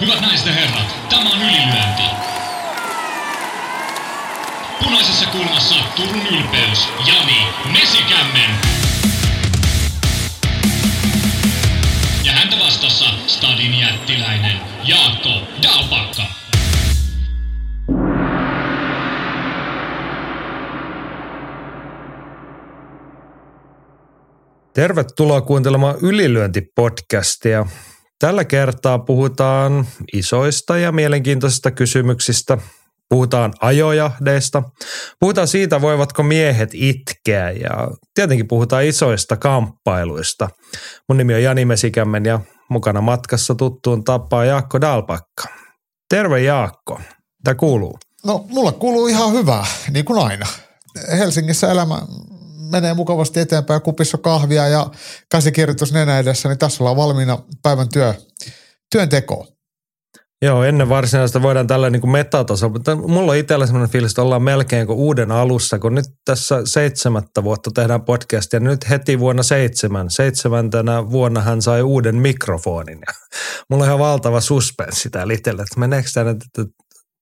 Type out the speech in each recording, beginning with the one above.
Hyvät naiset ja herrat, tämä on ylilyönti. Punaisessa kulmassa Turun ylpeys, Jani Mesikämmen. Ja häntä vastassa Stadin jättiläinen Jaakko Dalpakka. Tervetuloa kuuntelemaan Ylilyönti-podcastia. Tällä kertaa puhutaan isoista ja mielenkiintoisista kysymyksistä. Puhutaan ajojahdeista. Puhutaan siitä, voivatko miehet itkeä ja tietenkin puhutaan isoista kamppailuista. Mun nimi on Jani Mesikämmen ja mukana matkassa tuttuun tapaa Jaakko Dalpakka. Terve Jaakko. Tämä kuuluu? No mulla kuuluu ihan hyvää, niin kuin aina. Helsingissä elämä menee mukavasti eteenpäin, kupissa kahvia ja käsikirjoitus nenä edessä, niin tässä ollaan valmiina päivän työ, työntekoon. Joo, ennen varsinaista voidaan tällä niin kuin metatasolla, mutta mulla on itsellä sellainen fiilis, että ollaan melkein kuin uuden alussa, kun nyt tässä seitsemättä vuotta tehdään podcastia, niin nyt heti vuonna seitsemän, seitsemäntenä vuonna hän sai uuden mikrofonin. Ja mulla on ihan valtava suspenssi täällä itsellä, että meneekö tämä nyt, että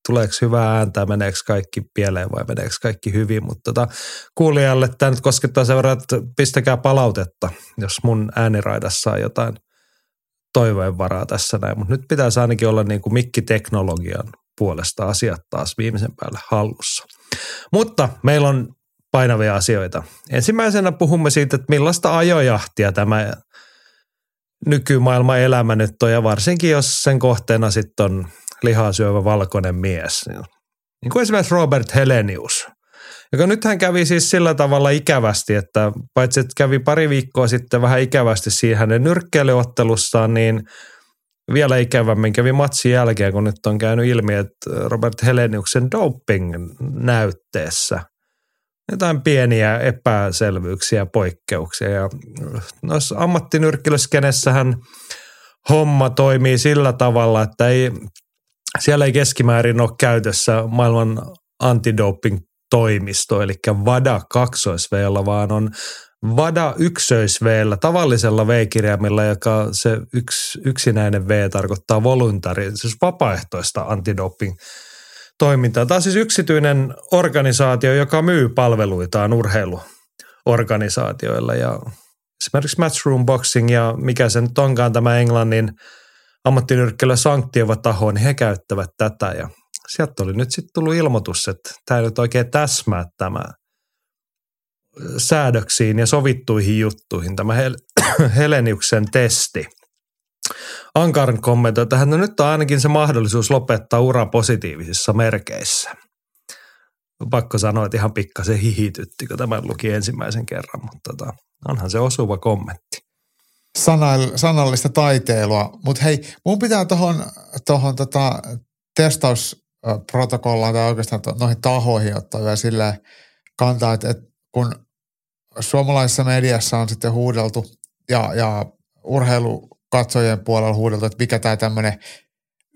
tuleeko hyvää ääntä, meneekö kaikki pieleen vai meneekö kaikki hyvin, mutta tota, kuulijalle tämä nyt koskettaa sen verran, että pistäkää palautetta, jos mun ääniraidassa on jotain toiveen varaa tässä näin, mutta nyt pitäisi ainakin olla niin kuin mikkiteknologian puolesta asiat taas viimeisen päälle hallussa. Mutta meillä on painavia asioita. Ensimmäisenä puhumme siitä, että millaista ajojahtia tämä nykymaailman elämä nyt on, ja varsinkin jos sen kohteena sitten on lihaa syövä valkoinen mies. Niin, kuin esimerkiksi Robert Helenius, joka nythän kävi siis sillä tavalla ikävästi, että paitsi että kävi pari viikkoa sitten vähän ikävästi siihen hänen nyrkkeilyottelussaan, niin vielä ikävämmin kävi matsin jälkeen, kun nyt on käynyt ilmi, että Robert Heleniuksen doping-näytteessä jotain pieniä epäselvyyksiä poikkeuksia. Ja noissa ammattinyrkkeilyskenessähän homma toimii sillä tavalla, että ei siellä ei keskimäärin ole käytössä maailman antidoping toimisto, eli VADA 2 vaan on VADA 1 tavallisella V-kirjaimella, joka se yks, yksinäinen V tarkoittaa voluntari, siis vapaaehtoista antidoping toimintaa. Tämä on siis yksityinen organisaatio, joka myy palveluitaan urheiluorganisaatioilla ja esimerkiksi Matchroom Boxing ja mikä se nyt onkaan tämä Englannin – ammattinyrkkeilyä sanktioiva taho, niin he käyttävät tätä ja sieltä oli nyt sitten tullut ilmoitus, että tämä ei nyt oikein täsmää tämä säädöksiin ja sovittuihin juttuihin, tämä Hel- Heleniuksen testi. Ankaran kommentoi, että hän no nyt on ainakin se mahdollisuus lopettaa ura positiivisissa merkeissä. Pakko sanoa, että ihan pikkasen hihitytti, kun tämän luki ensimmäisen kerran, mutta tota, onhan se osuva kommentti sanallista taiteilua. Mutta hei, mun pitää tuohon tohon tota testausprotokollaan tai oikeastaan to, noihin tahoihin ottaa vielä silleen kantaa, että, että kun suomalaisessa mediassa on sitten huudeltu ja, ja urheilukatsojien puolella huudeltu, että mikä tämä tämmöinen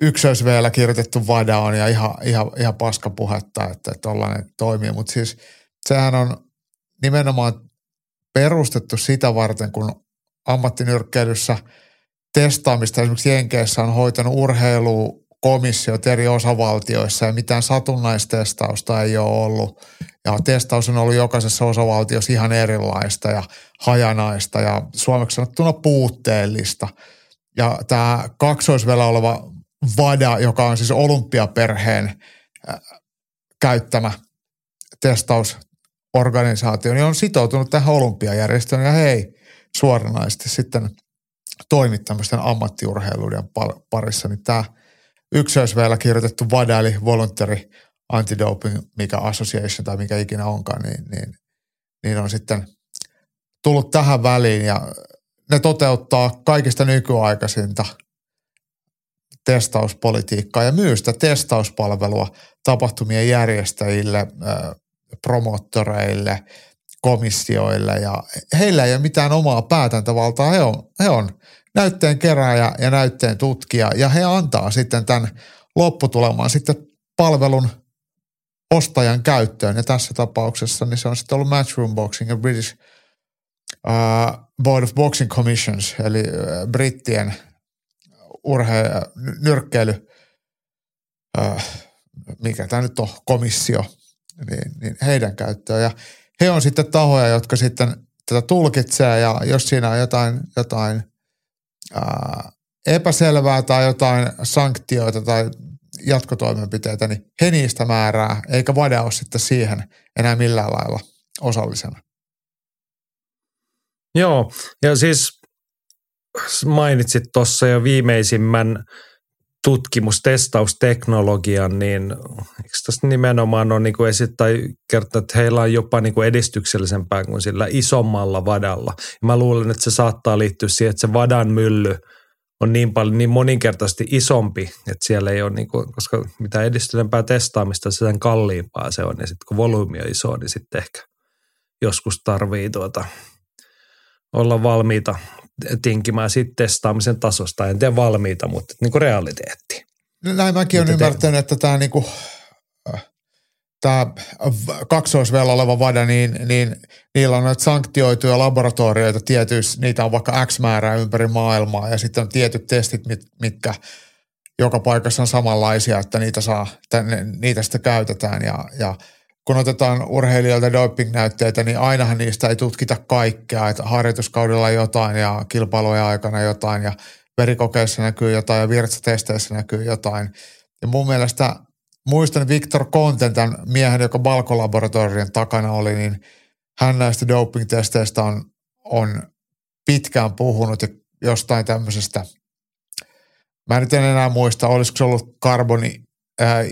ykkösveellä kirjoitettu vada on ja ihan, ihan, ihan paskapuhetta, että tollainen toimii. Mutta siis sehän on nimenomaan perustettu sitä varten, kun ammattinyrkkeilyssä testaamista esimerkiksi Jenkeissä on hoitanut urheilukomissiot eri osavaltioissa ja mitään satunnaistestausta ei ole ollut. Ja testaus on ollut jokaisessa osavaltiossa ihan erilaista ja hajanaista ja suomeksi sanottuna puutteellista. Ja tämä kaksoisvela oleva VADA, joka on siis olympiaperheen käyttämä testausorganisaatio, niin on sitoutunut tähän olympiajärjestöön ja hei – suoranaisesti sitten toimit tämmöisten ammattiurheiluiden parissa, niin tämä yksi olisi vielä kirjoitettu VADA, eli Voluntary Anti-Doping, mikä association tai mikä ikinä onkaan, niin, niin, niin on sitten tullut tähän väliin ja ne toteuttaa kaikista nykyaikaisinta testauspolitiikkaa ja myy sitä testauspalvelua tapahtumien järjestäjille, promottoreille – komissioille ja heillä ei ole mitään omaa päätäntävaltaa. He on, he on näytteen kerääjä ja näytteen tutkija ja he antaa sitten tämän lopputulemaan sitten palvelun ostajan käyttöön. Ja tässä tapauksessa niin se on sitten ollut Matchroom Boxing ja British uh, Board of Boxing Commissions, eli uh, brittien urhe- nyrkkeily, äh, mikä tämä nyt on, komissio, niin, niin heidän käyttöön. Ja he on sitten tahoja, jotka sitten tätä tulkitsee ja jos siinä on jotain, jotain ää, epäselvää tai jotain sanktioita tai jatkotoimenpiteitä, niin he niistä määrää, eikä VADA ole sitten siihen enää millään lailla osallisena. Joo, ja siis mainitsit tuossa jo viimeisimmän tutkimustestausteknologian, niin eikö tässä nimenomaan ole niin kuin esit, tai kertoa, että heillä on jopa niin kuin edistyksellisempää kuin sillä isommalla vadalla. Ja mä luulen, että se saattaa liittyä siihen, että se vadan mylly on niin paljon, niin moninkertaisesti isompi, että siellä ei ole, niin kuin, koska mitä edistyneempää testaamista, sen kalliimpaa se on. Ja sitten kun volyymi on iso, niin sitten ehkä joskus tarvii tuota, olla valmiita tinkimään siitä testaamisen tasosta. En tiedä valmiita, mutta niin kuin realiteetti. No näin mäkin olen ymmärtänyt, että tämä niin kuin, tämä kaksoisvella oleva vada, niin, niin niillä on näitä sanktioituja laboratorioita tietyissä, niitä on vaikka X määrää ympäri maailmaa ja sitten on tietyt testit, mit, mitkä joka paikassa on samanlaisia, että niitä, saa, että niitä sitten käytetään ja, ja kun otetaan urheilijoilta doping-näytteitä, niin ainahan niistä ei tutkita kaikkea, että harjoituskaudella jotain ja kilpailujen aikana jotain ja verikokeissa näkyy jotain ja virtsatesteissä näkyy jotain. Ja mun mielestä muistan Victor Conten, tämän miehen, joka Balkolaboratorion takana oli, niin hän näistä doping-testeistä on, on pitkään puhunut ja jostain tämmöisestä, mä nyt en enää muista, olisiko se ollut karboni, äh,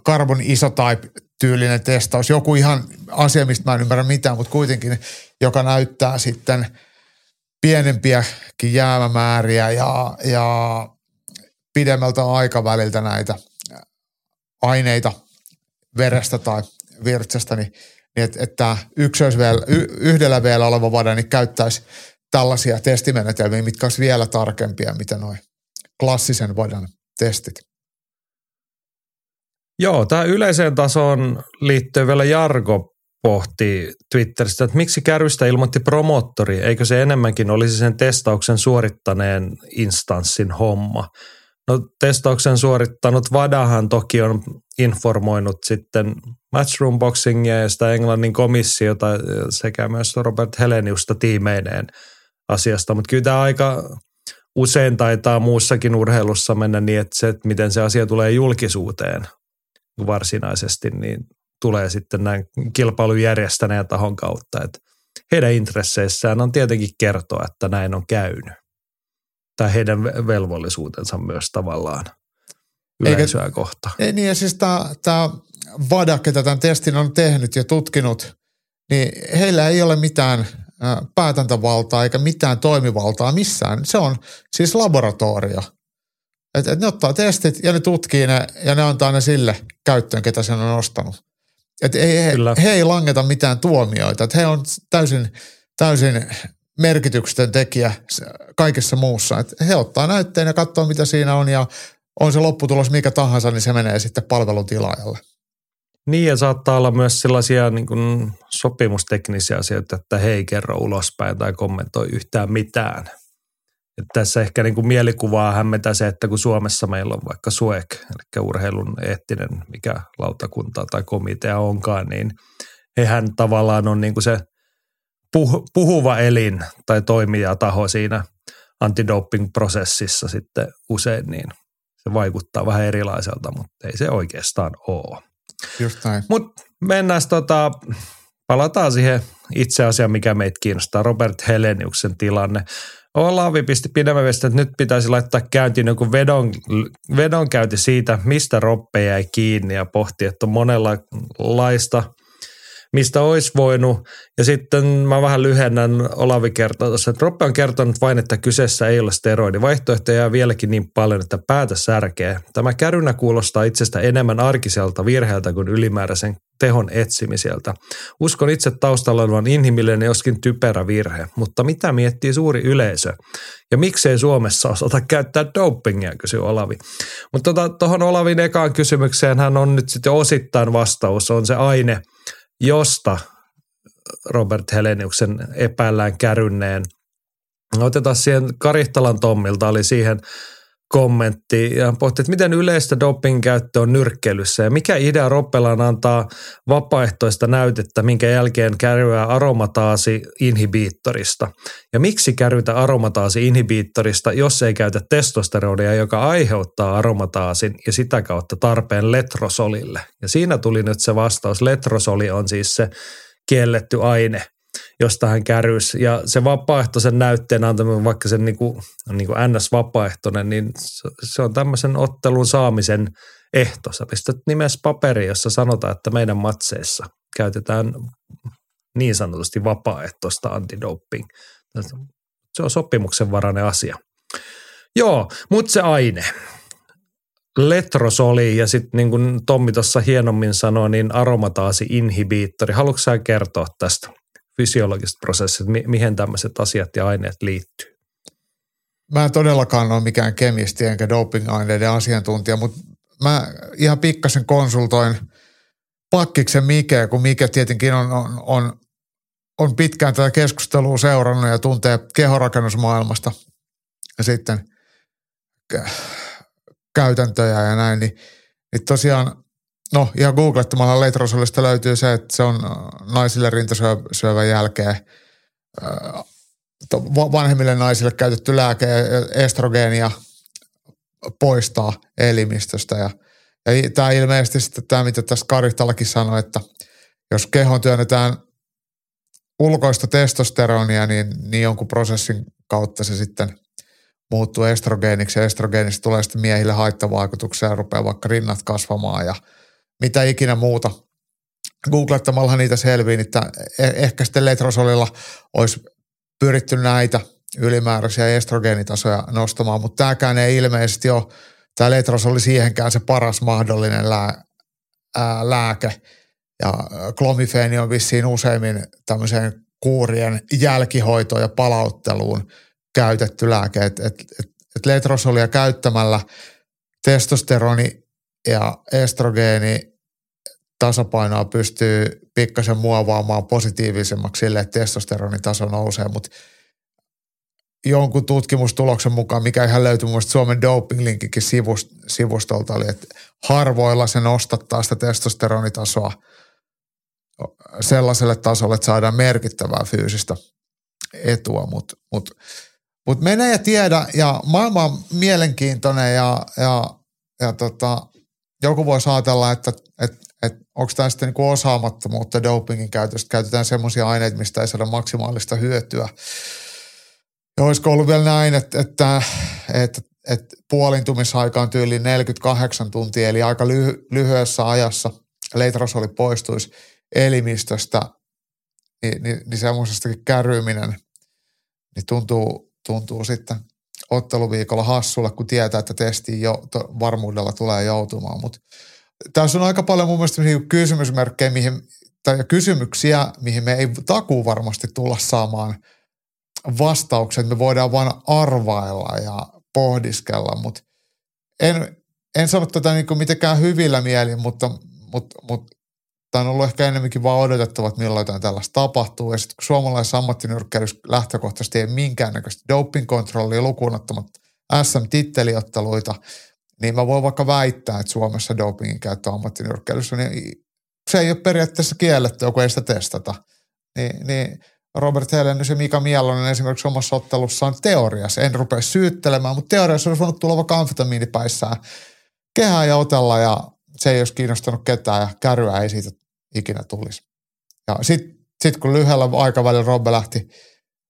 carbon isotype tyylinen testaus. Joku ihan asia, mistä mä en ymmärrä mitään, mutta kuitenkin, joka näyttää sitten pienempiäkin jäämämääriä ja, ja pidemmältä aikaväliltä näitä aineita verestä tai virtsestä, niin, niin että, että vielä, yhdellä vielä oleva vada niin käyttäisi tällaisia testimenetelmiä, mitkä olisi vielä tarkempia, mitä noin klassisen vadan testit. Joo, tämä yleiseen tasoon liittyy vielä Jargo pohti Twitteristä, että miksi kärrystä ilmoitti promottori, eikö se enemmänkin olisi sen testauksen suorittaneen instanssin homma. No testauksen suorittanut Vadahan toki on informoinut sitten Matchroom Boxingia ja sitä Englannin komissiota sekä myös Robert Heleniusta tiimeineen asiasta, mutta kyllä tämä aika usein taitaa muussakin urheilussa mennä niin, että se, että miten se asia tulee julkisuuteen varsinaisesti, niin tulee sitten näin kilpailun järjestäneen tahon kautta. Että heidän intresseissään on tietenkin kertoa, että näin on käynyt. Tai heidän velvollisuutensa myös tavallaan yleisöä Eikä, kohtaan. Ei niin, ja siis tämä VADA, ketä tämän testin on tehnyt ja tutkinut, niin heillä ei ole mitään päätäntävaltaa eikä mitään toimivaltaa missään. Se on siis laboratorio – että et ne ottaa testit ja ne tutkii ne ja ne antaa ne sille käyttöön, ketä sen on ostanut. Että ei, he, he ei langeta mitään tuomioita. Että he on täysin, täysin merkityksetön tekijä kaikessa muussa. Että he ottaa näytteen ja katsoo, mitä siinä on ja on se lopputulos mikä tahansa, niin se menee sitten palvelutilaajalle. Niin ja saattaa olla myös sellaisia niin kuin sopimusteknisiä asioita, että he ei kerro ulospäin tai kommentoi yhtään mitään – että tässä ehkä niin kuin mielikuvaa hämmetä se, että kun Suomessa meillä on vaikka SUEK, eli urheilun eettinen, mikä lautakunta tai komitea onkaan, niin hehän tavallaan on niin kuin se puh- puhuva elin tai toimijataho siinä antidoping-prosessissa sitten usein, niin se vaikuttaa vähän erilaiselta, mutta ei se oikeastaan ole. Just näin. Mutta mennään tota, palataan siihen itse asiaan, mikä meitä kiinnostaa, Robert Heleniuksen tilanne. Olavi pisti pidemmän että nyt pitäisi laittaa käyntiin joku vedon, vedonkäynti siitä, mistä Roppe jäi kiinni ja pohti, että on monenlaista, mistä olisi voinut. Ja sitten mä vähän lyhennän Olavi kertoa tuossa, että Roppe on kertonut vain, että kyseessä ei ole steroidi. Vaihtoehtoja jää vieläkin niin paljon, että päätä särkee. Tämä kärynä kuulostaa itsestä enemmän arkiselta virheeltä kuin ylimääräisen tehon etsimiseltä. Uskon itse taustalla olevan inhimillinen joskin typerä virhe, mutta mitä miettii suuri yleisö? Ja miksei Suomessa osata käyttää dopingia, kysyy Olavi. Mutta tuohon tota, Olavin ekaan kysymykseen hän on nyt sitten osittain vastaus, on se aine, josta Robert Heleniuksen epäillään kärynneen. Otetaan siihen Karihtalan Tommilta, oli siihen kommentti ja pohti, että miten yleistä doping käyttö on nyrkkeilyssä ja mikä idea Roppelaan antaa vapaaehtoista näytettä, minkä jälkeen kärryää aromataasi inhibiittorista. Ja miksi kärrytä aromataasi inhibiittorista, jos ei käytä testosteronia, joka aiheuttaa aromataasin ja sitä kautta tarpeen letrosolille. Ja siinä tuli nyt se vastaus. Letrosoli on siis se kielletty aine – josta hän kärys. Ja se vapaaehtoisen näytteen antaminen, vaikka se niin kuin, niin kuin NS-vapaaehtoinen, niin se on tämmöisen ottelun saamisen ehto. Sä pistät nimes paperi, jossa sanotaan, että meidän matseissa käytetään niin sanotusti vapaaehtoista antidoping. Se on sopimuksen varainen asia. Joo, mutta se aine. Letrosoli ja sitten niin kuin Tommi tuossa hienommin sanoi, niin aromataasi inhibiittori. Haluatko sä kertoa tästä? Fysiologiset prosessit, mi- mihin tämmöiset asiat ja aineet liittyy? Mä en todellakaan ole mikään kemisti enkä doping-aineiden asiantuntija, mutta mä ihan pikkasen konsultoin pakkiksen Mikeä, kun Mike tietenkin on, on, on, on pitkään tätä keskustelua seurannut ja tuntee kehorakennusmaailmasta ja sitten käytäntöjä ja näin, niin, niin tosiaan No ihan googlettamalla letrosolista löytyy se, että se on äh, naisille rintasyövän jälkeen äh, vanhemmille naisille käytetty lääke estrogeenia poistaa elimistöstä. Ja, ja tämä ilmeisesti sitten tämä, mitä tässä Karihtalakin sanoi, että jos kehon työnnetään ulkoista testosteronia, niin, niin jonkun prosessin kautta se sitten muuttuu estrogeeniksi ja estrogeenista tulee sitten miehille haittavaikutuksia ja rupeaa vaikka rinnat kasvamaan ja – mitä ikinä muuta. Googlettamalla niitä selviin, että e- ehkä sitten letrosolilla olisi pyritty näitä ylimääräisiä estrogeenitasoja nostamaan, mutta tämäkään ei ilmeisesti ole, tämä letrosoli siihenkään se paras mahdollinen lää, ää, lääke. Ja klomifeeni on vissiin useimmin tämmöiseen kuurien jälkihoitoon ja palautteluun käytetty lääke. Et, et, et, et letrosolia käyttämällä testosteroni ja estrogeeni tasapainoa pystyy pikkasen muovaamaan positiivisemmaksi sille, että testosteronitaso nousee, mutta jonkun tutkimustuloksen mukaan, mikä ihan löytyi muista Suomen doping-linkikin sivustolta, oli, että harvoilla se nostattaa sitä testosteronitasoa sellaiselle tasolle, että saadaan merkittävää fyysistä etua, mutta mut, mut mene ja tiedä, ja maailma on mielenkiintoinen ja, ja, ja tota, joku voi ajatella, että, että, että onko tämä sitten niin osaamattomuutta dopingin käytöstä, käytetään semmoisia aineita, mistä ei saada maksimaalista hyötyä. Ja olisiko ollut vielä näin, että, että, että, että puolintumisaika on tyyli 48 tuntia, eli aika lyhy- lyhyessä ajassa leitrosoli poistuisi elimistöstä, niin, niin, niin semmoisestakin kärryminen niin tuntuu, tuntuu sitten – otteluviikolla hassulle, kun tietää, että testiin jo to, varmuudella tulee joutumaan. Mutta tässä on aika paljon mun mielestä kysymysmerkkejä mihin, tai kysymyksiä, mihin me ei takuu varmasti tulla saamaan vastaukset. Me voidaan vain arvailla ja pohdiskella, mutta en, en sano tätä niin mitenkään hyvillä mielin, mutta, mutta, mutta tämä on ollut ehkä enemmänkin vaan odotettava, että milloin jotain tällaista tapahtuu. Ja sitten kun suomalaisessa ammattinyrkkeilyssä lähtökohtaisesti ei minkäännäköistä doping-kontrollia lukuun ottamat SM-titteliotteluita, niin mä voin vaikka väittää, että Suomessa dopingin käyttö ammattinyrkkeilyssä, niin se ei ole periaatteessa kielletty, kun ei sitä testata. Niin, niin Robert Helenius ja Mika Mielonen esimerkiksi omassa ottelussaan teoriassa, en rupea syyttelemään, mutta teoriassa olisi voinut tulla vaikka amfetamiinipäissään kehää ja otella ja se ei olisi kiinnostanut ketään ja kärryä ei siitä ikinä tulisi. Ja sitten sit kun lyhyellä aikavälillä Robbe lähti,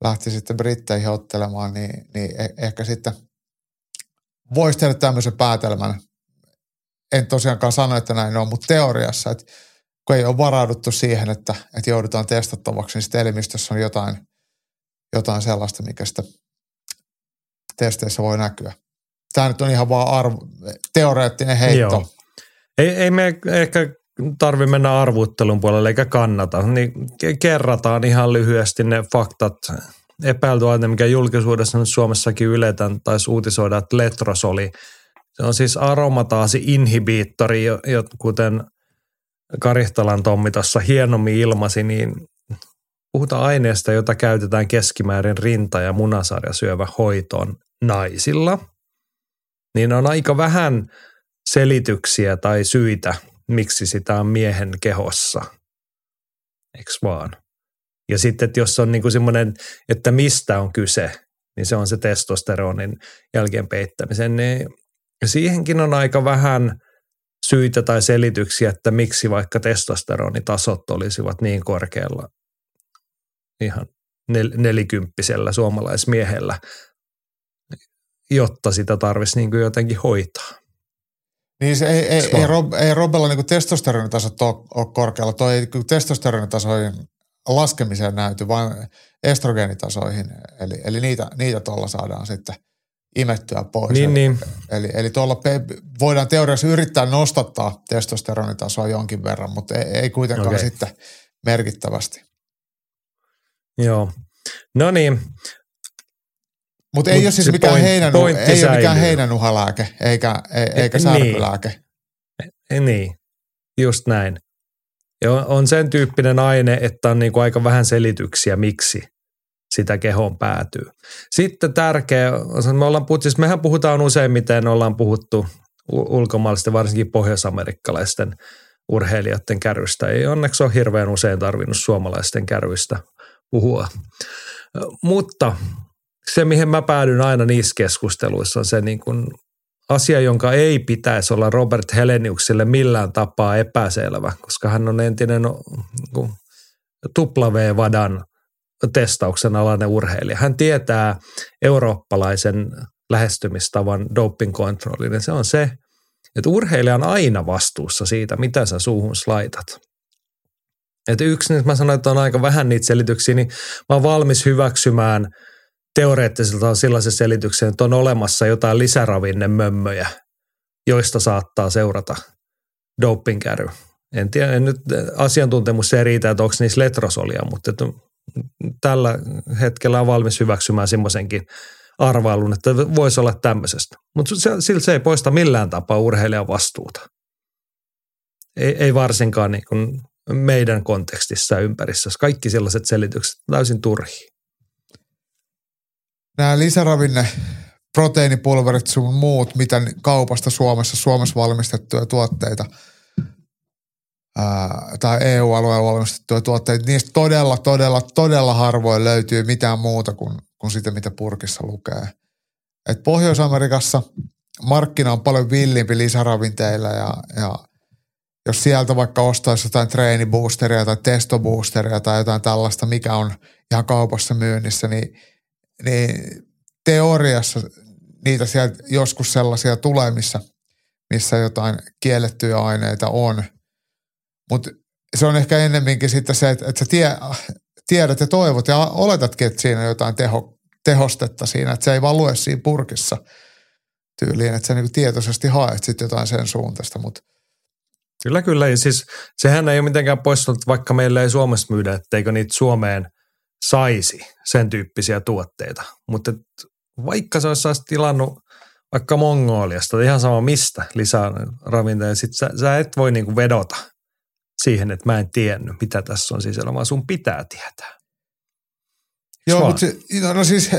lähti sitten Britteihin ottelemaan, niin, niin e- ehkä sitten voisi tehdä tämmöisen päätelmän. En tosiaankaan sano, että näin on, mutta teoriassa, että kun ei ole varauduttu siihen, että, että joudutaan testattavaksi, niin sitten elimistössä on jotain, jotain sellaista, mikä sitten testeissä voi näkyä. Tämä nyt on ihan vaan arvo, teoreettinen heitto. Joo. Ei, ei me ehkä tarvi mennä arvuttelun puolelle eikä kannata. Niin kerrataan ihan lyhyesti ne faktat. Epäilty aine, mikä julkisuudessa nyt Suomessakin yletän, taisi uutisoida, että letrosoli. Se on siis aromataasi inhibiittori, kuten Karihtalan Tommi tuossa hienommin ilmasi, niin puhutaan aineesta, jota käytetään keskimäärin rinta- ja munasarjasyövä hoitoon naisilla. niin on aika vähän selityksiä tai syitä, miksi sitä on miehen kehossa. Eiks vaan? Ja sitten, että jos on niin semmoinen, että mistä on kyse, niin se on se testosteronin jälkeen peittämisen, niin siihenkin on aika vähän syitä tai selityksiä, että miksi vaikka testosteronitasot olisivat niin korkealla ihan nel- nelikymppisellä suomalaismiehellä, jotta sitä tarvitsisi niin jotenkin hoitaa. Niin se ei, ei, ei, Rob, ei Robella niin testosteronitasot ole, korkealla. Tuo ei testosteronitasoihin laskemiseen näyty, vaan estrogeenitasoihin. Eli, eli niitä, niitä tuolla saadaan sitten imettyä pois. Niin, niin. Eli, eli tuolla voidaan teoriassa yrittää nostattaa testosteronitasoa jonkin verran, mutta ei, ei kuitenkaan okay. sitten merkittävästi. Joo. No niin. Mutta ei Mut ole siis mikään, point, heinän, ei ole mikään heinänuhalääke eikä, eikä särkylääke. Niin. niin, just näin. Ja on sen tyyppinen aine, että on niinku aika vähän selityksiä, miksi sitä kehoon päätyy. Sitten tärkeä, me ollaan puhuttu, siis mehän puhutaan useimmiten, ollaan puhuttu ulkomaalaisten, varsinkin pohjoisamerikkalaisten urheilijoiden kärrystä. Ei onneksi ole hirveän usein tarvinnut suomalaisten kärryistä puhua. Mutta se, mihin mä päädyn aina niissä keskusteluissa, on se niin kuin asia, jonka ei pitäisi olla Robert Heleniukselle millään tapaa epäselvä, koska hän on entinen niin W-vadan testauksen alainen urheilija. Hän tietää eurooppalaisen lähestymistavan doping-kontrollin ja se on se, että urheilija on aina vastuussa siitä, mitä sä suuhun laitat. Että yksi, niin mä sanoin, että on aika vähän niitä selityksiä, niin mä oon valmis hyväksymään teoreettiselta sellaisen selityksen, että on olemassa jotain lisäravinnemömmöjä, joista saattaa seurata dopingkäry. En tiedä, en nyt asiantuntemus ei riitä, että onko niissä letrosolia, mutta että tällä hetkellä on valmis hyväksymään semmoisenkin arvailun, että voisi olla tämmöisestä. Mutta sillä se ei poista millään tapaa urheilijan vastuuta. Ei, ei varsinkaan niin kuin meidän kontekstissa ja ympäristössä. Kaikki sellaiset selitykset täysin turhi. Nämä lisäravinne, proteiinipulverit sun muut, mitä kaupasta Suomessa, Suomessa valmistettuja tuotteita ää, tai EU-alueella valmistettuja tuotteita, niistä todella, todella, todella harvoin löytyy mitään muuta kuin, kuin sitä, mitä purkissa lukee. Et Pohjois-Amerikassa markkina on paljon villimpi lisäravinteilla ja, ja – jos sieltä vaikka ostaisi jotain treeniboosteria tai testoboosteria tai jotain tällaista, mikä on ihan kaupassa myynnissä, niin, niin teoriassa niitä sieltä joskus sellaisia tulee, missä, missä jotain kiellettyjä aineita on. Mutta se on ehkä ennemminkin sitten se, että, että sä tie, tiedät ja toivot ja oletatkin, että siinä on jotain teho, tehostetta siinä, että se ei vaan lue siinä purkissa tyyliin, että sä niin tietoisesti haet sitten jotain sen suuntaista, mutta – Kyllä, kyllä. Ja siis sehän ei ole mitenkään poistunut, vaikka meillä ei Suomessa myydä, etteikö niitä Suomeen saisi sen tyyppisiä tuotteita. Mutta vaikka se olisi tilannut vaikka Mongoliasta, ihan sama mistä lisää ravintoja, sit sä, sä et voi niinku vedota siihen, että mä en tiennyt, mitä tässä on sisällä, vaan sun pitää tietää. Joo, mutta se, no, no siis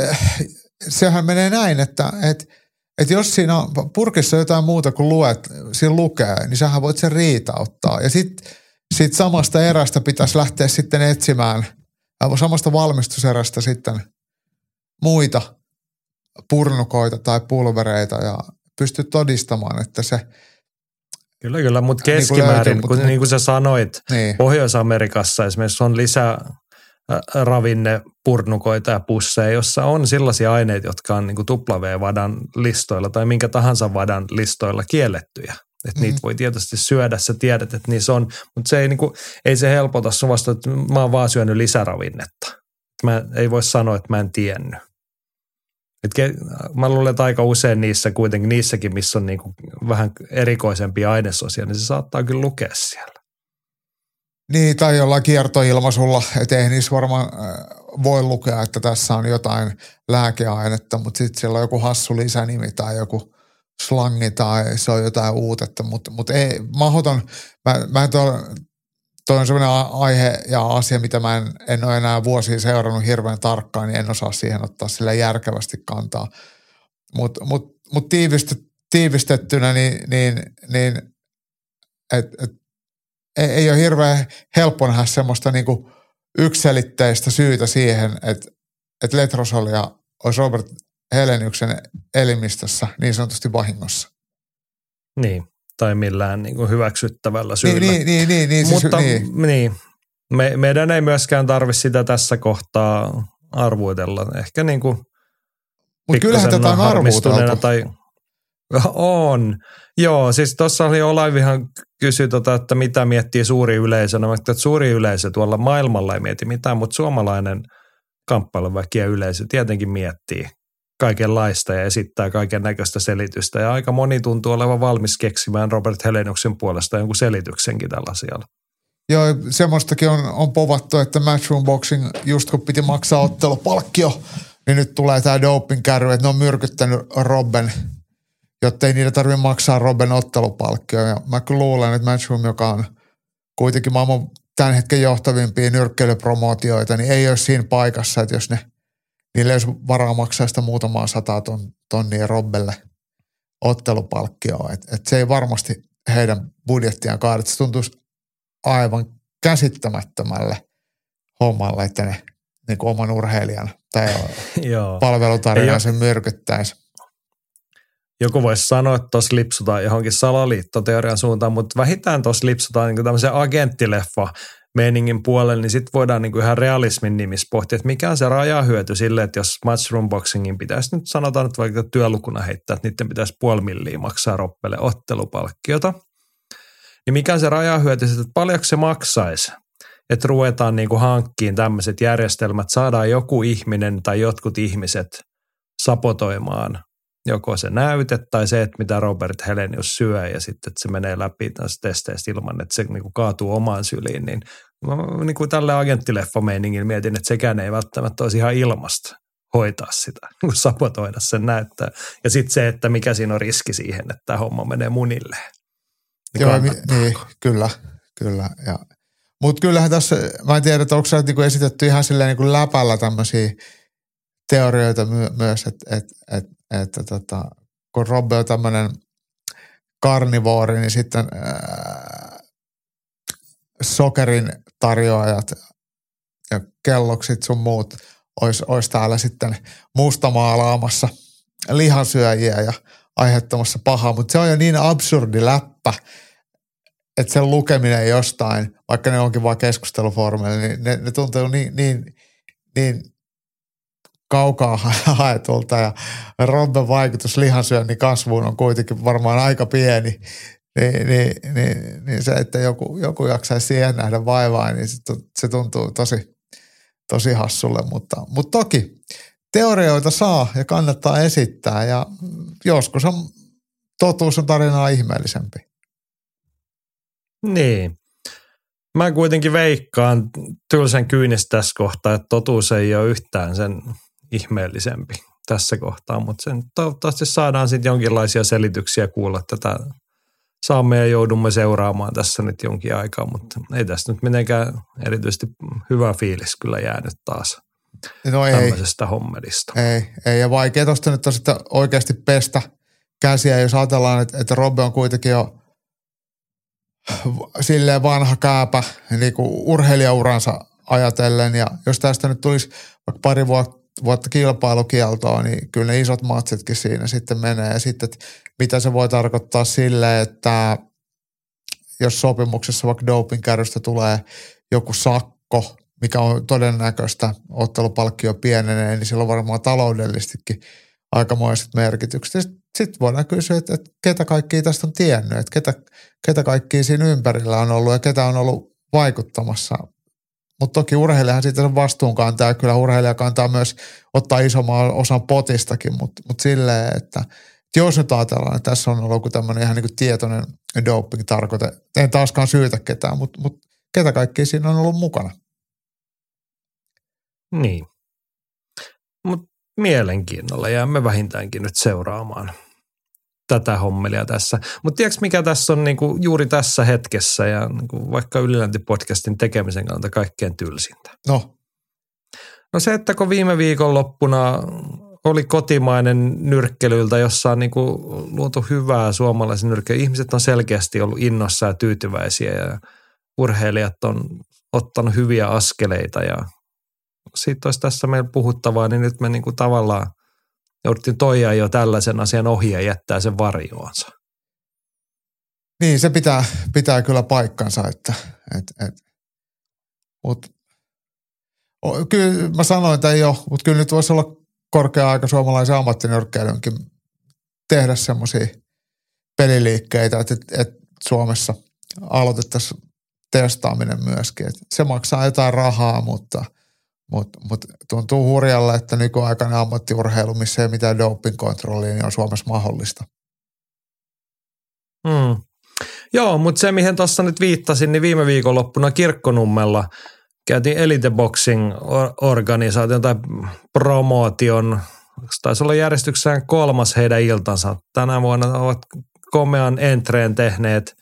sehän menee näin, että, että että jos siinä on purkissa jotain muuta kuin luet, siinä lukee, niin sähän voit sen riitauttaa. Ja sitten sit samasta erästä pitäisi lähteä sitten etsimään, samasta valmistuserästä sitten muita purnukoita tai pulvereita ja pysty todistamaan, että se Kyllä, kyllä, mutta keskimäärin, niin kuin, kun, niin kuin sä sanoit, niin. Pohjois-Amerikassa esimerkiksi on lisää ravinnepurnukoita ja pusseja, jossa on sellaisia aineita, jotka on niin W-vadan listoilla tai minkä tahansa vadan listoilla kiellettyjä. Että mm-hmm. niitä voi tietysti syödä, sä tiedät, että niissä on, mutta se ei, niin kuin, ei se helpota sun vasta, että mä oon vaan syönyt lisäravinnetta. Mä ei voi sanoa, että mä en tiennyt. Et ke, mä luulen, että aika usein niissä kuitenkin, niissäkin, missä on niin kuin vähän erikoisempia ainesosia, niin se saattaa kyllä lukea siellä. Niin, tai jollain kiertoilmaisulla, että ei niissä varmaan äh, voi lukea, että tässä on jotain lääkeainetta, mutta sitten siellä on joku hassu lisänimi tai joku slangi tai se on jotain uutetta, mutta, mutta ei, mahdoton, mä, mä en toi, on sellainen aihe ja asia, mitä mä en, en ole enää vuosia seurannut hirveän tarkkaan, niin en osaa siihen ottaa sillä järkevästi kantaa. Mutta mut, mut tiivistä, tiivistettynä, niin, niin, niin et, et, ei, ei ole hirveän helppo nähdä semmoista niinku ykselitteistä syytä siihen, että, että Letrosolia olisi Robert Heleniuksen elimistössä niin sanotusti vahingossa. Niin, tai millään niin kuin hyväksyttävällä syyllä. niin, niin, niin, niin, siis, Mutta niin. niin, me, meidän ei myöskään tarvitse sitä tässä kohtaa arvuutella. Ehkä niin kuin Mutta kyllähän tätä on harmistuneena arvuuteltu. Tai, on. Joo, siis tuossa oli Olaivihan kysyi, tota, että mitä miettii suuri yleisö. No, että suuri yleisö tuolla maailmalla ei mieti mitään, mutta suomalainen kamppailuväki ja yleisö tietenkin miettii kaikenlaista ja esittää kaiken näköistä selitystä. Ja aika moni tuntuu olevan valmis keksimään Robert Helenuksen puolesta jonkun selityksenkin tällä asialla. Joo, semmoistakin on, on povattu, että Matchroom Boxing, just kun piti maksaa ottelupalkkio, niin nyt tulee tämä doping kärry, että ne on myrkyttänyt Robben, jotta ei niitä tarvitse maksaa Robben ottelupalkkio. Ja mä kyllä luulen, että Matchroom, joka on kuitenkin maailman tämän hetken johtavimpia nyrkkeilypromootioita, niin ei ole siinä paikassa, että jos ne, niille olisi varaa maksaa sitä muutamaa sataa ton, tonnia Robbelle ottelupalkkioa. Et, et se ei varmasti heidän budjettiaan kaada. Se tuntuisi aivan käsittämättömälle hommalle, että ne niin kuin oman urheilijan tai Joo. palvelutarinan Ei sen myrkyttäisi. joku voisi sanoa, että tuossa lipsutaan johonkin salaliittoteorian suuntaan, mutta vähintään tuossa lipsutaan niin tämmöisen agenttileffa meiningin puolelle, niin sitten voidaan niin ihan realismin nimissä pohtia, että mikä on se rajahyöty sille, että jos matchroom boxingin pitäisi nyt sanotaan nyt vaikka työlukuna heittää, että niiden pitäisi puoli milliä maksaa roppele ottelupalkkiota, niin mikä on se rajahyöty, että paljonko se maksaisi, että ruvetaan niin hankkiin tämmöiset järjestelmät, saadaan joku ihminen tai jotkut ihmiset sapotoimaan joko se näyte tai se, että mitä Robert Helenius syö ja sitten, että se menee läpi näistä testeistä ilman, että se niin kuin kaatuu omaan syliin, niin mä niin kuin tälle agenttileffa-meiningin mietin, että sekään ei välttämättä olisi ihan ilmasta hoitaa sitä, niin kuin sabotoida sen näyttää. Ja sitten se, että mikä siinä on riski siihen, että tämä homma menee munille. Niin Joo, niin, kyllä, kyllä. Ja, mutta kyllähän tässä, mä en tiedä, että onko se niinku esitetty ihan silleen niinku läpällä tämmöisiä teorioita my- myös, että et, et, et, tota, kun Robbe on tämmöinen karnivoori, niin sitten ää, sokerin tarjoajat ja kelloksit sun muut olisi olis täällä sitten mustamaalaamassa lihansyöjiä ja aiheuttamassa pahaa, mutta se on jo niin absurdi läppä, että sen lukeminen jostain, vaikka ne onkin vain keskustelufoorumeilla, niin ne, ne tuntuu niin, niin, niin kaukaa haetulta ja Robben vaikutus lihansyönnin kasvuun on kuitenkin varmaan aika pieni. Niin, niin, niin, niin se, että joku, joku jaksaisi siihen nähdä vaivaa, niin se, se tuntuu tosi, tosi hassulle. Mutta, mutta toki teorioita saa ja kannattaa esittää ja joskus on, totuus on tarinaa ihmeellisempi. Niin. Mä kuitenkin veikkaan tylsän kyynistä tässä kohtaa, että totuus ei ole yhtään sen ihmeellisempi tässä kohtaa, mutta sen toivottavasti saadaan sitten jonkinlaisia selityksiä kuulla tätä saamme ja joudumme seuraamaan tässä nyt jonkin aikaa, mutta ei tästä nyt mitenkään erityisesti hyvä fiilis kyllä jäänyt taas No ei, tämmöisestä hommelista. ei, ei. Ja vaikea tuosta nyt on sitten oikeasti pestä käsiä, jos ajatellaan, että, että Robbe on kuitenkin jo silleen vanha kääpä niin kuin urheilijauransa ajatellen. Ja jos tästä nyt tulisi vaikka pari vuotta, vuotta kilpailukieltoa, niin kyllä ne isot matsitkin siinä sitten menee. Ja sitten, että mitä se voi tarkoittaa sille, että jos sopimuksessa vaikka dopingkärrystä tulee joku sakko, mikä on todennäköistä, ottelupalkkio pienenee, niin sillä on varmaan taloudellisestikin aikamoiset merkitykset. Sitten sit voidaan kysyä, että, että ketä kaikkia tästä on tiennyt, että ketä, ketä kaikkia siinä ympärillä on ollut ja ketä on ollut vaikuttamassa. Mutta toki urheilijahan siitä sen vastuun kantaa kyllä urheilija kantaa myös ottaa isomman osan potistakin, mutta mut silleen, että jos nyt ajatellaan, että tässä on ollut joku tämmöinen ihan niin tietoinen doping-tarkoite, en taaskaan syytä ketään, mutta mut ketä kaikki siinä on ollut mukana. Niin. Mutta mielenkiinnolla jäämme vähintäänkin nyt seuraamaan tätä hommelia tässä. Mutta tiedätkö mikä tässä on niinku juuri tässä hetkessä ja niinku vaikka Ylilänti-podcastin tekemisen kannalta kaikkein tylsintä? No, No se, että kun viime viikon loppuna oli kotimainen nyrkkelyltä, jossa on niin kuin luotu hyvää suomalaisen nyrkkelyä. Ihmiset on selkeästi ollut innossa ja tyytyväisiä ja urheilijat on ottanut hyviä askeleita ja siitä olisi tässä meillä puhuttavaa, niin nyt me niin kuin tavallaan jouduttiin toijaa jo tällaisen asian ohi ja jättää sen varjoonsa. Niin, se pitää, pitää kyllä paikkansa, että et, et, mut, o, kyllä mä sanoin, että ei ole, mutta kyllä nyt voisi olla korkea aika suomalaisen ammattinyrkkeilynkin tehdä semmoisia peliliikkeitä, että, että, että Suomessa aloitettaisiin testaaminen myöskin. Että se maksaa jotain rahaa, mutta, mutta, mutta tuntuu hurjalle, että nykyaikainen ammattiurheilu, missä ei mitään doping-kontrollia, niin on Suomessa mahdollista. Hmm. Joo, mutta se mihin tuossa nyt viittasin, niin viime viikonloppuna Kirkkonummella käytiin Elite Boxing organisaation tai promootion, taisi olla järjestyksessään kolmas heidän iltansa. Tänä vuonna ovat komean entreen tehneet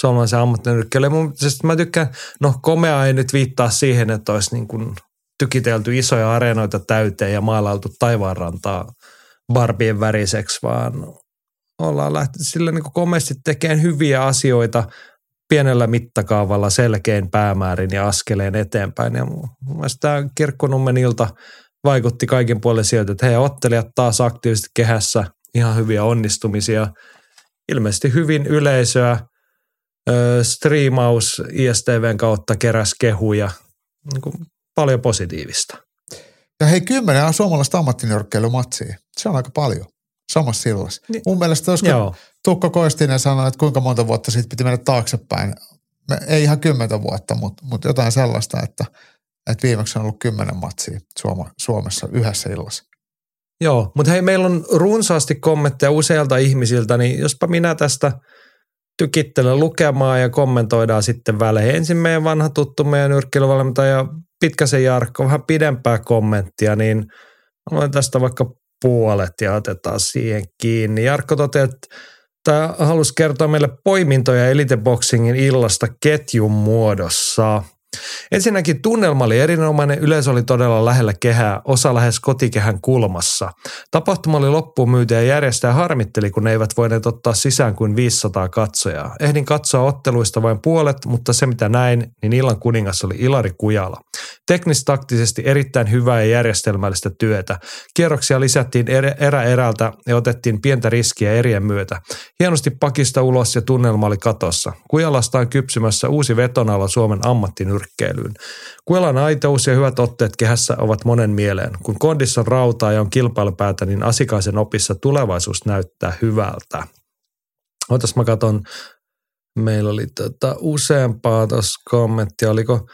suomalaisen ammattinyrkkeelle. Siis mä tykkään, no komea ei nyt viittaa siihen, että olisi niin kuin tykitelty isoja areenoita täyteen ja maalailtu taivaanrantaa barbien väriseksi, vaan ollaan lähtenyt sillä niin komeasti tekemään hyviä asioita pienellä mittakaavalla selkein päämäärin ja askeleen eteenpäin. Ja mun tämä Kirkkonummen ilta vaikutti kaikin puolin sieltä, että hei ottelijat taas aktiivisesti kehässä, ihan hyviä onnistumisia, ilmeisesti hyvin yleisöä, striimaus ISTVn kautta keräs kehuja, niin kuin paljon positiivista. Ja hei, kymmenen suomalaista ammattinyrkkeilymatsia. Se on aika paljon samassa sillassa. Niin. Mun mielestä jos Tukko Koistinen sanoi, että kuinka monta vuotta sitten piti mennä taaksepäin. Me, ei ihan kymmentä vuotta, mutta, mutta jotain sellaista, että, että viimeksi on ollut kymmenen matsia Suoma, Suomessa yhdessä illassa. Joo, mutta hei, meillä on runsaasti kommentteja useilta ihmisiltä, niin jospa minä tästä tykittelen lukemaan ja kommentoidaan sitten välein. Ensin meidän vanha tuttu meidän nyrkkeilyvalmentaja Pitkäsen Jarkko, vähän pidempää kommenttia, niin luen tästä vaikka puolet ja otetaan siihen kiinni. Jarkko toteaa, että tämä halusi kertoa meille poimintoja Elite Boxingin illasta ketjun muodossa – Ensinnäkin tunnelma oli erinomainen, yleisö oli todella lähellä kehää, osa lähes kotikehän kulmassa. Tapahtuma oli loppuun myyty ja järjestäjä harmitteli, kun ne eivät voineet ottaa sisään kuin 500 katsojaa. Ehdin katsoa otteluista vain puolet, mutta se mitä näin, niin illan kuningas oli Ilari Kujala. Teknistaktisesti erittäin hyvää ja järjestelmällistä työtä. Kierroksia lisättiin erä erältä ja otettiin pientä riskiä erien myötä. Hienosti pakista ulos ja tunnelma oli katossa. Kujalasta on kypsymässä uusi vetonala Suomen ammattinyrkkeilyyn. Kuelan aitous ja hyvät otteet kehässä ovat monen mieleen. Kun kondissa on rautaa ja on kilpailupäätä, niin asikaisen opissa tulevaisuus näyttää hyvältä. Otas mä katon, meillä oli tota useampaa tuossa kommenttia, oliko,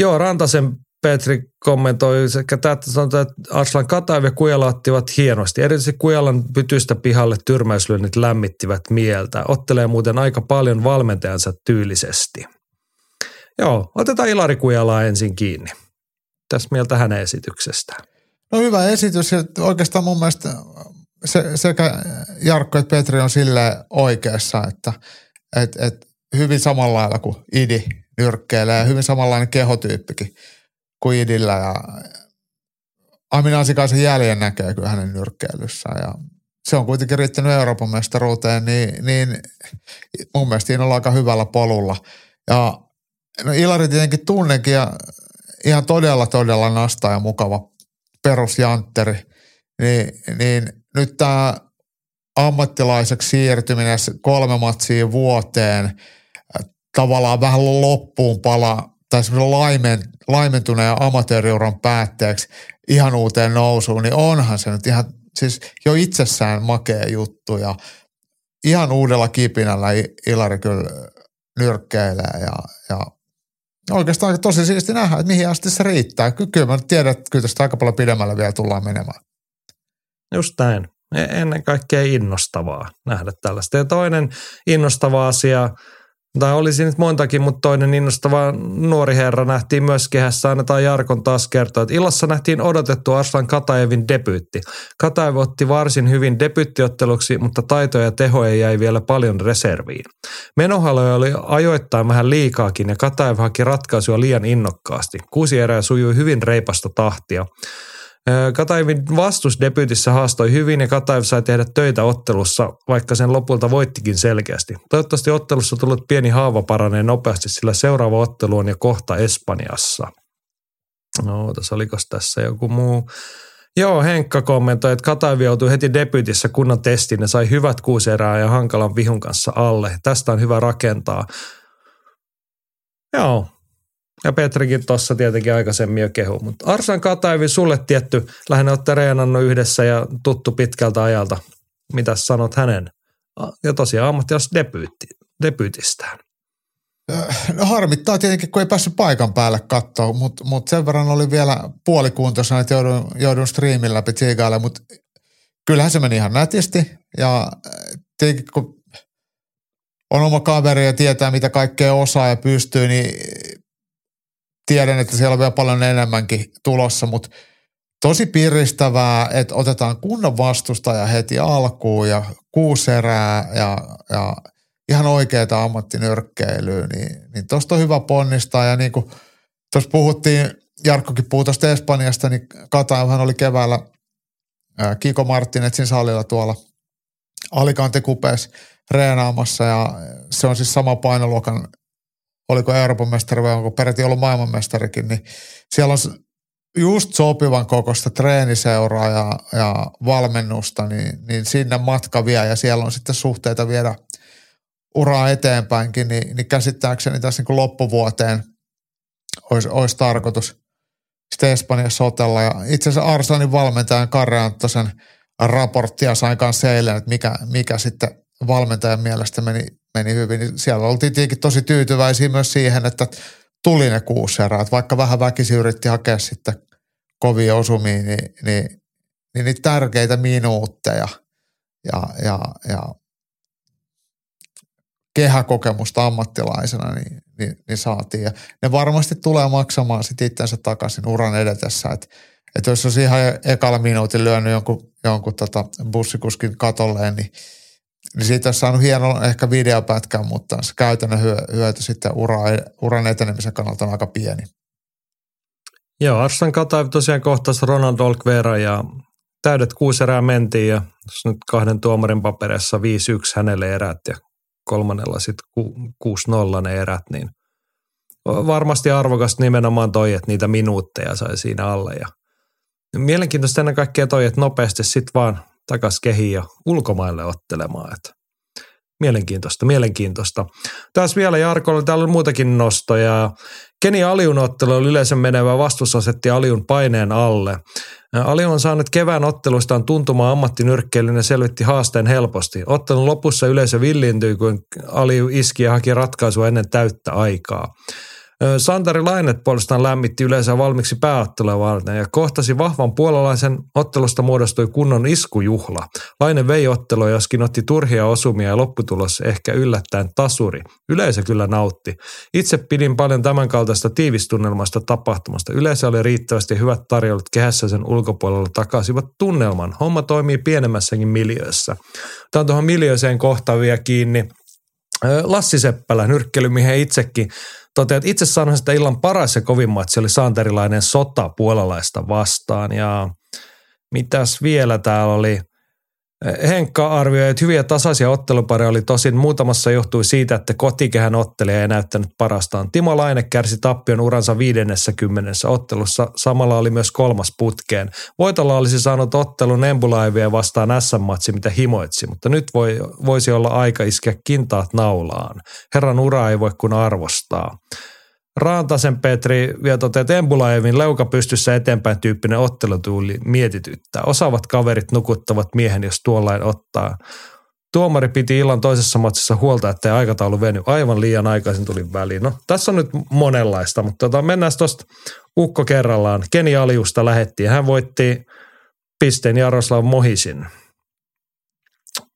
joo Rantasen Petri kommentoi sekä tätä sanotaan, että Arslan Kataev ja Kujala ottivat hienosti. Erityisesti Kujalan pytystä pihalle tyrmäyslyönnit lämmittivät mieltä. Ottelee muuten aika paljon valmentajansa tyylisesti. Joo, otetaan Ilari Kujalaa ensin kiinni. Tässä mieltä hänen esityksestään. No hyvä esitys oikeastaan mun mielestä se, sekä Jarkko että Petri on sille oikeassa, että et, et hyvin samalla lailla kuin Idi nyrkkeilee ja hyvin samanlainen kehotyyppikin kuin Idillä ja Amin Asikaisen jäljen näkee kyllä hänen nyrkkeilyssään ja se on kuitenkin riittänyt Euroopan mestaruuteen, niin, niin mun mielestä siinä ollaan aika hyvällä polulla. Ja no Ilari tietenkin tunnekin ja ihan todella, todella nasta ja mukava perusjantteri. Niin, niin nyt tämä ammattilaiseksi siirtyminen kolme matsia vuoteen tavallaan vähän loppuun pala tai semmoisen laimen, laimentuneen amatööriuran päätteeksi ihan uuteen nousuun, niin onhan se nyt ihan siis jo itsessään makea juttu ja ihan uudella kipinällä Ilari kyllä nyrkkeilee ja, ja oikeastaan tosi siisti nähdä, että mihin asti se riittää. Kyllä mä tiedän, että kyllä tästä aika paljon pidemmälle vielä tullaan menemään. Just näin. E-, ennen kaikkea innostavaa nähdä tällaista. Ja toinen innostava asia – tai olisi nyt montakin, mutta toinen innostava nuori herra nähtiin myös kehässä. Annetaan Jarkon taas kertoa, että illassa nähtiin odotettu Arslan Kataevin debyytti. Kataev otti varsin hyvin debyyttiotteluksi, mutta taitoja ja tehoja jäi vielä paljon reserviin. Menohaloja oli ajoittain vähän liikaakin ja Kataev haki ratkaisua liian innokkaasti. Kuusi erää sujui hyvin reipasta tahtia. Kataivin vastus debyytissä haastoi hyvin ja Kataiv sai tehdä töitä ottelussa, vaikka sen lopulta voittikin selkeästi. Toivottavasti ottelussa tullut pieni haava paranee nopeasti, sillä seuraava ottelu on jo kohta Espanjassa. No, tässä oliko tässä joku muu? Joo, Henkka kommentoi, että Kataivi joutui heti debyytissä kunnon testiin ja sai hyvät kuusi erää ja hankalan vihun kanssa alle. Tästä on hyvä rakentaa. Joo, ja Petrikin tuossa tietenkin aikaisemmin jo kehu. Mutta Arsan Kataivi, sulle tietty, lähinnä olette reenannut yhdessä ja tuttu pitkältä ajalta. Mitä sanot hänen? Ja tosiaan ammattilas debyytistään. No harmittaa tietenkin, kun ei päässyt paikan päälle katsoa, mutta mut sen verran oli vielä puolikuntoisena, että joudun, joudun striimin läpi tsiigaille, mutta kyllähän se meni ihan nätisti. Ja tietenkin kun on oma kaveri ja tietää, mitä kaikkea osaa ja pystyy, niin tiedän, että siellä on vielä paljon enemmänkin tulossa, mutta tosi piristävää, että otetaan kunnon vastustaja heti alkuun ja kuusi erää ja, ja ihan oikeaa ammattinyrkkeilyä, niin, niin tuosta on hyvä ponnistaa. Ja niin kuin tuossa puhuttiin, Jarkkokin puhui tuosta Espanjasta, niin Katainhan oli keväällä Kiko Martinetsin salilla tuolla Alicante Kupes reenaamassa ja se on siis sama painoluokan oliko Euroopan mestari vai onko peräti ollut maailmanmestarikin, niin siellä on just sopivan kokoista treeniseuraa ja, ja valmennusta, niin, niin sinne matka vie ja siellä on sitten suhteita viedä uraa eteenpäinkin, niin, niin käsittääkseni tässä niin loppuvuoteen olisi, olisi tarkoitus sitten Espanjassa otella. Ja itse asiassa Arsanin valmentajan Karre Anttosen raporttia sain kanssa eilen, että mikä, mikä sitten valmentajan mielestä meni meni hyvin, niin siellä oltiin tietenkin tosi tyytyväisiä myös siihen, että tuli ne kuusi erää. Että vaikka vähän väkisi yritti hakea sitten kovia osumia, niin, niin, niin niitä tärkeitä minuutteja ja, ja, ja kehäkokemusta ammattilaisena niin, niin, niin saatiin. Ja ne varmasti tulee maksamaan sitten itsensä takaisin uran edetessä. Että että jos olisi ihan ekalla minuutin lyönyt jonkun, jonkun tota bussikuskin katolleen, niin – niin siitä olisi saanut hienon ehkä videopätkän, mutta se käytännön hyöty sitten ura, uran etenemisen kannalta on aika pieni. Joo, Arsan Kataev tosiaan kohtasi Ronald Olkvera ja täydet kuusi erää mentiin ja nyt kahden tuomarin paperissa 5-1 hänelle erät ja kolmannella sitten 6-0 ne erät, niin varmasti arvokas nimenomaan toi, että niitä minuutteja sai siinä alle ja mielenkiintoista ennen kaikkea toi, että nopeasti sitten vaan takas kehiin ja ulkomaille ottelemaan. Että mielenkiintoista, mielenkiintoista. Tässä vielä Jarkolla, täällä on muutakin nostoja. Keni Aliun ottelu oli yleisön menevä vastus asetti Aliun paineen alle. Aliu on saanut kevään ottelustaan tuntumaan ammattinyrkkeilyn ja selvitti haasteen helposti. Ottelun lopussa yleisö villiintyi, kun Aliu iski ja haki ratkaisua ennen täyttä aikaa. Santari Lainet puolestaan lämmitti yleensä valmiiksi pääottelua varten ja kohtasi vahvan puolalaisen ottelusta muodostui kunnon iskujuhla. Laine vei ottelua, joskin otti turhia osumia ja lopputulos ehkä yllättäen tasuri. Yleisö kyllä nautti. Itse pidin paljon tämän kaltaista tiivistunnelmasta tapahtumasta. Yleisö oli riittävästi hyvät tarjoulut kehässä sen ulkopuolella takasivat tunnelman. Homma toimii pienemmässäkin miljöössä. Tämä on tuohon miljööseen kohtaan vielä kiinni. Lassi Seppälä, nyrkkelymiehen itsekin, toteat, itse sanoisin, että illan paras ja kovin matsi oli saanterilainen sota puolalaista vastaan. Ja mitäs vielä täällä oli? Henkka arvioi, että hyviä tasaisia ottelupareja oli tosin muutamassa johtui siitä, että kotikehän ottelija ei näyttänyt parastaan. Timo Laine kärsi tappion uransa 50 ottelussa, samalla oli myös kolmas putkeen. Voitolla olisi saanut ottelun Embulaivia vastaan S-matsi, mitä himoitsi, mutta nyt voi, voisi olla aika iskeä kintaat naulaan. Herran ura ei voi kun arvostaa. Raantasen Petri vielä toteaa, että Embulaevin leuka pystyssä eteenpäin tyyppinen ottelutuuli mietityttää. Osaavat kaverit nukuttavat miehen, jos tuollain ottaa. Tuomari piti illan toisessa matsissa huolta, että aikataulu veny aivan liian aikaisin tuli väliin. No, tässä on nyt monenlaista, mutta tota, mennään tuosta ukko kerrallaan. Keni Aliusta lähetti ja hän voitti pisteen Jaroslav Mohisin.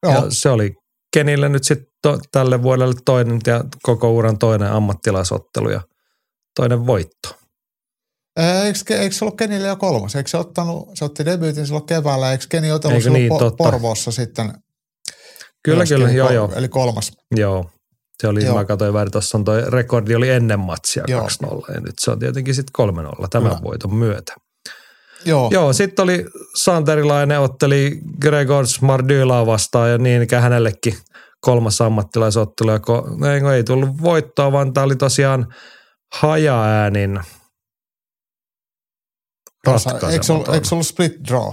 Ja se oli Kenille nyt sitten tälle vuodelle toinen ja koko uran toinen ammattilaisottelu. Ja toinen voitto. Eikö, eikö se ollut Kenille jo kolmas? Eikö se ottanut, se otti debyytin silloin keväällä, eikö Keni otellut silloin niin, po- Porvoossa sitten? Kyllä, kyllä, joo, joo. Eli kolmas. Joo, se oli, joo. mä katsoin väärin, tuossa on toi rekordi oli ennen matsia 2-0 ja nyt se on tietenkin sitten 3-0 tämän Kyllä. voiton myötä. Joo. Joo, sitten oli Santerilainen otteli Gregors Mardylaa vastaan ja niin ikään hänellekin kolmas ammattilaisottelu. Ja ko, ei, ei tullut voittoa, vaan tämä oli tosiaan hajaäänin Tasa- Eikö se ollut, eikö se ollut split draw?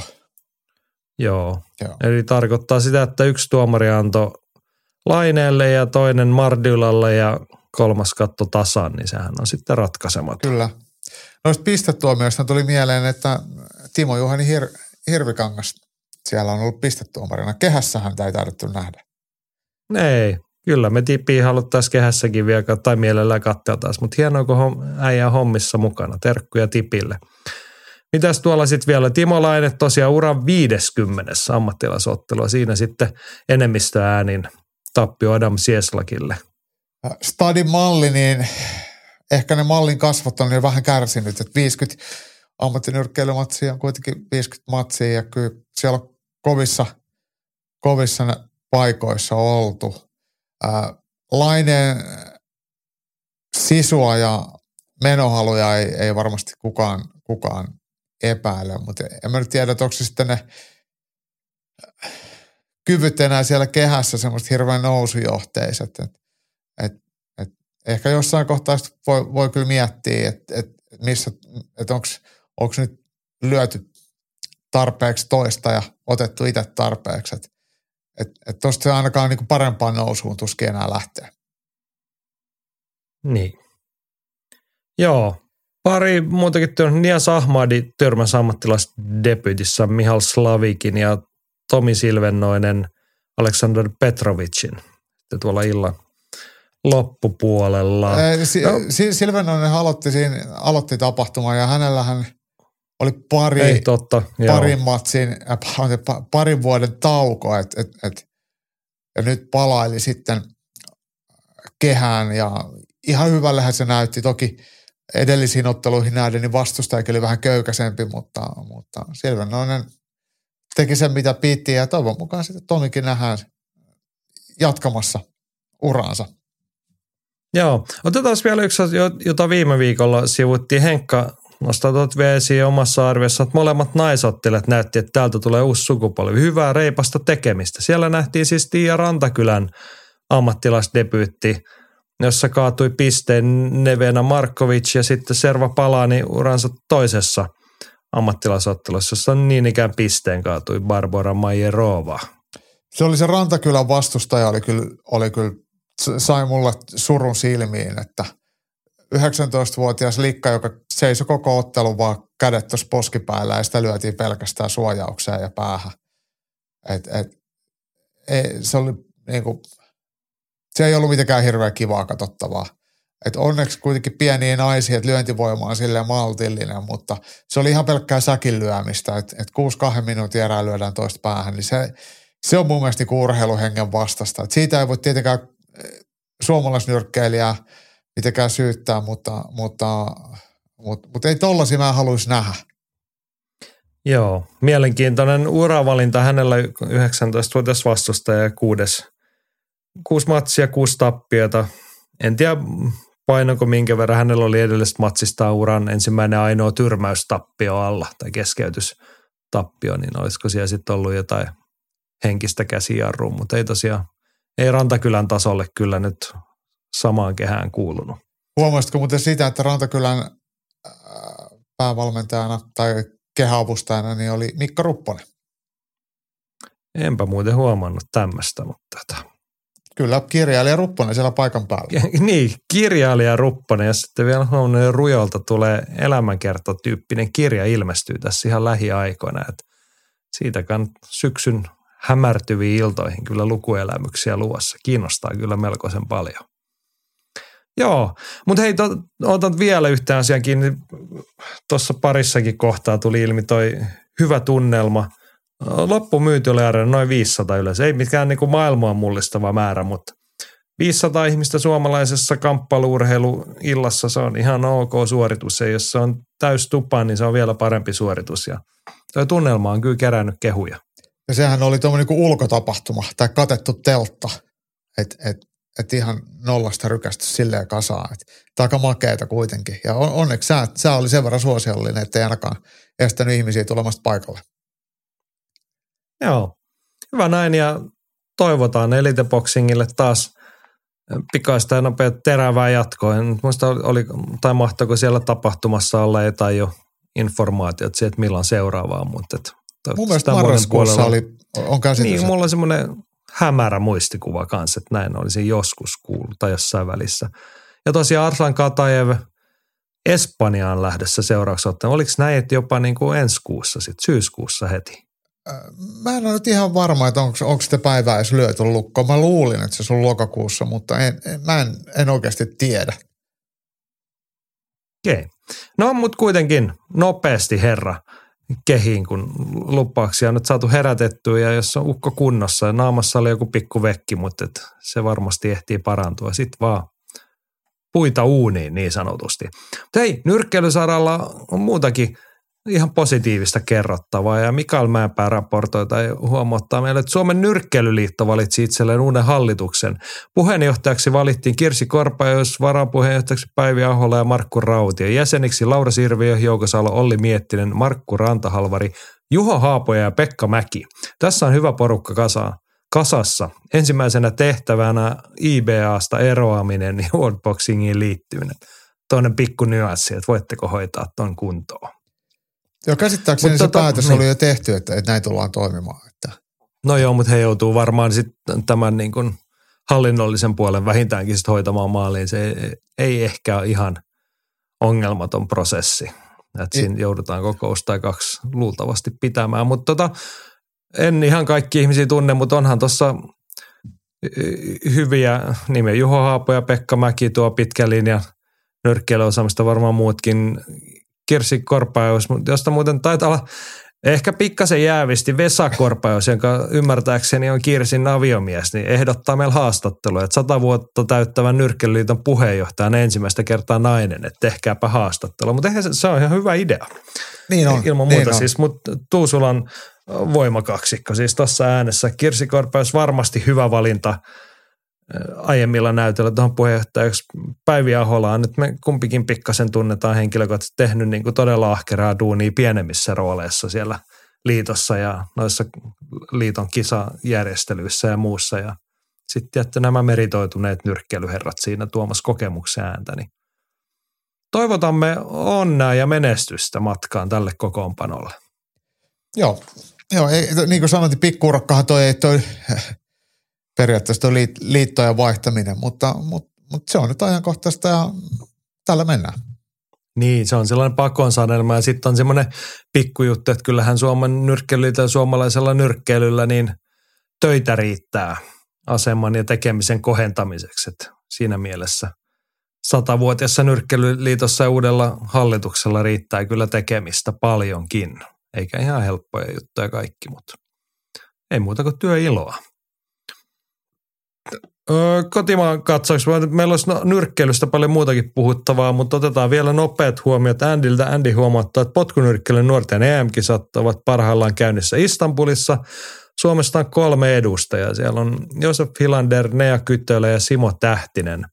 Joo. Joo. Eli tarkoittaa sitä, että yksi tuomari antoi Laineelle ja toinen Mardylalle ja kolmas katto tasan, niin sehän on sitten ratkaisematon. Kyllä. Noista pistetuomioista tuli mieleen, että Timo Juhani Hir- Hirvikangas siellä on ollut pistetuomarina. Kehässähän tämä ei taidettu nähdä. Ei, kyllä me tipiin haluttaisiin kehässäkin vielä tai mielellään katseltaisiin, mutta hienoa, kun hom- äijä hommissa mukana. Terkkuja tipille. Mitäs tuolla sitten vielä? Timo Laine tosiaan uran 50 ammattilaisottelua. Siinä sitten enemmistöäänin tappio Adam Sieslakille. Stadin malli, niin ehkä ne mallin kasvot on jo vähän kärsinyt, että 50 ammattinyrkkeilymatsia on kuitenkin 50 matsia ja kyllä siellä on kovissa, kovissa paikoissa oltu. Laineen sisua ja menohaluja ei, ei varmasti kukaan, kukaan epäile, mutta en mä nyt tiedä, että onko se sitten ne kyvyt enää siellä kehässä semmoista hirveän nousujohteiset. Et, et, et ehkä jossain kohtaa voi, voi kyllä miettiä, että et, missä, että onko nyt lyöty tarpeeksi toista ja otettu itse tarpeeksi. Että et, et tuosta se ainakaan niinku parempaan nousuun tuskin enää lähtee. Niin. Joo. Pari muutakin työn. Nias Ahmadi törmäsi ammattilaisdebyytissä Mihal Slavikin ja Tomi Silvennoinen Aleksandr Petrovicin sitten tuolla illan loppupuolella. Si- no. si- Silvennoinen aloitti, siinä, aloitti tapahtuman ja hänellähän oli pari, Ei totta, parin matsin, äh, parin vuoden tauko, et, et, et, ja nyt palaili sitten kehään ja ihan hyvällähän se näytti. Toki edellisiin otteluihin nähden niin vastustajakin oli vähän köykäisempi, mutta, mutta Silvennoinen teki sen mitä piti ja toivon mukaan sitten Tomikin nähdään jatkamassa uraansa. Joo, otetaan vielä yksi, jota viime viikolla sivuttiin. Henkka vielä esiin omassa arviossa, että molemmat naisottelijat näytti, että täältä tulee uusi sukupolvi. Hyvää reipasta tekemistä. Siellä nähtiin siis Tiia Rantakylän ammattilaisdebyytti, jossa kaatui pisteen Nevena Markovic ja sitten Serva Palani uransa toisessa ammattilaisottelussa, jossa niin ikään pisteen kaatui Barbara Majerova. Se oli se Rantakylän vastustaja, oli kyllä, oli kyllä sai mulle surun silmiin, että 19-vuotias likka, joka seisoi koko ottelun vaan kädet tuossa poskipäällä ja sitä lyötiin pelkästään suojaukseen ja päähän. Et, et, ei, se oli niinku, se ei ollut mitenkään hirveän kivaa katsottavaa. Et onneksi kuitenkin pieniä naisia, että lyöntivoima on silleen maltillinen, mutta se oli ihan pelkkää säkin lyömistä, että et 6-2 minuutin erää lyödään toista päähän, niin se, se on mun mielestä niinku urheiluhengen vastasta. Et siitä ei voi tietenkään suomalaisnyrkkeilijää mitenkään syyttää, mutta, mutta, mutta, mutta ei tollaisia mä haluaisi nähdä. Joo, mielenkiintoinen uravalinta hänellä 19-vuotias vastustaja ja kuudes, kuusi matsia, kuusi tappiota. En tiedä painonko minkä verran hänellä oli edellisestä matsista uran ensimmäinen ainoa tyrmäystappio alla tai keskeytystappio, niin olisiko siellä sitten ollut jotain henkistä käsijarrua, mutta ei tosiaan, ei Rantakylän tasolle kyllä nyt samaan kehään kuulunut. Huomasitko muuten sitä, että Rantakylän päävalmentajana tai kehäavustajana niin oli Mikko Rupponen? Enpä muuten huomannut tämmöistä, mutta tota. Kyllä, kirjailija Rupponen siellä paikan päällä. niin, kirjailija Rupponen ja sitten vielä huomannut Rujolta tulee elämänkertotyyppinen kirja ilmestyy tässä ihan lähiaikoina. Että siitä syksyn hämärtyviin iltoihin kyllä lukuelämyksiä luvassa. Kiinnostaa kyllä melkoisen paljon. Joo, mutta hei, to, otan vielä yhteen asian kiinni. Tuossa parissakin kohtaa tuli ilmi toi hyvä tunnelma. Loppumyyty oli noin 500 yleensä. Ei mikään niinku maailmaa mullistava määrä, mutta 500 ihmistä suomalaisessa kamppailuurheiluillassa, se on ihan ok suoritus. Ja jos se on täys tupa, niin se on vielä parempi suoritus. Ja tuo tunnelma on kyllä kerännyt kehuja. Ja sehän oli tuommoinen niin ulkotapahtuma tai katettu teltta. Et, et, että ihan nollasta rykästy silleen kasaan. Että aika makeeta kuitenkin. Ja on, onneksi sää, sää oli sen verran suosiollinen, että ei ainakaan estänyt ihmisiä tulemasta paikalle. Joo, hyvä näin ja toivotaan Elite Boxingille taas pikaista ja nopeaa terävää jatkoa. En muista oli, tai mahtoiko siellä tapahtumassa olla jotain jo informaatiot siitä, että milloin seuraavaa, mutta et, Mun mielestä marraskuussa oli, on käsitys. Niin, mulla on semmoinen hämärä muistikuva kanssa, että näin olisin joskus kuullut tai jossain välissä. Ja tosiaan Arslan Katajev Espanjaan lähdössä seuraavaksi ottaen. Oliko näin, että jopa niin kuin ensi kuussa, sit syyskuussa heti? Mä en ole nyt ihan varma, että onko, onko sitä päivää edes lyöty lukkoon. Mä luulin, että se on lokakuussa, mutta en, en, mä en, en oikeasti tiedä. Okei. Okay. No, mutta kuitenkin nopeasti herra kehiin, kun lupauksia on nyt saatu herätettyä ja jos on ukko kunnossa ja naamassa oli joku pikku vekki, mutta et se varmasti ehtii parantua. Sitten vaan puita uuniin niin sanotusti. Mutta hei, nyrkkeilysaralla on muutakin ihan positiivista kerrottavaa ja Mikael Mäenpää raportoi tai huomauttaa meille, että Suomen nyrkkeilyliitto valitsi itselleen uuden hallituksen. Puheenjohtajaksi valittiin Kirsi Korpajos, varapuheenjohtajaksi Päivi Ahola ja Markku Rautio. Jäseniksi Laura Sirviö, Joukosalo, Olli Miettinen, Markku Rantahalvari, Juho Haapoja ja Pekka Mäki. Tässä on hyvä porukka kasaa kasassa. Ensimmäisenä tehtävänä IBAsta eroaminen ja Worldboxingiin liittyminen. Toinen pikku nyanssi, että voitteko hoitaa ton kuntoon. Joo, käsittääkseni se tota, päätös niin. oli jo tehty, että, että näin tullaan toimimaan. Että. No joo, mutta he joutuu varmaan sitten tämän niin kuin hallinnollisen puolen vähintäänkin sit hoitamaan maaliin. Se ei, ei ehkä ole ihan ongelmaton prosessi. Että siinä joudutaan kokous tai kaksi luultavasti pitämään. Mutta tota, en ihan kaikki ihmisiä tunne, mutta onhan tuossa hyviä nimiä. Juho Haapo ja Pekka Mäki tuo pitkä linja nyrkkeilyosaamista varmaan muutkin Kirsi Korpaus, josta muuten taitaa olla ehkä pikkasen jäävisti Vesa Korpaus, jonka ymmärtääkseni on Kirsin aviomies, niin ehdottaa meillä haastattelua, että sata vuotta täyttävän nyrkkeliiton puheenjohtajan ensimmäistä kertaa nainen, että tehkääpä haastattelua. Mutta ehkä se, se on ihan hyvä idea. Niin on. Ilman niin muuta on. siis, mutta Tuusulan voimakaksikko siis tuossa äänessä. Kirsi Korpaus varmasti hyvä valinta – aiemmilla näytöllä tuohon puheenjohtajaksi Päivi Aholaan. Nyt me kumpikin pikkasen tunnetaan henkilökohtaisesti tehnyt niin kuin todella ahkeraa duunia pienemmissä rooleissa siellä liitossa ja noissa liiton kisajärjestelyissä ja muussa. Ja sitten että nämä meritoituneet nyrkkeilyherrat siinä tuomassa kokemuksen ääntä, niin toivotamme onnea ja menestystä matkaan tälle kokoonpanolle. Joo, Joo ei, niin kuin sanoin, pikkuurakkahan toi toi periaatteessa tuo liittojen vaihtaminen, mutta, mutta, mutta se on nyt ajankohtaista ja tällä mennään. Niin, se on sellainen pakon sanelma ja sitten on semmoinen pikkujuttu, että kyllähän Suomen nyrkkeilyllä ja suomalaisella nyrkkeilyllä niin töitä riittää aseman ja tekemisen kohentamiseksi. Että siinä mielessä satavuotiassa nyrkkeilyliitossa ja uudella hallituksella riittää kyllä tekemistä paljonkin. Eikä ihan helppoja juttuja kaikki, mutta ei muuta kuin työiloa. Kotimaan katsoiksi, meillä olisi no, nyrkkeilystä paljon muutakin puhuttavaa, mutta otetaan vielä nopeat huomiot Andiltä. Andy huomauttaa, että potkunyrkkeilyn nuorten EM-kisat ovat parhaillaan käynnissä Istanbulissa. Suomesta on kolme edustajaa. Siellä on Josef Hilander, Nea Kytölä ja Simo Tähtinen.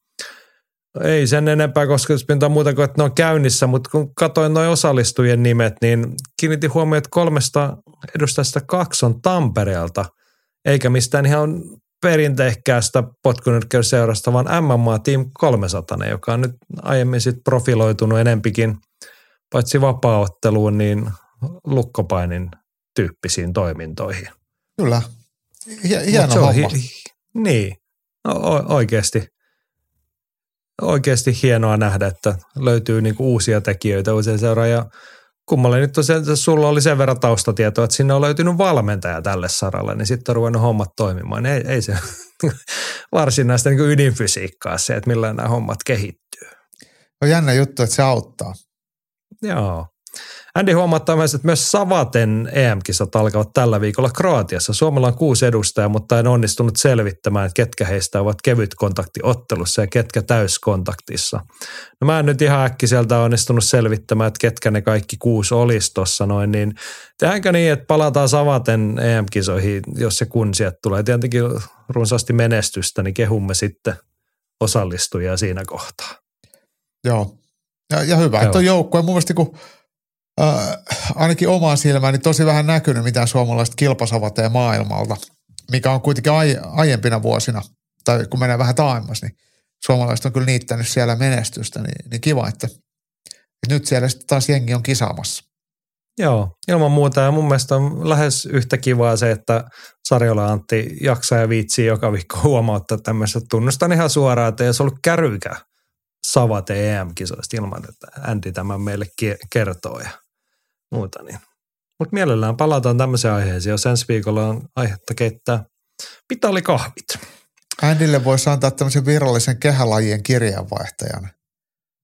Ei sen enempää kosketuspintaa muuta kuin, että ne on käynnissä, mutta kun katsoin noin osallistujien nimet, niin kiinnitin huomioon, että kolmesta edustajasta kaksi on Tampereelta, eikä mistään ihan perinteikkäästä potkunyrkkeilyseurasta, vaan MMA Team 300, joka on nyt aiemmin sit profiloitunut enempikin paitsi vapaaotteluun, niin lukkopainin tyyppisiin toimintoihin. Kyllä. Hieno homma. Hi- niin, no, oikeasti. Oikeasti hienoa nähdä, että löytyy niinku uusia tekijöitä, uusia seuraajia kummalle nyt tosiaan, että sulla oli sen verran taustatietoa, että sinne on löytynyt valmentaja tälle saralle, niin sitten on ruvennut hommat toimimaan. Ei, ei se varsinaista niin ydinfysiikkaa se, että millä nämä hommat kehittyy. On jännä juttu, että se auttaa. Joo. Andy huomauttaa myös, että myös Savaten EM-kisat alkavat tällä viikolla Kroatiassa. Suomella on kuusi edustajaa, mutta en onnistunut selvittämään, että ketkä heistä ovat kevyt kontaktiottelussa ja ketkä täyskontaktissa. No mä en nyt ihan äkkiseltä onnistunut selvittämään, että ketkä ne kaikki kuusi olisi tuossa noin, niin tehdäänkö niin, että palataan Savaten EM-kisoihin, jos se kun sieltä tulee. Tietenkin runsaasti menestystä, niin kehumme sitten osallistujia siinä kohtaa. Joo. Ja, ja hyvä, Joo. että on joukkue. Mun mielestä kun, äh, ainakin omaan silmään, niin tosi vähän näkynyt mitään suomalaista kilpasavateen maailmalta, mikä on kuitenkin ai, aiempina vuosina, tai kun menee vähän taaemmas, niin suomalaiset on kyllä niittänyt siellä menestystä, niin, niin kiva, että, että nyt siellä sitten taas jengi on kisaamassa. Joo, ilman muuta. Ja mun mielestä on lähes yhtä kivaa se, että Sarjola Antti jaksaa ja viitsii joka viikko huomauttaa tämmöistä. Tunnustan ihan suoraan, että ei olisi ollut kärrykä Savate EM-kisoista ilman, että Andy tämän meille kertoo ja muuta. Niin. Mutta mielellään palataan tämmöiseen aiheeseen, jos ensi viikolla on aihetta keittää pitalikahvit. Andille voisi antaa tämmöisen virallisen kehälajien kirjanvaihtajan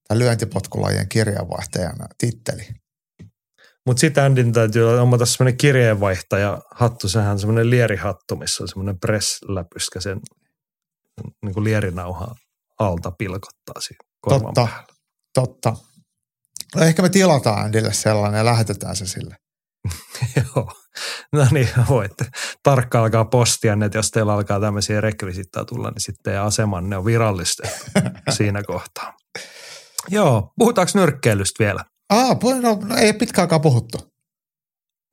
tai lyöntipotkulajien kirjanvaihtajan titteli. Mutta sitten Andin täytyy omata semmoinen kirjeenvaihtaja hattu, sehän on semmoinen lierihattu, missä on semmoinen press-läpyskä sen niin kuin lierinauhaa alta pilkottaa siinä korvan Totta. päällä. Totta. No ehkä me tilataan Andille sellainen ja lähetetään se sille. Joo. No niin, voitte tarkkaan alkaa postia, että jos teillä alkaa tämmöisiä rekvisittaa tulla, niin sitten asemanne on virallistettu siinä kohtaa. Joo, puhutaanko nyrkkeilystä vielä? Aa, no, no ei pitkään aikaa puhuttu.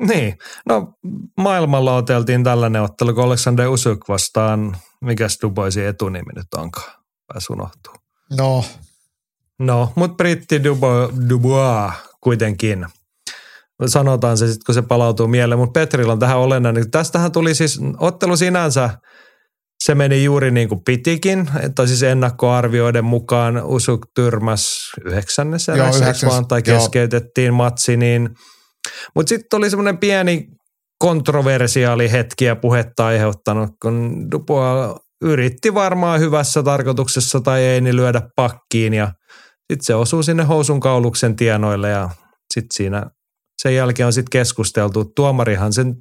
Niin, no maailmalla oteltiin tällainen ottelu, kun Alexander Usuk vastaan, mikäs Duboisin etunimi nyt onkaan, pääs unohtuu. No, No, mutta britti Dubois, kuitenkin. Sanotaan se sitten, kun se palautuu mieleen. Mutta Petrillä on tähän olennainen. Tästähän tuli siis ottelu sinänsä, se meni juuri niin kuin pitikin. Tai siis ennakkoarvioiden mukaan Usuk tyrmäs yhdeksännessä Joo, yhdeksäs, vaan, tai joo. keskeytettiin matsi. Niin. Mutta sitten oli semmoinen pieni kontroversiaali hetki ja puhetta aiheuttanut, kun Dubois yritti varmaan hyvässä tarkoituksessa tai ei, niin lyödä pakkiin ja sitten se osuu sinne housun kauluksen tienoille ja sitten siinä sen jälkeen on sitten keskusteltu. Tuomarihan sen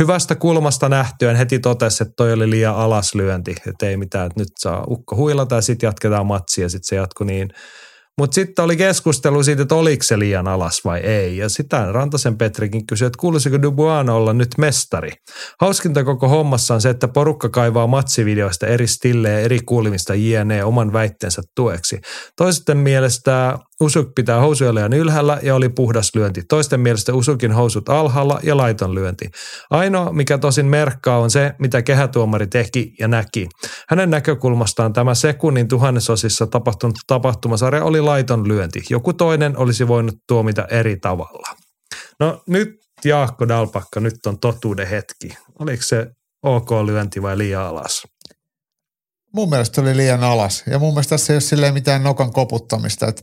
hyvästä kulmasta nähtyään heti totesi, että toi oli liian alaslyönti, että ei mitään, että nyt saa ukko huilata ja sitten jatketaan matsia sitten se jatkui niin. Mutta sitten oli keskustelu siitä, että oliko se liian alas vai ei. Ja sitä Rantasen Petrikin kysyi, että kuulisiko Dubuan olla nyt mestari. Hauskinta koko hommassa on se, että porukka kaivaa matsivideoista eri stillejä eri kulmista jne. oman väitteensä tueksi. Toisten mielestä Usuk pitää housuja liian ylhäällä ja oli puhdas lyönti. Toisten mielestä Usukin housut alhaalla ja laiton lyönti. Ainoa, mikä tosin merkkaa, on se, mitä kehätuomari teki ja näki. Hänen näkökulmastaan tämä sekunnin tuhannesosissa tapahtunut tapahtumasarja oli laiton lyönti. Joku toinen olisi voinut tuomita eri tavalla. No nyt Jaakko Dalpakka, nyt on totuuden hetki. Oliko se ok lyönti vai liian alas? mun mielestä oli liian alas. Ja mun mielestä tässä ei ole silleen mitään nokan koputtamista. Että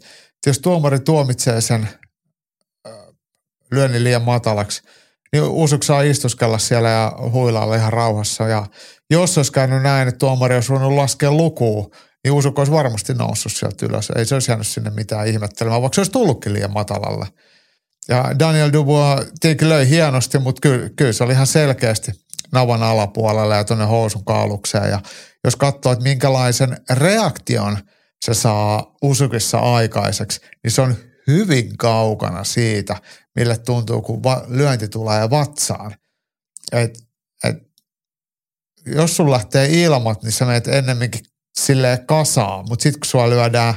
jos tuomari tuomitsee sen lyönnin liian matalaksi, niin Usuk saa istuskella siellä ja huilailla ihan rauhassa. Ja jos olisi käynyt näin, että tuomari olisi voinut laskea lukuun, niin Usuk olisi varmasti noussut sieltä ylös. Ei se olisi jäänyt sinne mitään ihmettelemään, vaikka se olisi tullutkin liian matalalle. Ja Daniel Dubois tietenkin löi hienosti, mutta kyllä, kyllä se oli ihan selkeästi navan alapuolella ja tuonne housun kaulukseen. Ja jos katsoo, että minkälaisen reaktion se saa Usukissa aikaiseksi, niin se on hyvin kaukana siitä, mille tuntuu, kun va- lyönti tulee vatsaan. Et, et, jos sun lähtee ilmat, niin sä menet ennemminkin silleen kasaan, mutta sitten kun sua lyödään,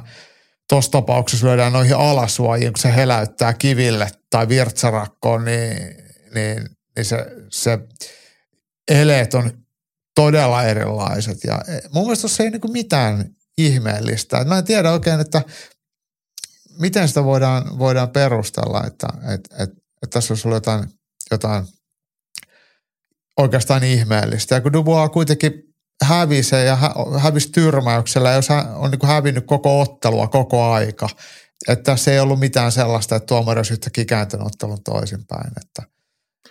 tuossa tapauksessa lyödään noihin alasuojiin, kun se heläyttää kiville tai virtsarakkoon, niin, niin, niin se, se eleet on todella erilaiset. Ja mun mielestä se ei niin mitään ihmeellistä. Et mä en tiedä oikein, että miten sitä voidaan, voidaan perustella, että, että, että, että tässä olisi ollut jotain, jotain oikeastaan ihmeellistä. Ja kun Dubois kuitenkin hävisi ja hä, hävisi tyrmäyksellä, jos hän on niin hävinnyt koko ottelua koko aika, että tässä ei ollut mitään sellaista, että tuomari olisi yhtäkkiä kääntänyt ottelun toisinpäin. Että,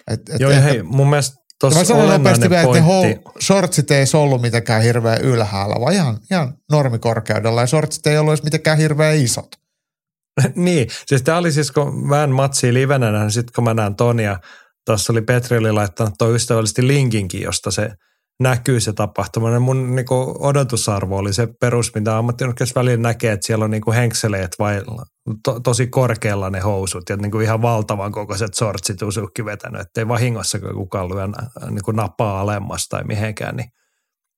et, et Joo, ehkä- hei, mun mielestä tuossa mä sanon nopeasti vielä, että hou, shortsit ei ollut mitenkään hirveän ylhäällä, vaan ihan, ihan normikorkeudella. Ja shortsit ei ollut edes mitenkään hirveän isot. niin, siis tämä oli siis, kun mä en matsia livenä nähnyt, sit kun mä näen Tonia, tuossa oli Petri oli laittanut tuo ystävällisesti linkinkin, josta se näkyy se tapahtuma. Mun niinku, odotusarvo oli se perus, mitä ammattinurkkeessa välillä näkee, että siellä on niinku henkseleet vai to, tosi korkealla ne housut ja niinku ihan valtavan kokoiset sortsit usukki vetänyt, ettei vahingossa kukaan lyö niinku napaa alemmas tai mihinkään. Niin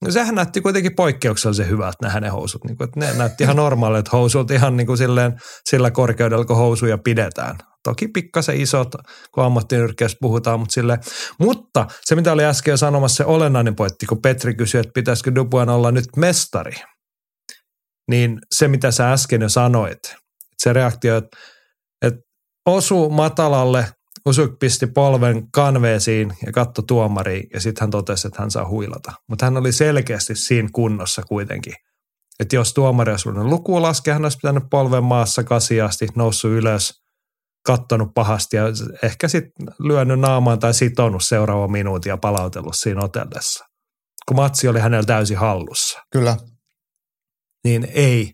No sehän näytti kuitenkin poikkeuksellisen hyvät ne hänen housut. Niin kuin, että ne näytti ihan normaalit housut ihan niin kuin silleen, sillä korkeudella, kun housuja pidetään. Toki pikkasen isot, kun ammattinyrkkeys puhutaan, mutta sille. Mutta se, mitä oli äsken sanomassa, se olennainen pointti, kun Petri kysyi, että pitäisikö Dubuan olla nyt mestari, niin se, mitä sä äsken jo sanoit, se reaktio, että, että osu matalalle, Usuk pisti polven kanveesiin ja katto tuomariin ja sitten hän totesi, että hän saa huilata. Mutta hän oli selkeästi siinä kunnossa kuitenkin. Että jos tuomari olisi ollut lukuun laskea, hän olisi pitänyt polven maassa kasiasti, noussut ylös, kattonut pahasti ja ehkä sitten lyönyt naamaan tai sitonut seuraava minuutin ja palautellut siinä otellessa. Kun matsi oli hänellä täysin hallussa. Kyllä. Niin ei.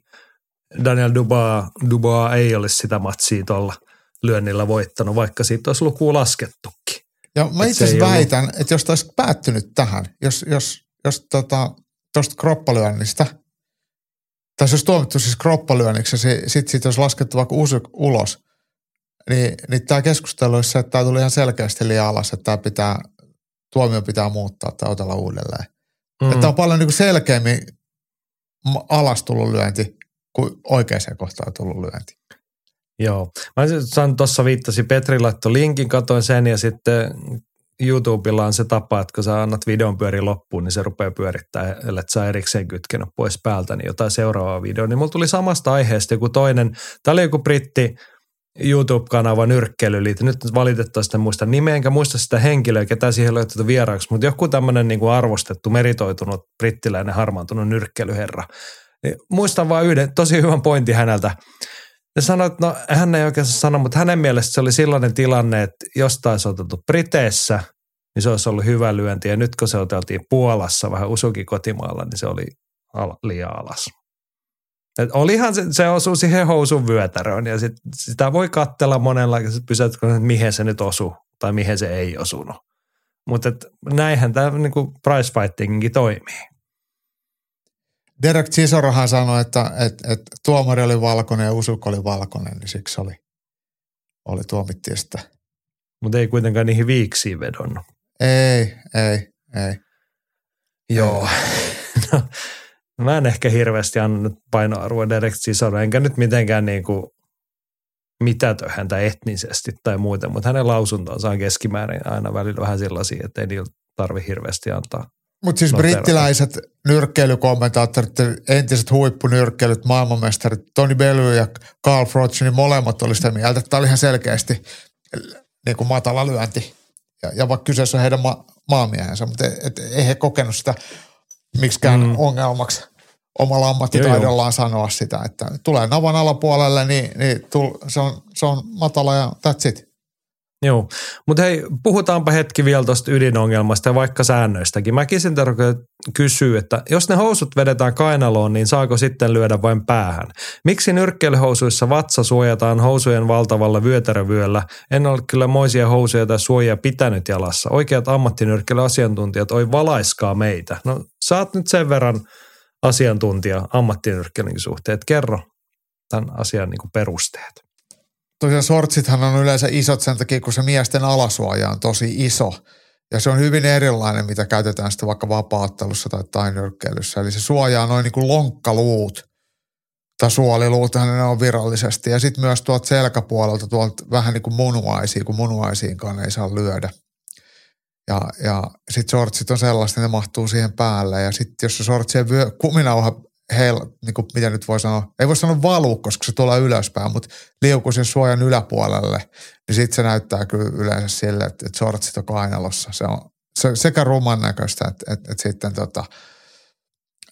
Daniel Dubois, Dubois ei olisi sitä matsia tuolla – lyönnillä voittanut, vaikka siitä olisi luku laskettukin. Ja mä itse asiassa väitän, ollut... että jos olisi päättynyt tähän, jos, jos, jos tota, tuosta kroppalyönnistä, tai jos tuomittu siis kroppalyönniksi ja sitten sit olisi laskettu vaikka ulos, niin, niin tämä keskustelu olisi se, että tämä tuli ihan selkeästi liian alas, että tämä pitää, tuomio pitää muuttaa tai otella uudelleen. Mm. Että on paljon niin selkeämmin alas tullut lyönti kuin oikeaan kohtaan tullut lyönti. Joo. Mä tuossa viittasi Petri laittoi linkin, katoin sen ja sitten YouTubella on se tapa, että kun sä annat videon pyöri loppuun, niin se rupeaa pyörittää, ellei sä erikseen kytkenyt pois päältä, niin jotain seuraavaa videoa. Niin mulla tuli samasta aiheesta joku toinen, tää oli joku britti YouTube-kanava Nyrkkeilyliitto. Nyt valitettavasti en muista nimeä, enkä muista sitä henkilöä, ketä siihen löytyy vieraaksi, mutta joku tämmöinen niin kuin arvostettu, meritoitunut brittiläinen harmaantunut nyrkkeilyherra. Niin muistan vain yhden tosi hyvän pointin häneltä. Ja sanoi, että no hän ei oikein sano, mutta hänen mielestä se oli sellainen tilanne, että jostain se otettu Briteissä, niin se olisi ollut hyvä lyönti. Ja nyt kun se oteltiin Puolassa vähän usukin kotimaalla, niin se oli al- liian alas. Et olihan se, se osui siihen housun vyötäröön ja sit, sitä voi katsella monella, pysäytkö, että mihin se nyt osuu tai mihin se ei osunut. Mutta näinhän tämä niinku price fightingin toimii. Derek Chisorohan sanoi, että, että, että tuomari oli valkoinen ja Usuk oli valkoinen, niin siksi oli, oli tuomittiin sitä. Mutta ei kuitenkaan niihin viiksiin vedonnut. Ei, ei, ei. Joo. no, mä en ehkä hirveästi anna nyt painoarvoa Derek Chisoro, enkä nyt mitenkään niin kuin mitätö häntä etnisesti tai muuten, mutta hänen lausuntonsa on keskimäärin aina välillä vähän sellaisia, että ei niillä tarvi hirveästi antaa mutta siis brittiläiset nyrkkeilykommentaattorit, entiset huippunyrkkeilyt, maailmanmestarit, Tony Bellew ja Carl Froch, niin molemmat oli sitä mieltä, että tämä oli ihan selkeästi niin kuin matala lyönti. Ja, ja vaikka kyseessä on heidän ma- maamiehensä, mutta ei he kokenut sitä miksikään mm. ongelmaksi omalla ammattitaidollaan sanoa sitä, että tulee navan alapuolelle, niin, niin tull, se, on, se on matala ja that's it. Joo, mutta hei, puhutaanpa hetki vielä tuosta ydinongelmasta ja vaikka säännöistäkin. Mä kisin kysyy, että jos ne housut vedetään kainaloon, niin saako sitten lyödä vain päähän? Miksi nyrkkeilyhousuissa vatsa suojataan housujen valtavalla vyötärövyöllä? En ole kyllä moisia housuja tai suojia pitänyt jalassa. Oikeat ammattinyrkkeilyasiantuntijat, oi valaiskaa meitä. No sä oot nyt sen verran asiantuntija ammattinyrkkeilyn suhteen, että kerro tämän asian niin perusteet tosiaan sortsithan on yleensä isot sen takia, kun se miesten alasuoja on tosi iso. Ja se on hyvin erilainen, mitä käytetään sitten vaikka vapaattelussa tai tainyrkkeilyssä. Eli se suojaa noin niin kuin lonkkaluut tai suoliluuthan ne on virallisesti. Ja sitten myös tuolta selkäpuolelta tuolta vähän niin kuin munuaisiin, kun munuaisiinkaan ei saa lyödä. Ja, ja sitten sortsit on sellaista, ne mahtuu siihen päälle. Ja sitten jos se sortsien vyö, kuminauha heil, niin kuin, miten nyt voi sanoa, ei voi sanoa valu, koska se tulee ylöspäin, mutta liukuu sen suojan yläpuolelle, niin sitten se näyttää kyllä yleensä sille, että, että sortsit on kainalossa. Se on se, sekä ruman näköistä, että, että, että sitten tota,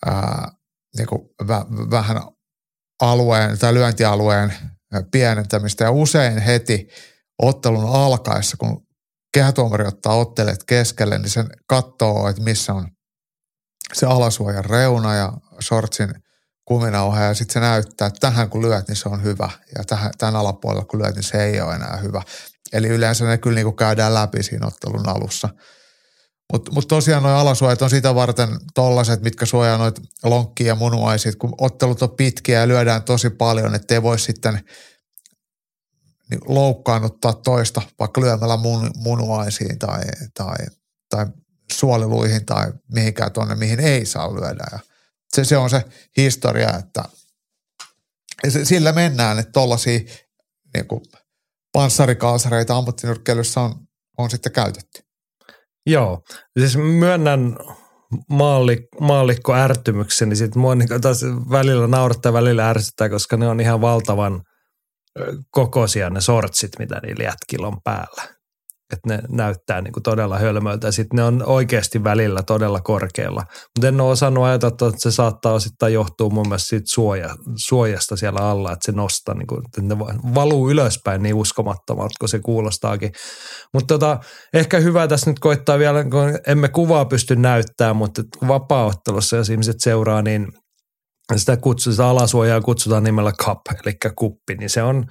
ää, niin kuin vä, vähän alueen tai lyöntialueen pienentämistä ja usein heti ottelun alkaessa, kun kehätuomari ottaa otteleet keskelle, niin sen katsoo, että missä on se alasuojan reuna ja shortsin kuminauha ja sitten se näyttää, että tähän kun lyöt, niin se on hyvä ja tähän, tämän alapuolella kun lyöt, niin se ei ole enää hyvä. Eli yleensä ne kyllä niin kuin käydään läpi siinä ottelun alussa. Mutta mut tosiaan nuo alasuojat on sitä varten tollaset, mitkä suojaa noita lonkkia ja munuaisit, kun ottelut on pitkiä ja lyödään tosi paljon, ettei voi sitten niin loukkaannuttaa toista vaikka lyömällä mun, munuaisiin tai, tai, tai suoliluihin tai mihinkään tuonne, mihin ei saa lyödä. Ja se, se on se historia, että sillä mennään, että tuollaisia niin panssarikalsareita ammattinyrkkeilyssä on, on sitten käytetty. Joo, siis myönnän maallik, maallikko ärtymykseni, sitten mua niin taas välillä naurattaa välillä ärsyttää, koska ne on ihan valtavan kokoisia ne sortsit, mitä niillä jätkillä on päällä että ne näyttää niin kuin todella hölmöltä sitten ne on oikeasti välillä todella korkealla. Mutta en ole osannut ajatella, että se saattaa osittain johtua mun mielestä siitä suoja, suojasta siellä alla, että se nostaa, niin kuin, että ne valuu ylöspäin niin uskomattomalta kuin se kuulostaakin. Mutta tota, ehkä hyvä tässä nyt koittaa vielä, kun emme kuvaa pysty näyttämään, mutta vapaaottelussa, jos ihmiset seuraa, niin sitä, kutsutaan, sitä alasuojaa kutsutaan nimellä cup, eli kuppi, niin se on –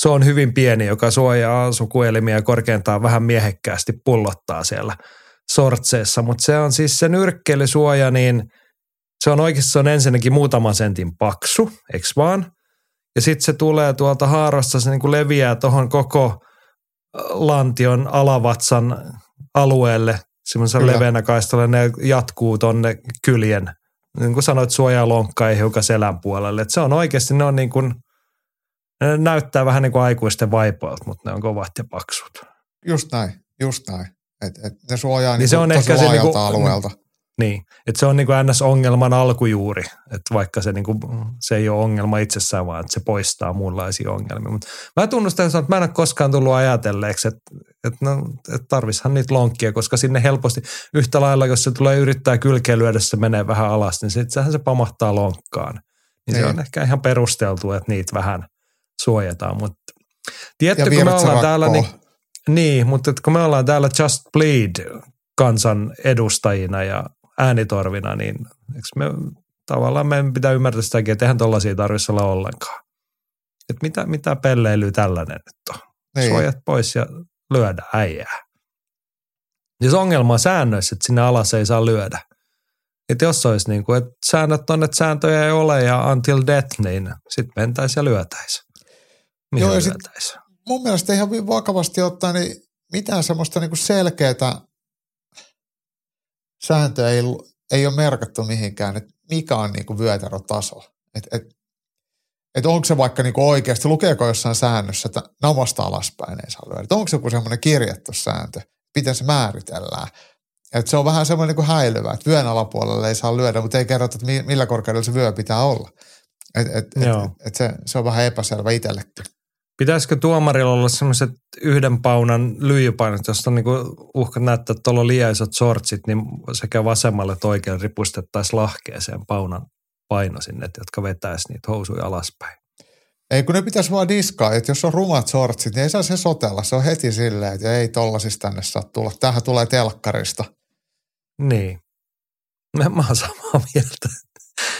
se on hyvin pieni, joka suojaa sukuelimiä korkeintaan vähän miehekkäästi pullottaa siellä sortseessa, mutta se on siis se nyrkkeilysuoja, niin se on oikeasti se on ensinnäkin muutaman sentin paksu, eikö vaan? Ja sitten se tulee tuolta haarasta, se niin kuin leviää tuohon koko lantion alavatsan alueelle, semmoisen leveänä kaistalla, ne jatkuu tonne kyljen, niin kuin sanoit, suojaa lonkkaa ja hiukan selän puolelle. Et se on oikeasti, ne on niin kuin – ne näyttää vähän niin kuin aikuisten vaipoilta, mutta ne on kovat ja paksut. Just näin, just näin. Et, et ne suojaa niin, niin se on ehkä se niin kuin, alueelta. Niin, että se on niin kuin NS-ongelman alkujuuri, että vaikka se, niin kuin, se ei ole ongelma itsessään, vaan että se poistaa muunlaisia ongelmia. Mutta mä tunnustan, että mä en ole koskaan tullut ajatelleeksi, että, että, no, että tarvishan niitä lonkkia, koska sinne helposti yhtä lailla, jos se tulee yrittää kylkeä lyödä, se menee vähän alas, niin sehän se pamahtaa lonkkaan. Niin se niin. on ehkä ihan perusteltu, että niitä vähän – suojataan. Mutta tiedätkö, kun me ollaan täällä, niin, niin, mutta kun me ollaan täällä Just Bleed kansan edustajina ja äänitorvina, niin me tavallaan meidän pitää ymmärtää sitäkin, että eihän tollaisia tarvitsisi olla ollenkaan. Että mitä, mitä pelleilyä tällainen nyt on. Niin. Suojat pois ja lyödä äijää. Siis ongelma on säännöissä, että sinne alas ei saa lyödä. Että jos olisi niin kuin, että säännöt on, että sääntöjä ei ole ja until death, niin sitten mentäisiin ja lyötäisiin. Joo, ja sit mun mielestä ihan vakavasti ottaen, niin mitään semmoista niinku selkeää sääntöä ei, ei ole merkattu mihinkään, että mikä on niinku vyötärötaso. Että et, et onko se vaikka niinku oikeasti, lukeeko jossain säännössä, että namasta alaspäin ei saa lyödä. onko se joku semmoinen kirjattu sääntö, miten se määritellään. Et se on vähän semmoinen niinku häilyvä, että vyön alapuolelle ei saa lyödä, mutta ei kerrota, että millä korkeudella se vyö pitää olla. Et, et, et, et se, se on vähän epäselvä itsellekin. Pitäisikö tuomarilla olla semmoiset yhden paunan lyijypainot, josta niinku uhka näyttää, että tuolla on liian isot sortsit, niin sekä vasemmalle että oikealle ripustettaisiin lahkeeseen paunan paino sinne, jotka vetäisi niitä housuja alaspäin. Ei kun ne pitäisi vaan diskaa, että jos on rumat sortsit, niin ei saa se sotella. Se on heti silleen, että ei tollasista tänne saa tulla. Tähän tulee telkkarista. Niin. Mä oon samaa mieltä,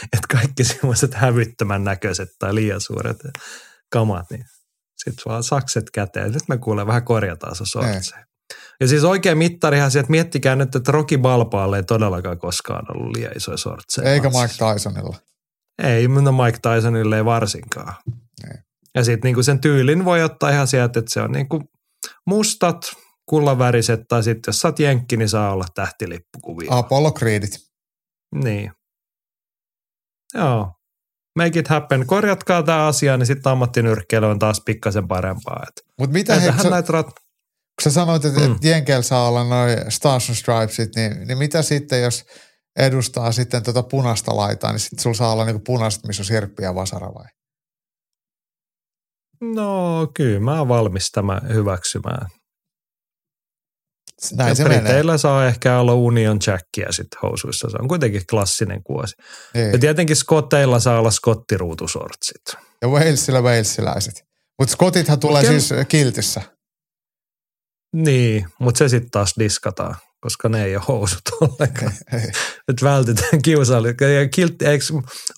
että kaikki semmoiset hävyttömän näköiset tai liian suuret kamat, niin sitten on sakset käteen. Nyt me kuulee vähän korjataan se sortseen. Ja siis oikein mittarihan että miettikää nyt, että Rocky Balpaalle ei todellakaan koskaan ollut liian isoja sortseja. Eikä Mike Tysonilla. Ei, mutta Mike Tysonille ei varsinkaan. Ei. Ja sitten niinku sen tyylin voi ottaa ihan sieltä, että se on niinku mustat, kullaväriset, tai sitten jos sä oot jenkki, niin saa olla tähtilippukuvia. Apollo Creedit. Niin. Joo, make it happen. Korjatkaa tämä asia, niin sitten ammattinyrkkeily on taas pikkasen parempaa. Mutta mitä he, sä, näitä rat... kun sä sanoit, että mm. Jenkel saa olla noin Stars and Stripesit, niin, niin mitä sitten, jos edustaa sitten tuota punaista laitaa, niin sitten sulla saa olla niinku punaiset, missä on sirppi ja vasara vai? No kyllä mä oon valmis tämä hyväksymään. Näin se Briteillä saa ehkä olla Union Jackia sitten housuissa. Se on kuitenkin klassinen kuosi. Ei. Ja tietenkin Scotteilla saa olla skottiruutusortsit. Ja Walesilla Walesiläiset. Mutta Scottithan tulee Ken... siis kiltissä. Niin, mutta se sitten taas diskataan koska ne ei ole housut ollenkaan. Kiusallista. Ja kiltti,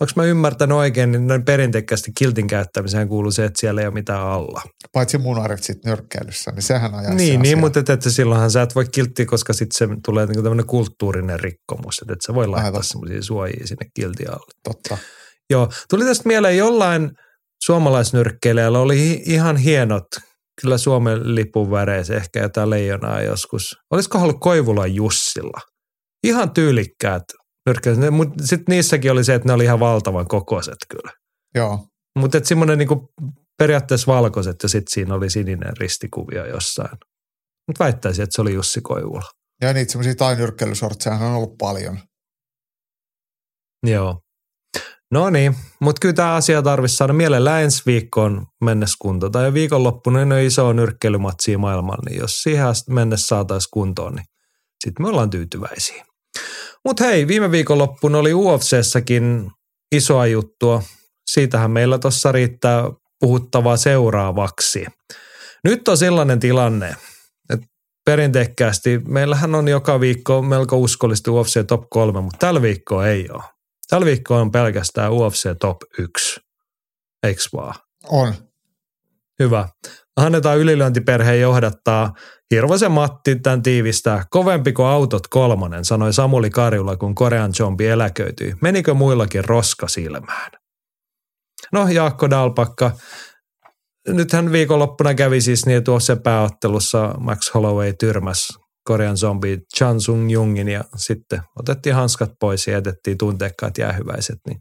onko mä ymmärtänyt oikein, niin noin perinteikkäästi kiltin käyttämiseen kuuluu se, että siellä ei ole mitään alla. Paitsi munarit sitten nyrkkeilyssä, niin sehän ajaa Niin, se niin mutta että, että silloinhan sä et voi kiltti, koska sitten se tulee niin tämmöinen kulttuurinen rikkomus, että, että sä voi laittaa semmoisia suojia sinne kilti alle. Totta. Joo, tuli tästä mieleen jollain suomalaisnyrkkeilijällä oli ihan hienot kyllä Suomen lipun väreissä ehkä jotain leijonaa joskus. Olisiko ollut Koivula Jussilla? Ihan tyylikkäät nyrkkeilijät, mutta sitten niissäkin oli se, että ne oli ihan valtavan kokoiset kyllä. Joo. Mutta semmoinen niinku periaatteessa valkoiset ja sitten siinä oli sininen ristikuvia jossain. Mutta väittäisin, että se oli Jussi Koivula. Ja niitä semmoisia tainyrkkeilysortseja on ollut paljon. Joo. No niin, mutta kyllä tämä asia tarvitsisi saada mielellään ensi viikkoon mennessä kunto. Tai viikonloppuna ole isoa nyrkkeilymatsia maailmalla, niin jos siihen mennessä saataisiin kuntoon, niin sitten me ollaan tyytyväisiä. Mutta hei, viime viikonloppuna oli UFCssäkin isoa juttua. Siitähän meillä tuossa riittää puhuttavaa seuraavaksi. Nyt on sellainen tilanne, että perinteikkäästi meillähän on joka viikko melko uskollisesti UFC Top 3, mutta tällä viikkoa ei ole. Tällä viikkoa on pelkästään UFC Top 1. Eiks vaan? On. Hyvä. Annetaan ylilyöntiperheen johdattaa. Hirvosen Matti tämän tiivistää. Kovempi kuin autot kolmonen, sanoi Samuli Karjula, kun Korean Jombi eläköityi. Menikö muillakin roska silmään? No Jaakko Dalpakka, nythän viikonloppuna kävi siis niin, tuossa pääottelussa Max Holloway tyrmäs Korean zombi Chan Sung Jungin ja sitten otettiin hanskat pois ja jätettiin tunteekkaat jäähyväiset. Niin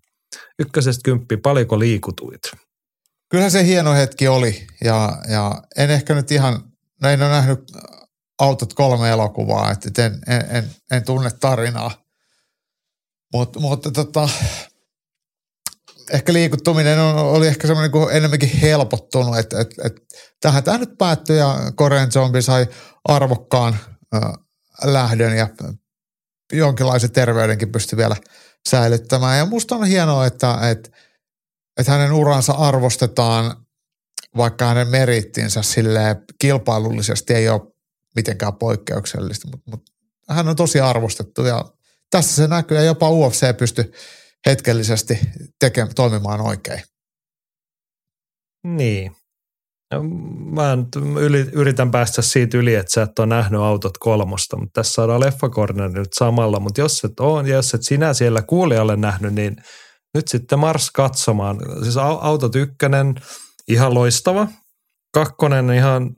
ykkösestä kymppi, paljonko liikutuit? Kyllä se hieno hetki oli ja, ja en ehkä nyt ihan, no en ole nähnyt autot kolme elokuvaa, että en, en, en, en tunne tarinaa. Mut, mutta tota, ehkä liikuttuminen on, oli ehkä semmoinen kuin enemmänkin helpottunut, että, että, että tähän tämä nyt päättyi ja Korean Zombie sai arvokkaan lähdön ja jonkinlaisen terveydenkin pystyi vielä säilyttämään. Ja musta on hienoa, että, että, että hänen uransa arvostetaan, vaikka hänen merittinsä sille kilpailullisesti ei ole mitenkään poikkeuksellista, mutta, mutta hän on tosi arvostettu ja tässä se näkyy ja jopa UFC pystyy hetkellisesti teke, toimimaan oikein. Niin. Mä yritän päästä siitä yli, että sä et ole nähnyt autot kolmosta, mutta tässä saadaan leffakorner nyt samalla, mutta jos et ole, ja jos et sinä siellä kuulijalle nähnyt, niin nyt sitten mars katsomaan. Siis autot ykkönen, ihan loistava. Kakkonen ihan,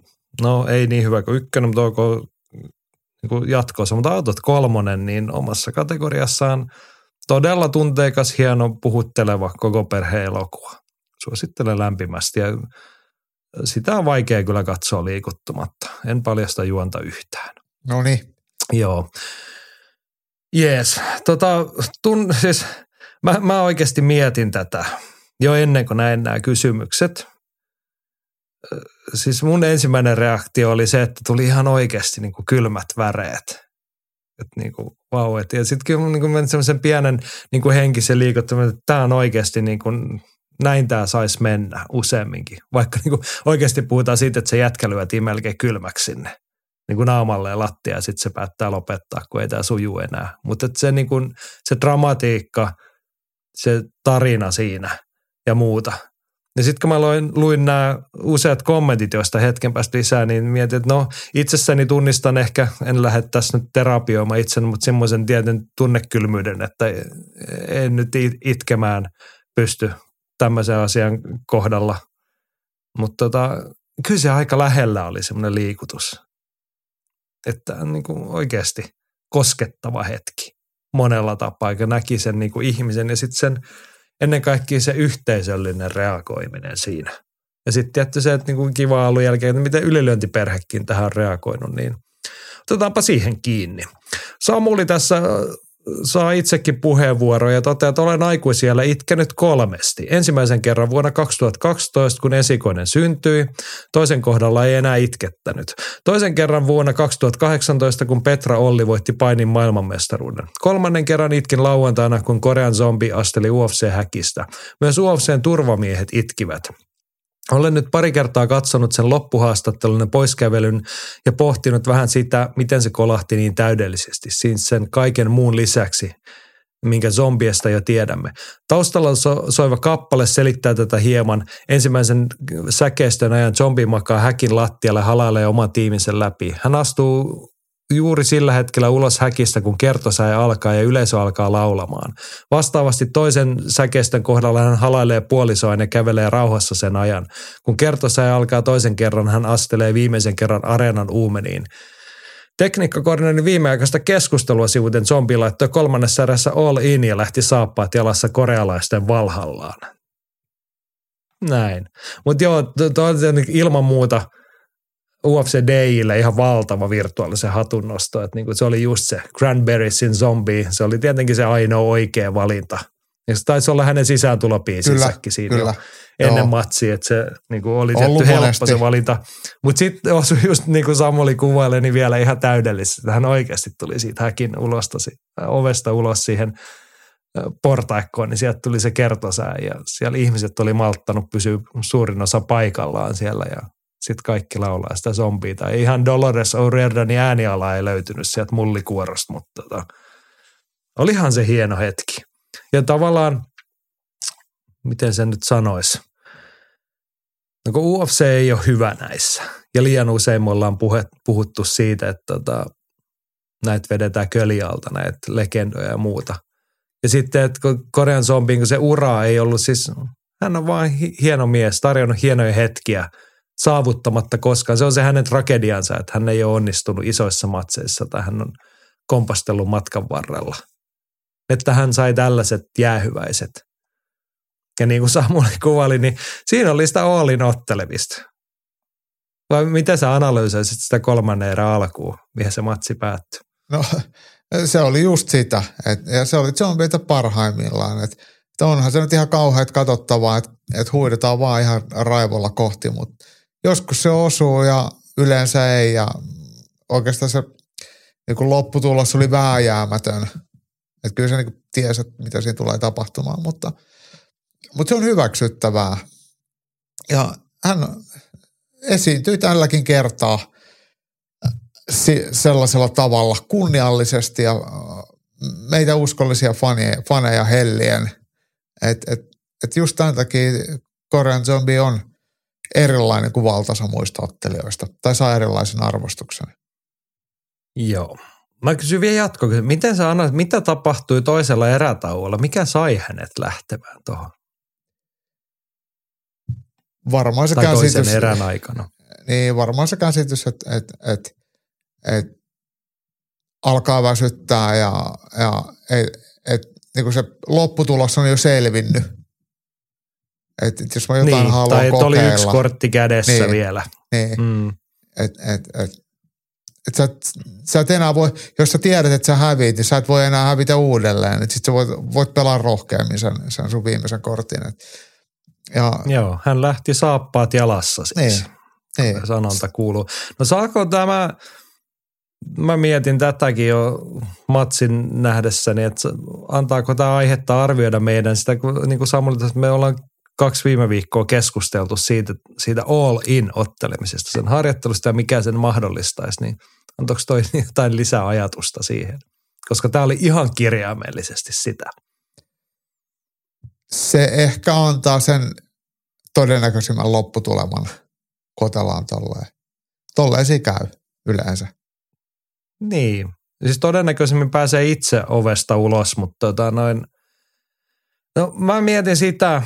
no ei niin hyvä kuin ykkönen, mutta onko niin jatkossa, mutta autot kolmonen, niin omassa kategoriassaan – todella tunteikas, hieno, puhutteleva koko perheen elokuva. Suosittelen lämpimästi ja sitä on vaikea kyllä katsoa liikuttumatta. En paljasta juonta yhtään. No niin. Joo. Jees. Tota, tun, siis, mä, mä oikeasti mietin tätä jo ennen kuin näin nämä kysymykset. Siis mun ensimmäinen reaktio oli se, että tuli ihan oikeasti niin kuin kylmät väreet. Että niin kuin, vau, et, ja sitten kyllä niin kuin semmoisen pienen niin kuin henkisen liikuttamisen, että tämä on oikeasti niin kuin, näin tämä saisi mennä useamminkin. Vaikka niin kuin oikeasti puhutaan siitä, että se jätkä lyötiin melkein kylmäksi sinne niin kuin naamalle ja lattia ja sitten se päättää lopettaa, kun ei tämä suju enää. Mutta se, niin kuin, se dramatiikka, se tarina siinä ja muuta, ja sitten kun mä luin, luin nämä useat kommentit, joista hetken päästä lisää, niin mietin, että no itsessäni tunnistan ehkä, en lähde tässä nyt terapioimaan itseni, mutta semmoisen tietyn tunnekylmyyden, että en nyt itkemään pysty tämmöisen asian kohdalla. Mutta tota, kyllä se aika lähellä oli semmoinen liikutus. Että niin kuin oikeasti koskettava hetki monella tapaa, eikä näki sen niin kuin ihmisen ja sitten sen – ennen kaikkea se yhteisöllinen reagoiminen siinä. Ja sitten tietty se, että niinku kiva ollut jälkeen, että miten ylilyöntiperhekin tähän on reagoinut, niin otetaanpa siihen kiinni. Samuli tässä saa itsekin puheenvuoroja ja toteaa, että olen aikuisiellä itkenyt kolmesti. Ensimmäisen kerran vuonna 2012, kun esikoinen syntyi. Toisen kohdalla ei enää itkettänyt. Toisen kerran vuonna 2018, kun Petra Olli voitti painin maailmanmestaruuden. Kolmannen kerran itkin lauantaina, kun Korean zombi asteli UFC-häkistä. Myös UFCn turvamiehet itkivät. Olen nyt pari kertaa katsonut sen loppuhaastattelun ja poiskävelyn ja pohtinut vähän sitä, miten se kolahti niin täydellisesti, siis sen kaiken muun lisäksi, minkä zombiesta jo tiedämme. Taustalla so- soiva kappale selittää tätä hieman. Ensimmäisen säkeistön ajan zombi makaa häkin lattialle halailee oman tiiminsä läpi. Hän astuu juuri sillä hetkellä ulos häkistä, kun kertosäe alkaa ja yleisö alkaa laulamaan. Vastaavasti toisen säkeistön kohdalla hän halailee puolisoaan ja kävelee rauhassa sen ajan. Kun kertosäe alkaa toisen kerran, hän astelee viimeisen kerran areenan uumeniin. Tekniikkakoordinoinnin viimeaikaista keskustelua sivuten zombi laittoi kolmannessa erässä all in ja lähti saappaat jalassa korealaisten valhallaan. Näin. Mutta joo, to, on ilman muuta UFC DJille ihan valtava virtuaalisen hatunnosto. Että niinku se oli just se Cranberriesin zombie. Se oli tietenkin se ainoa oikea valinta. Ja se taisi olla hänen sisääntulopiisissäkin siinä kyllä. ennen Joo. matsia, että se niinku oli tietty helppo monesti. se valinta. Mutta sitten osui just niin kuin Samuli kuvaili, niin vielä ihan täydellisesti. Hän oikeasti tuli siitä häkin ulosta, ovesta ulos siihen portaikkoon, niin sieltä tuli se kertosää ja siellä ihmiset oli malttanut pysyä suurin osa paikallaan siellä ja sitten kaikki laulaa sitä zombia. Tai ihan Dolores O'Riordanin ääniala ei löytynyt sieltä mullikuorosta, mutta tota, olihan se hieno hetki. Ja tavallaan, miten se nyt sanoisi, no kun UFC ei ole hyvä näissä. Ja liian usein me ollaan puhuttu siitä, että tota, näitä vedetään kölialta, näitä legendoja ja muuta – ja sitten, että kun Korean zombiin, kun se ura ei ollut siis, hän on vain hieno mies, tarjonnut hienoja hetkiä saavuttamatta koskaan. Se on se hänen tragediansa, että hän ei ole onnistunut isoissa matseissa tai hän on kompastellut matkan varrella. Että hän sai tällaiset jäähyväiset. Ja niin kuin Samuli kuvaili, niin siinä oli sitä Oolin ottelemista. Vai miten sä analysoisit sitä kolmannen erän alkuun, mihin se matsi päättyi? No se oli just sitä. Et, ja se oli zombeita parhaimmillaan. Et, et onhan se nyt ihan kauheat katsottavaa, että et huidetaan vaan ihan raivolla kohti, mutta joskus se osuu ja yleensä ei. Ja oikeastaan se niin lopputulos oli vääjäämätön. Että kyllä se niin tiesi, että mitä siinä tulee tapahtumaan, mutta, mutta se on hyväksyttävää. Ja hän esiintyi tälläkin kertaa – sellaisella tavalla kunniallisesti ja äh, meitä uskollisia faneja, faneja hellien. Että et, et just tämän takia Korean Zombie on erilainen kuin valtaosa muista ottelijoista tai saa erilaisen arvostuksen. Joo. Mä kysyn vielä jatko, miten sä annat, mitä tapahtui toisella erätauolla? Mikä sai hänet lähtemään tuohon? Varmaan se tai käsitys. toisen erän aikana. Niin, varmaan se käsitys, että, että, että et alkaa väsyttää ja, ja et, et, niin kuin se lopputulos on jo selvinnyt. Et, et jos mä jotain niin, haluan tai kokeilla. oli yksi kortti kädessä niin, vielä. Niin, mm. et, et, et, et sä, sä et enää voi, jos sä tiedät, että sä häviit, niin sä et voi enää hävitä uudelleen. Että sit sä voit, voit pelaa rohkeammin sen, sen sun viimeisen kortin. Et, ja, Joo, hän lähti saappaat jalassa siis. Niin, niin. Sanonta kuuluu. No saako tämä mä mietin tätäkin jo matsin nähdessäni, että antaako tämä aihetta arvioida meidän sitä, kun niin kuin Samuli, me ollaan kaksi viime viikkoa keskusteltu siitä, siitä all-in ottelemisesta, sen harjoittelusta ja mikä sen mahdollistaisi, niin antoiko toi jotain lisää ajatusta siihen? Koska tämä oli ihan kirjaimellisesti sitä. Se ehkä antaa sen todennäköisimmän lopputuleman, kotellaan tolleen. Tolleen se käy yleensä. Niin. Siis todennäköisemmin pääsee itse ovesta ulos, mutta tota noin, no mä mietin sitä,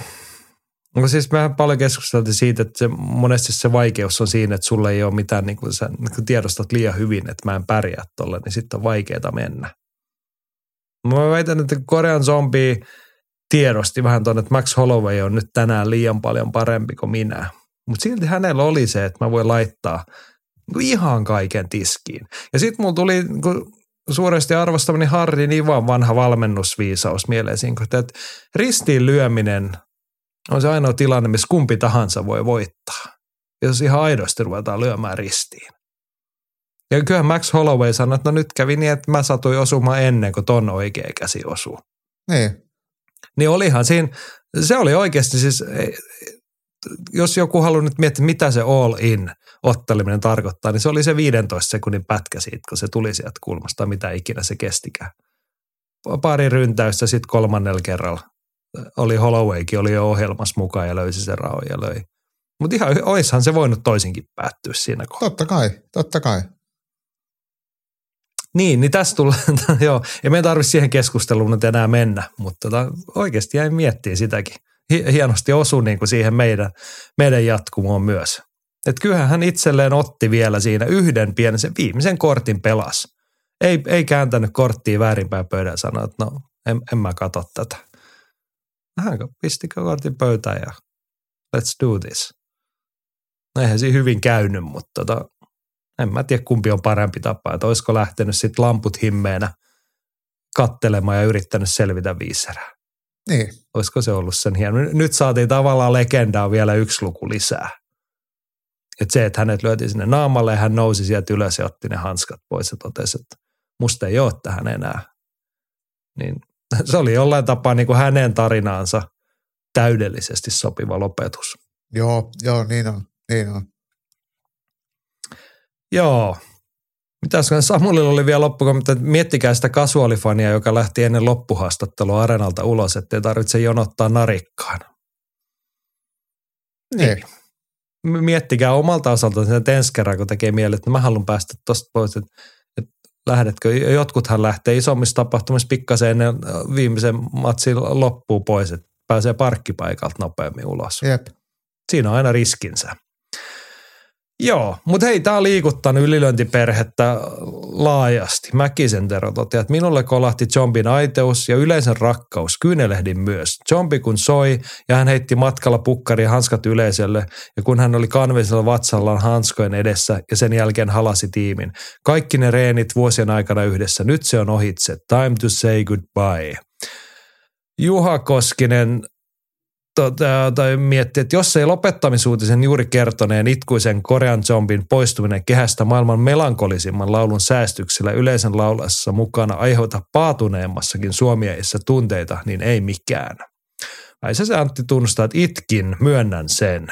No siis mehän paljon keskusteltiin siitä, että se, monesti se vaikeus on siinä, että sulle ei ole mitään, niin kuin sä niin tiedostat liian hyvin, että mä en pärjää tolle, niin sitten on vaikeaa mennä. Mä väitän, että Korean zombi tiedosti vähän tuonne, että Max Holloway on nyt tänään liian paljon parempi kuin minä. Mutta silti hänellä oli se, että mä voin laittaa – niin ihan kaiken tiskiin. Ja sitten mulla tuli niin suuresti arvostamani Harri vaan vanha valmennusviisaus mieleen, että ristiin lyöminen on se ainoa tilanne, missä kumpi tahansa voi voittaa. Jos ihan aidosti ruvetaan lyömään ristiin. Ja kyllä Max Holloway sanoi, että no nyt kävi niin, että mä satuin osumaan ennen kuin ton oikea käsi osuu. Niin. Niin olihan siinä, se oli oikeasti siis, jos joku haluaa nyt miettiä, mitä se all in otteleminen tarkoittaa, niin se oli se 15 sekunnin pätkä siitä, kun se tuli sieltä kulmasta, mitä ikinä se kestikään. Pari ryntäystä sitten kolmannella kerralla. Oli Hollowaykin, oli jo ohjelmassa mukaan ja löysi sen raon ja löi. Mutta ihan oishan se voinut toisinkin päättyä siinä kohdassa. Totta kai, totta kai. Niin, niin tässä tulee, joo, ei meidän tarvitse siihen keskusteluun nyt enää mennä, mutta tota, oikeasti jäin miettimään sitäkin. Hienosti osui niin kuin siihen meidän, meidän jatkumoon myös. Että kyllähän hän itselleen otti vielä siinä yhden pienen, sen viimeisen kortin pelas. Ei, ei kääntänyt korttia väärinpäin pöydän ja sanoi, että no en, en mä katso tätä. Hän pisti kortin pöytään ja let's do this. No eihän siinä hyvin käynyt, mutta tota, en mä tiedä kumpi on parempi tapa. Että olisiko lähtenyt sitten lamput himmeenä kattelemaan ja yrittänyt selvitä viiserää. Niin. Olisiko se ollut sen hieno? Nyt saatiin tavallaan legendaa vielä yksi luku lisää. Että se, että hänet lyötiin sinne naamalle ja hän nousi sieltä ylös ja otti ne hanskat pois ja totesi, että musta ei ole tähän enää. Niin se oli jollain tapaa niin kuin hänen tarinaansa täydellisesti sopiva lopetus. Joo, joo, niin on, niin on. Joo. Mitäs Samuelilla oli vielä loppukommentti, että miettikää sitä kasuaalifania, joka lähti ennen loppuhaastattelua arenalta ulos, ettei tarvitse jonottaa narikkaan. Niin. Miettikää omalta osalta sen ensi kerran, kun tekee mieli, että mä haluan päästä tuosta pois, että lähdetkö. Jotkuthan lähtee isommissa tapahtumissa pikkasen ennen viimeisen matsin loppuun pois, että pääsee parkkipaikalta nopeammin ulos. Jep. Siinä on aina riskinsä. Joo, mutta hei, tämä on liikuttanut ylilöintiperhettä laajasti. Mäkisen Tero että minulle kolahti Zombin aiteus ja yleisen rakkaus. Kyynelehdin myös. Zombi kun soi ja hän heitti matkalla pukkari ja hanskat yleisölle ja kun hän oli kanvisella vatsallaan hanskojen edessä ja sen jälkeen halasi tiimin. Kaikki ne reenit vuosien aikana yhdessä. Nyt se on ohitse. Time to say goodbye. Juha Koskinen tai miettiä, että jos ei lopettamisuutisen juuri kertoneen itkuisen Korean zombin poistuminen kehästä maailman melankolisimman laulun säästyksellä yleisen laulassa mukana aiheuta paatuneemmassakin suomieissa tunteita, niin ei mikään. Ai se Antti tunnustaa, että itkin, myönnän sen.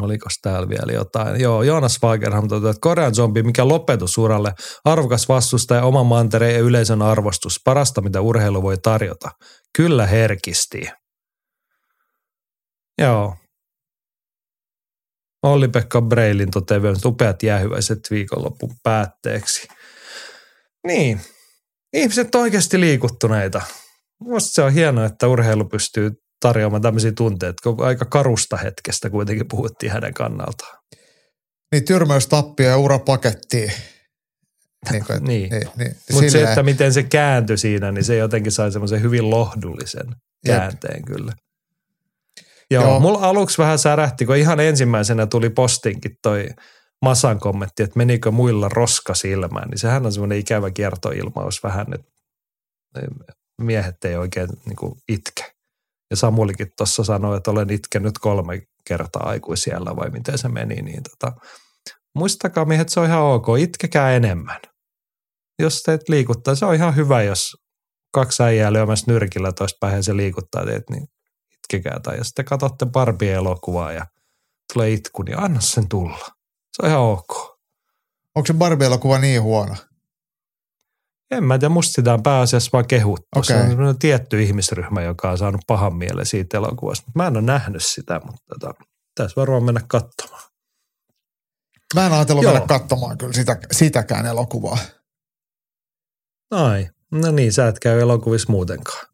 Oliko täällä vielä jotain? Joo, Joonas Fagerham toteaa, että Korean zombi, mikä lopetus uralle, arvokas vastustaja, oman mantereen ja yleisön arvostus, parasta mitä urheilu voi tarjota. Kyllä herkisti. Joo. Olli-Pekka Breilin toteaa vielä upeat jäähyväiset viikonlopun päätteeksi. Niin, ihmiset on oikeasti liikuttuneita. Minusta se on hienoa, että urheilu pystyy tarjoamaan tämmöisiä tunteita, kun aika karusta hetkestä kuitenkin puhuttiin hänen kannaltaan. Niin tyrmäystappia ja urapakettiin. Niin, kuin, niin. niin, niin Mutta se, että miten se kääntyi siinä, niin se jotenkin sai semmoisen hyvin lohdullisen käänteen Jep. kyllä. Joo, Joo. mulla aluksi vähän särähti, kun ihan ensimmäisenä tuli postinkin toi Masan kommentti, että menikö muilla roska silmään, niin sehän on semmoinen ikävä kiertoilmaus vähän, että miehet ei oikein niin kuin itke. Ja Samulikin tuossa sanoi, että olen itkenyt kolme kertaa aikuisiellä vai miten se meni, niin tota, muistakaa miehet, se on ihan ok, itkekää enemmän. Jos teet liikuttaa, se on ihan hyvä, jos kaksi äijää lyömässä nyrkillä toista päin se liikuttaa teet, niin itkekää. Tai jos te katsotte Barbie-elokuvaa ja tulee itku, niin anna sen tulla. Se on ihan ok. Onko se Barbie-elokuva niin huono? En mä tiedä, musta sitä on pääasiassa vaan kehuttu. Okay. Se on sellainen tietty ihmisryhmä, joka on saanut pahan mielen siitä elokuvasta. Mä en ole nähnyt sitä, mutta tota, tässä varmaan mennä katsomaan. Mä en ajatellut Joo. mennä katsomaan kyllä sitä, sitäkään elokuvaa. Ai, no niin, sä et käy elokuvissa muutenkaan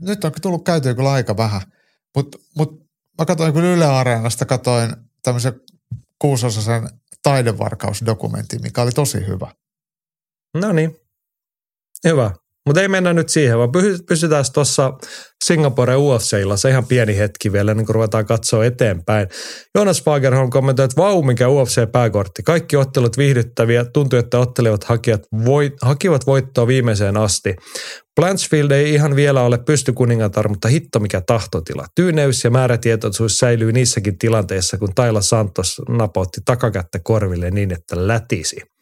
nyt on tullut käytyä kyllä aika vähän. Mutta mut, mä katsoin kyllä Yle Areenasta, katsoin tämmöisen kuusosaisen taidevarkausdokumentin, mikä oli tosi hyvä. No niin, hyvä. Mutta ei mennä nyt siihen, vaan pysytään tuossa Singapore UFC-illa se ihan pieni hetki vielä, niin kuin ruvetaan katsoa eteenpäin. Jonas Fagerholm kommentoi, että vau, mikä UFC-pääkortti. Kaikki ottelut viihdyttäviä, tuntui, että ottelevat hakijat voit, hakivat voittoa viimeiseen asti. Blanchfield ei ihan vielä ole pystykuningatar, mutta hitto mikä tahtotila. Tyyneys ja määrätietoisuus säilyy niissäkin tilanteissa, kun Taila Santos napotti takakättä korville niin, että lätisi.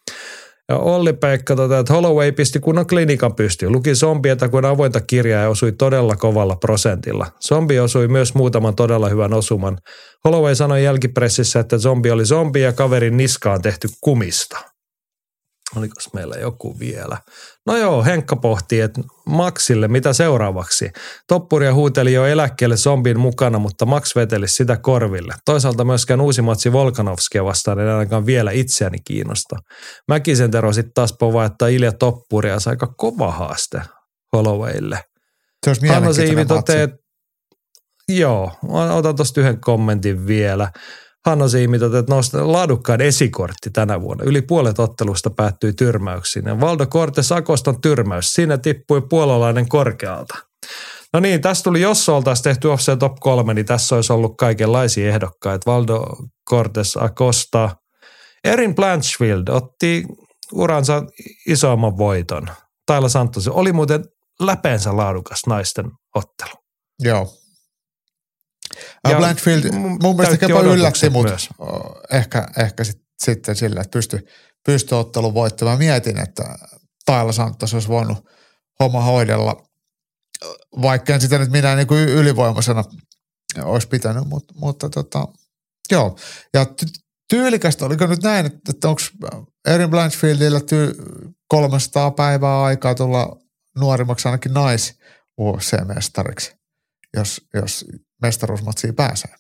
Ja Olli-Pekka toteaa, että Holloway pisti kunnon klinikan pystyyn. Luki zombieta kuin avointa kirjaa ja osui todella kovalla prosentilla. Zombi osui myös muutaman todella hyvän osuman. Holloway sanoi jälkipressissä, että zombi oli zombi ja kaverin niska on tehty kumista. Olikos meillä joku vielä? No joo, Henkka pohtii, että Maxille mitä seuraavaksi? Toppuria huuteli jo eläkkeelle zombin mukana, mutta Max veteli sitä korville. Toisaalta myöskään uusi matsi Volkanovskia vastaan ei ainakaan vielä itseäni kiinnosta. Mäkisen Tero sitten taas povaa, että Ilja Toppuria sai aika kova haaste Hollowaylle. Se olisi mielenkiintoinen joo, otan tuosta yhden kommentin vielä. Hanno että nostaa laadukkaan esikortti tänä vuonna. Yli puolet ottelusta päättyi tyrmäyksiin. Valdo Cortes Akoston tyrmäys. Siinä tippui puolalainen korkealta. No niin, tässä tuli, jos oltaisiin tehty Offset Top 3, niin tässä olisi ollut kaikenlaisia ehdokkaita. Valdo Cortes Acosta. Erin Blanchfield otti uransa isomman voiton. Taila Santos oli muuten läpeensä laadukas naisten ottelu. Joo. Ja Ja Blanchfield mun mielestä jopa yllätti mut myös. ehkä, ehkä sit, sitten sillä, että pysty, pysty ottelun voittamaan. Mietin, että Taila Santos olisi voinut homma hoidella, vaikka en sitä nyt minä niin kuin ylivoimaisena olisi pitänyt, mutta, mutta tota, joo. Ja ty- tyylikästä, oliko nyt näin, että, että onko Erin Blanchfieldillä ty- 300 päivää aikaa tulla nuorimmaksi ainakin nais UFC-mestariksi, jos, jos mestaruusmatsiin pääsee.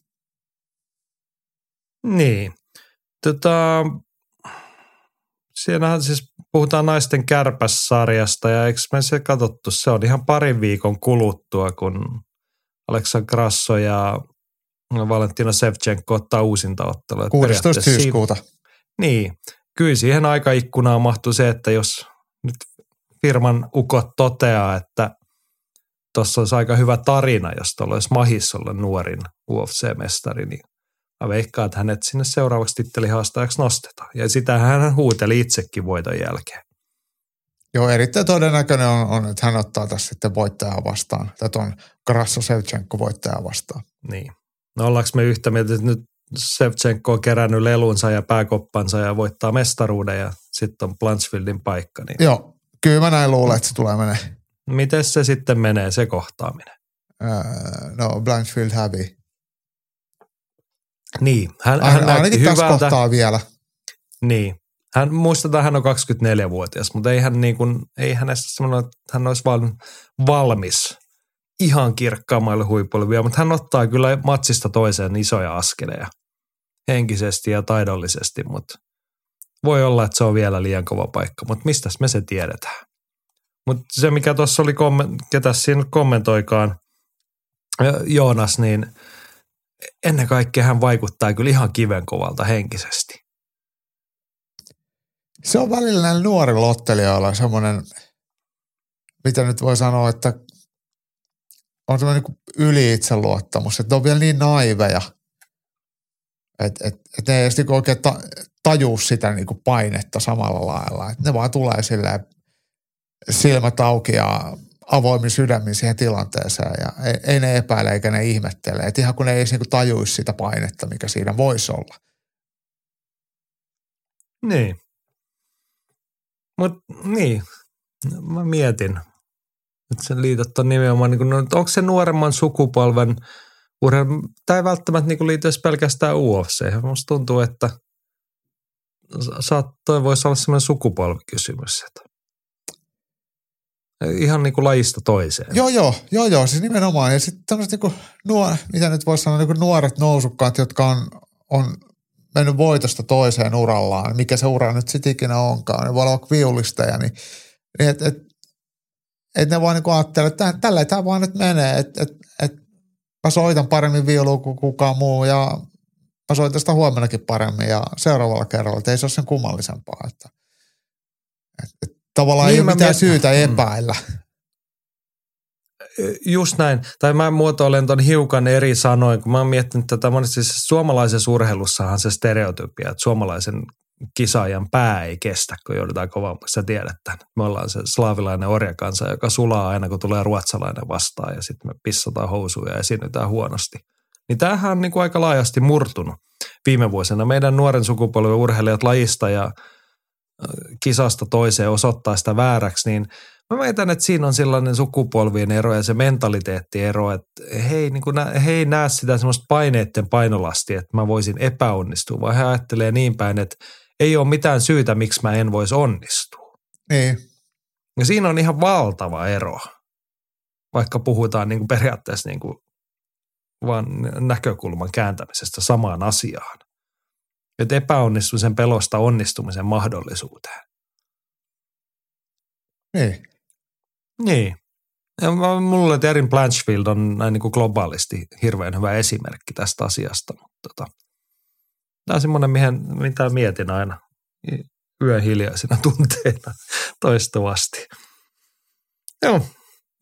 Niin. Tota, siinähän siis puhutaan naisten kärpässarjasta ja eikö me se katsottu, se on ihan parin viikon kuluttua, kun Aleksa Grasso ja Valentina Sevchenko ottaa uusinta ottelua. Et 16. periaatteessa siinä- syyskuuta. Niin, kyllä siihen aikaikkunaan mahtuu se, että jos nyt firman ukot toteaa, että tuossa olisi aika hyvä tarina, jos tuolla olisi mahis olla nuorin UFC-mestari, niin mä veikkaan, että hänet sinne seuraavaksi tittelihaastajaksi nostetaan. Ja sitä hän huuteli itsekin voiton jälkeen. Joo, erittäin todennäköinen on, on, että hän ottaa tässä sitten voittajaa vastaan. Tai tuon Grasso Sevchenko voittajaa vastaan. Niin. No ollaanko me yhtä mieltä, että nyt Sevchenko on kerännyt lelunsa ja pääkoppansa ja voittaa mestaruuden ja sitten on Blanchfieldin paikka, niin Joo, kyllä mä näin luulen, että se tulee menee. Miten se sitten menee se kohtaaminen? Öö, no, Blanchfield hävii. Niin, hän, Ain, hän ainakin tässä hyvältä. kohtaa vielä. Niin. Hän, muistetaan, hän on 24-vuotias, mutta ei, hän niin kuin, ei hänestä semmoinen, että hän olisi val, valmis ihan kirkkaammalle huipulle vielä, mutta hän ottaa kyllä matsista toiseen isoja askeleja henkisesti ja taidollisesti, mutta voi olla, että se on vielä liian kova paikka, mutta mistä me se tiedetään. Mutta se, mikä tuossa oli, komment- ketä siinä kommentoikaan, Joonas, niin ennen kaikkea hän vaikuttaa kyllä ihan kivenkovalta henkisesti. Se on välillä näillä nuorilla ottelijoilla semmoinen, mitä nyt voi sanoa, että on semmoinen niin yli itseluottamus, että on vielä niin naiveja, että et, et ne ei edes niinku oikein ta, tajuu sitä niinku painetta samalla lailla. Et ne vaan tulee silleen silmät auki ja avoimin sydämin siihen tilanteeseen ja ei, ne epäile eikä ne ihmettele. Et ihan kun ne ei edes niinku tajuisi sitä painetta, mikä siinä voisi olla. Niin. Mutta niin, mä mietin, että sen liitot on nimenomaan, niin kuin, no, onko se nuoremman sukupolven urheilu, ei välttämättä niin liity pelkästään UFC. Musta tuntuu, että saat, voisi olla semmoinen sukupolvikysymys. Että ihan niin kuin lajista toiseen. Joo, joo, joo, joo, siis nimenomaan. Ja sitten tämmöiset niinku nuor, mitä nyt voisi sanoa, niinku nuoret nousukkaat, jotka on, on mennyt voitosta toiseen urallaan, mikä se ura nyt sitten ikinä onkaan, ne voi olla viulisteja, niin, niin että et, et ne vaan niinku ajattelee, että tä- tällä tämä vaan nyt menee, että et, et mä soitan paremmin viulua kuin kukaan muu ja mä soitan sitä huomennakin paremmin ja seuraavalla kerralla, että ei se ole sen kummallisempaa, että et, et, tavallaan Niin ei ole mitään mietin- syytä Mm. epäillä. Just näin. Tai mä muotoilen ton hiukan eri sanoin, kun mä oon miettinyt tätä monesti siis suomalaisessa urheilussahan se stereotypia, että suomalaisen kisaajan pää ei kestä, kun joudutaan kovammaksi. Sä tiedät tämän. Me ollaan se slaavilainen orjakansa, joka sulaa aina, kun tulee ruotsalainen vastaan ja sitten me pissataan housuja ja esiinnytään huonosti. Niin tämähän on niin kuin aika laajasti murtunut viime vuosina. Meidän nuoren sukupolven urheilijat lajista ja kisasta toiseen osoittaa sitä vääräksi, niin Mä väitän, että siinä on sellainen sukupolvien ero ja se mentaliteettiero, että he ei, niin kuin he ei näe sitä semmoista paineiden painolastia, että mä voisin epäonnistua, vaan he ajattelee niin päin, että ei ole mitään syytä, miksi mä en voisi onnistua. Niin. Ja siinä on ihan valtava ero, vaikka puhutaan niin kuin periaatteessa niin kuin vaan näkökulman kääntämisestä samaan asiaan. Että epäonnistumisen pelosta onnistumisen mahdollisuuteen. Niin. Niin. Ja mulle Erin Blanchfield on näin niin kuin globaalisti hirveän hyvä esimerkki tästä asiasta. Mutta tota, tämä on semmoinen, mihin, mitä mietin aina yön hiljaisina tunteina toistuvasti. Joo,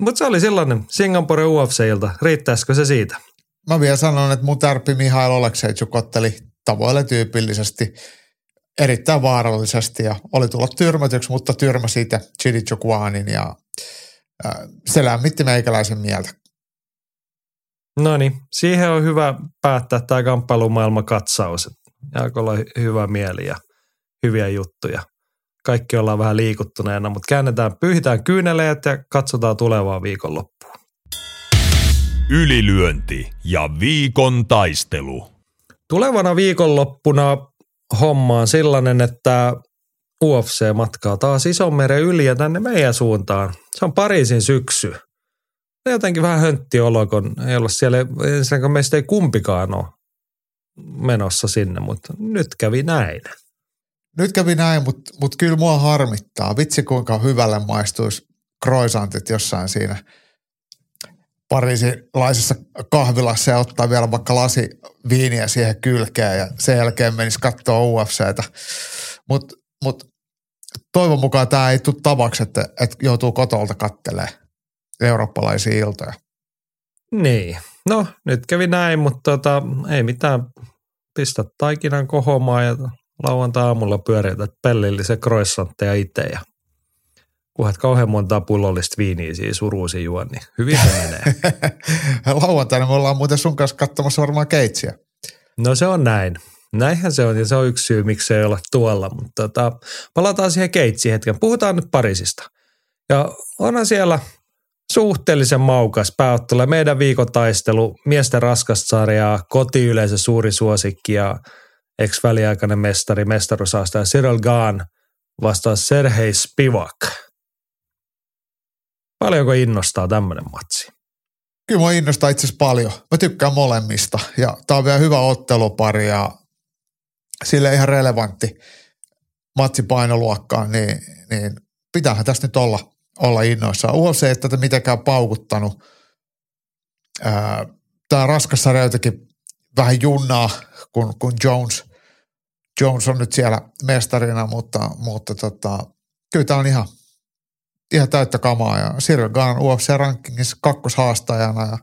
mutta se oli sellainen Singapore UFC-ilta. Riittäisikö se siitä? Mä vielä sanon, että mun tärppi Mihail Olekseichuk otteli tavoille tyypillisesti erittäin vaarallisesti ja oli tullut tyrmätyksi, mutta tyrmäsi siitä Chidi Chukwanin ja äh, se lämmitti meikäläisen mieltä. No niin, siihen on hyvä päättää tämä kamppailumaailman katsaus. Jaakolla on hy- hyvä mieli ja hyviä juttuja. Kaikki ollaan vähän liikuttuneena, mutta käännetään, pyyhitään kyyneleet ja katsotaan tulevaa viikonloppua. Ylilyönti ja viikon taistelu. Tulevana viikonloppuna homma on sellainen, että UFC matkaa taas Isonmeren yli ja tänne meidän suuntaan. Se on Pariisin syksy. Se jotenkin vähän höntti olo, kun ei olla siellä, ensinnäkin meistä ei kumpikaan ole menossa sinne, mutta nyt kävi näin. Nyt kävi näin, mutta mut kyllä mua harmittaa. Vitsi kuinka hyvälle maistuisi croissantit jossain siinä pariisilaisessa kahvilassa ja ottaa vielä vaikka lasi viiniä siihen kylkeen ja sen jälkeen menisi katsoa UFCtä. Mutta mut, toivon mukaan tämä ei tule tavaksi, että, että joutuu kotolta kattelee eurooppalaisia iltoja. Niin, no nyt kävi näin, mutta tota, ei mitään pistä taikinan kohomaan ja lauantai-aamulla pyörität pellillisen croissantteja itse ja kunhan et kauhean montaa pullollista viiniä siinä suruusi juon, niin hyvin se menee. Lauantaina me ollaan muuten sun kanssa katsomassa varmaan keitsiä. No se on näin. Näinhän se on ja se on yksi syy, miksi se ei olla tuolla. Mutta tota, palataan siihen keitsiin hetken. Puhutaan nyt Pariisista. Ja onhan siellä suhteellisen maukas pääottelu. Meidän viikotaistelu, miesten raskastsarjaa, kotiyleisö suuri suosikki ja ex-väliaikainen mestari, mestaruusaastaja Cyril Gahn vastaa Serhei Spivak. Paljonko innostaa tämmöinen matsi? Kyllä mua innostaa itse asiassa paljon. Mä tykkään molemmista ja tää on vielä hyvä ottelupari ja sille ihan relevantti matsi painoluokkaan, niin, niin pitäähän tästä nyt olla, olla innoissaan. UFC ei tätä mitenkään paukuttanut. Tämä raskas sarja jotenkin vähän junnaa, kun, kun Jones, Jones on nyt siellä mestarina, mutta, mutta tota, kyllä tämä on ihan, ihan täyttä kamaa. Ja Cyril Gahn UFC-rankingissa kakkoshaastajana ja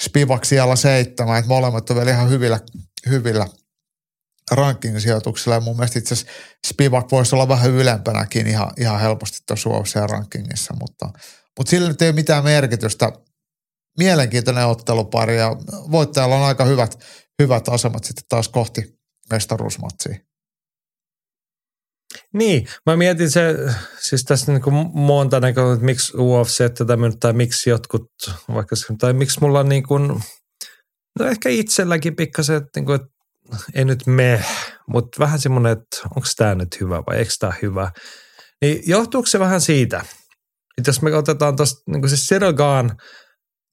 Spivak siellä seitsemän, että molemmat on vielä ihan hyvillä, hyvillä ranking-sijoituksilla. Ja mun mielestä itse asiassa Spivak voisi olla vähän ylempänäkin ihan, ihan helposti tuossa UFC-rankingissa, mutta, mutta sillä nyt ei ole mitään merkitystä. Mielenkiintoinen ottelupari ja voittajalla on aika hyvät, hyvät asemat sitten taas kohti mestaruusmatsia. Niin, mä mietin se, siis tässä niin kuin monta näkökulmaa, että miksi UFC tätä tai miksi jotkut, vaikka, tai miksi mulla niin kuin, no ehkä itselläkin pikkasen, että, niin kuin, että ei nyt me, mutta vähän semmoinen, että onko tämä nyt hyvä vai eikö tämä hyvä. Niin johtuuko se vähän siitä, että jos me otetaan tuosta niin kuin se Cyril Gahn,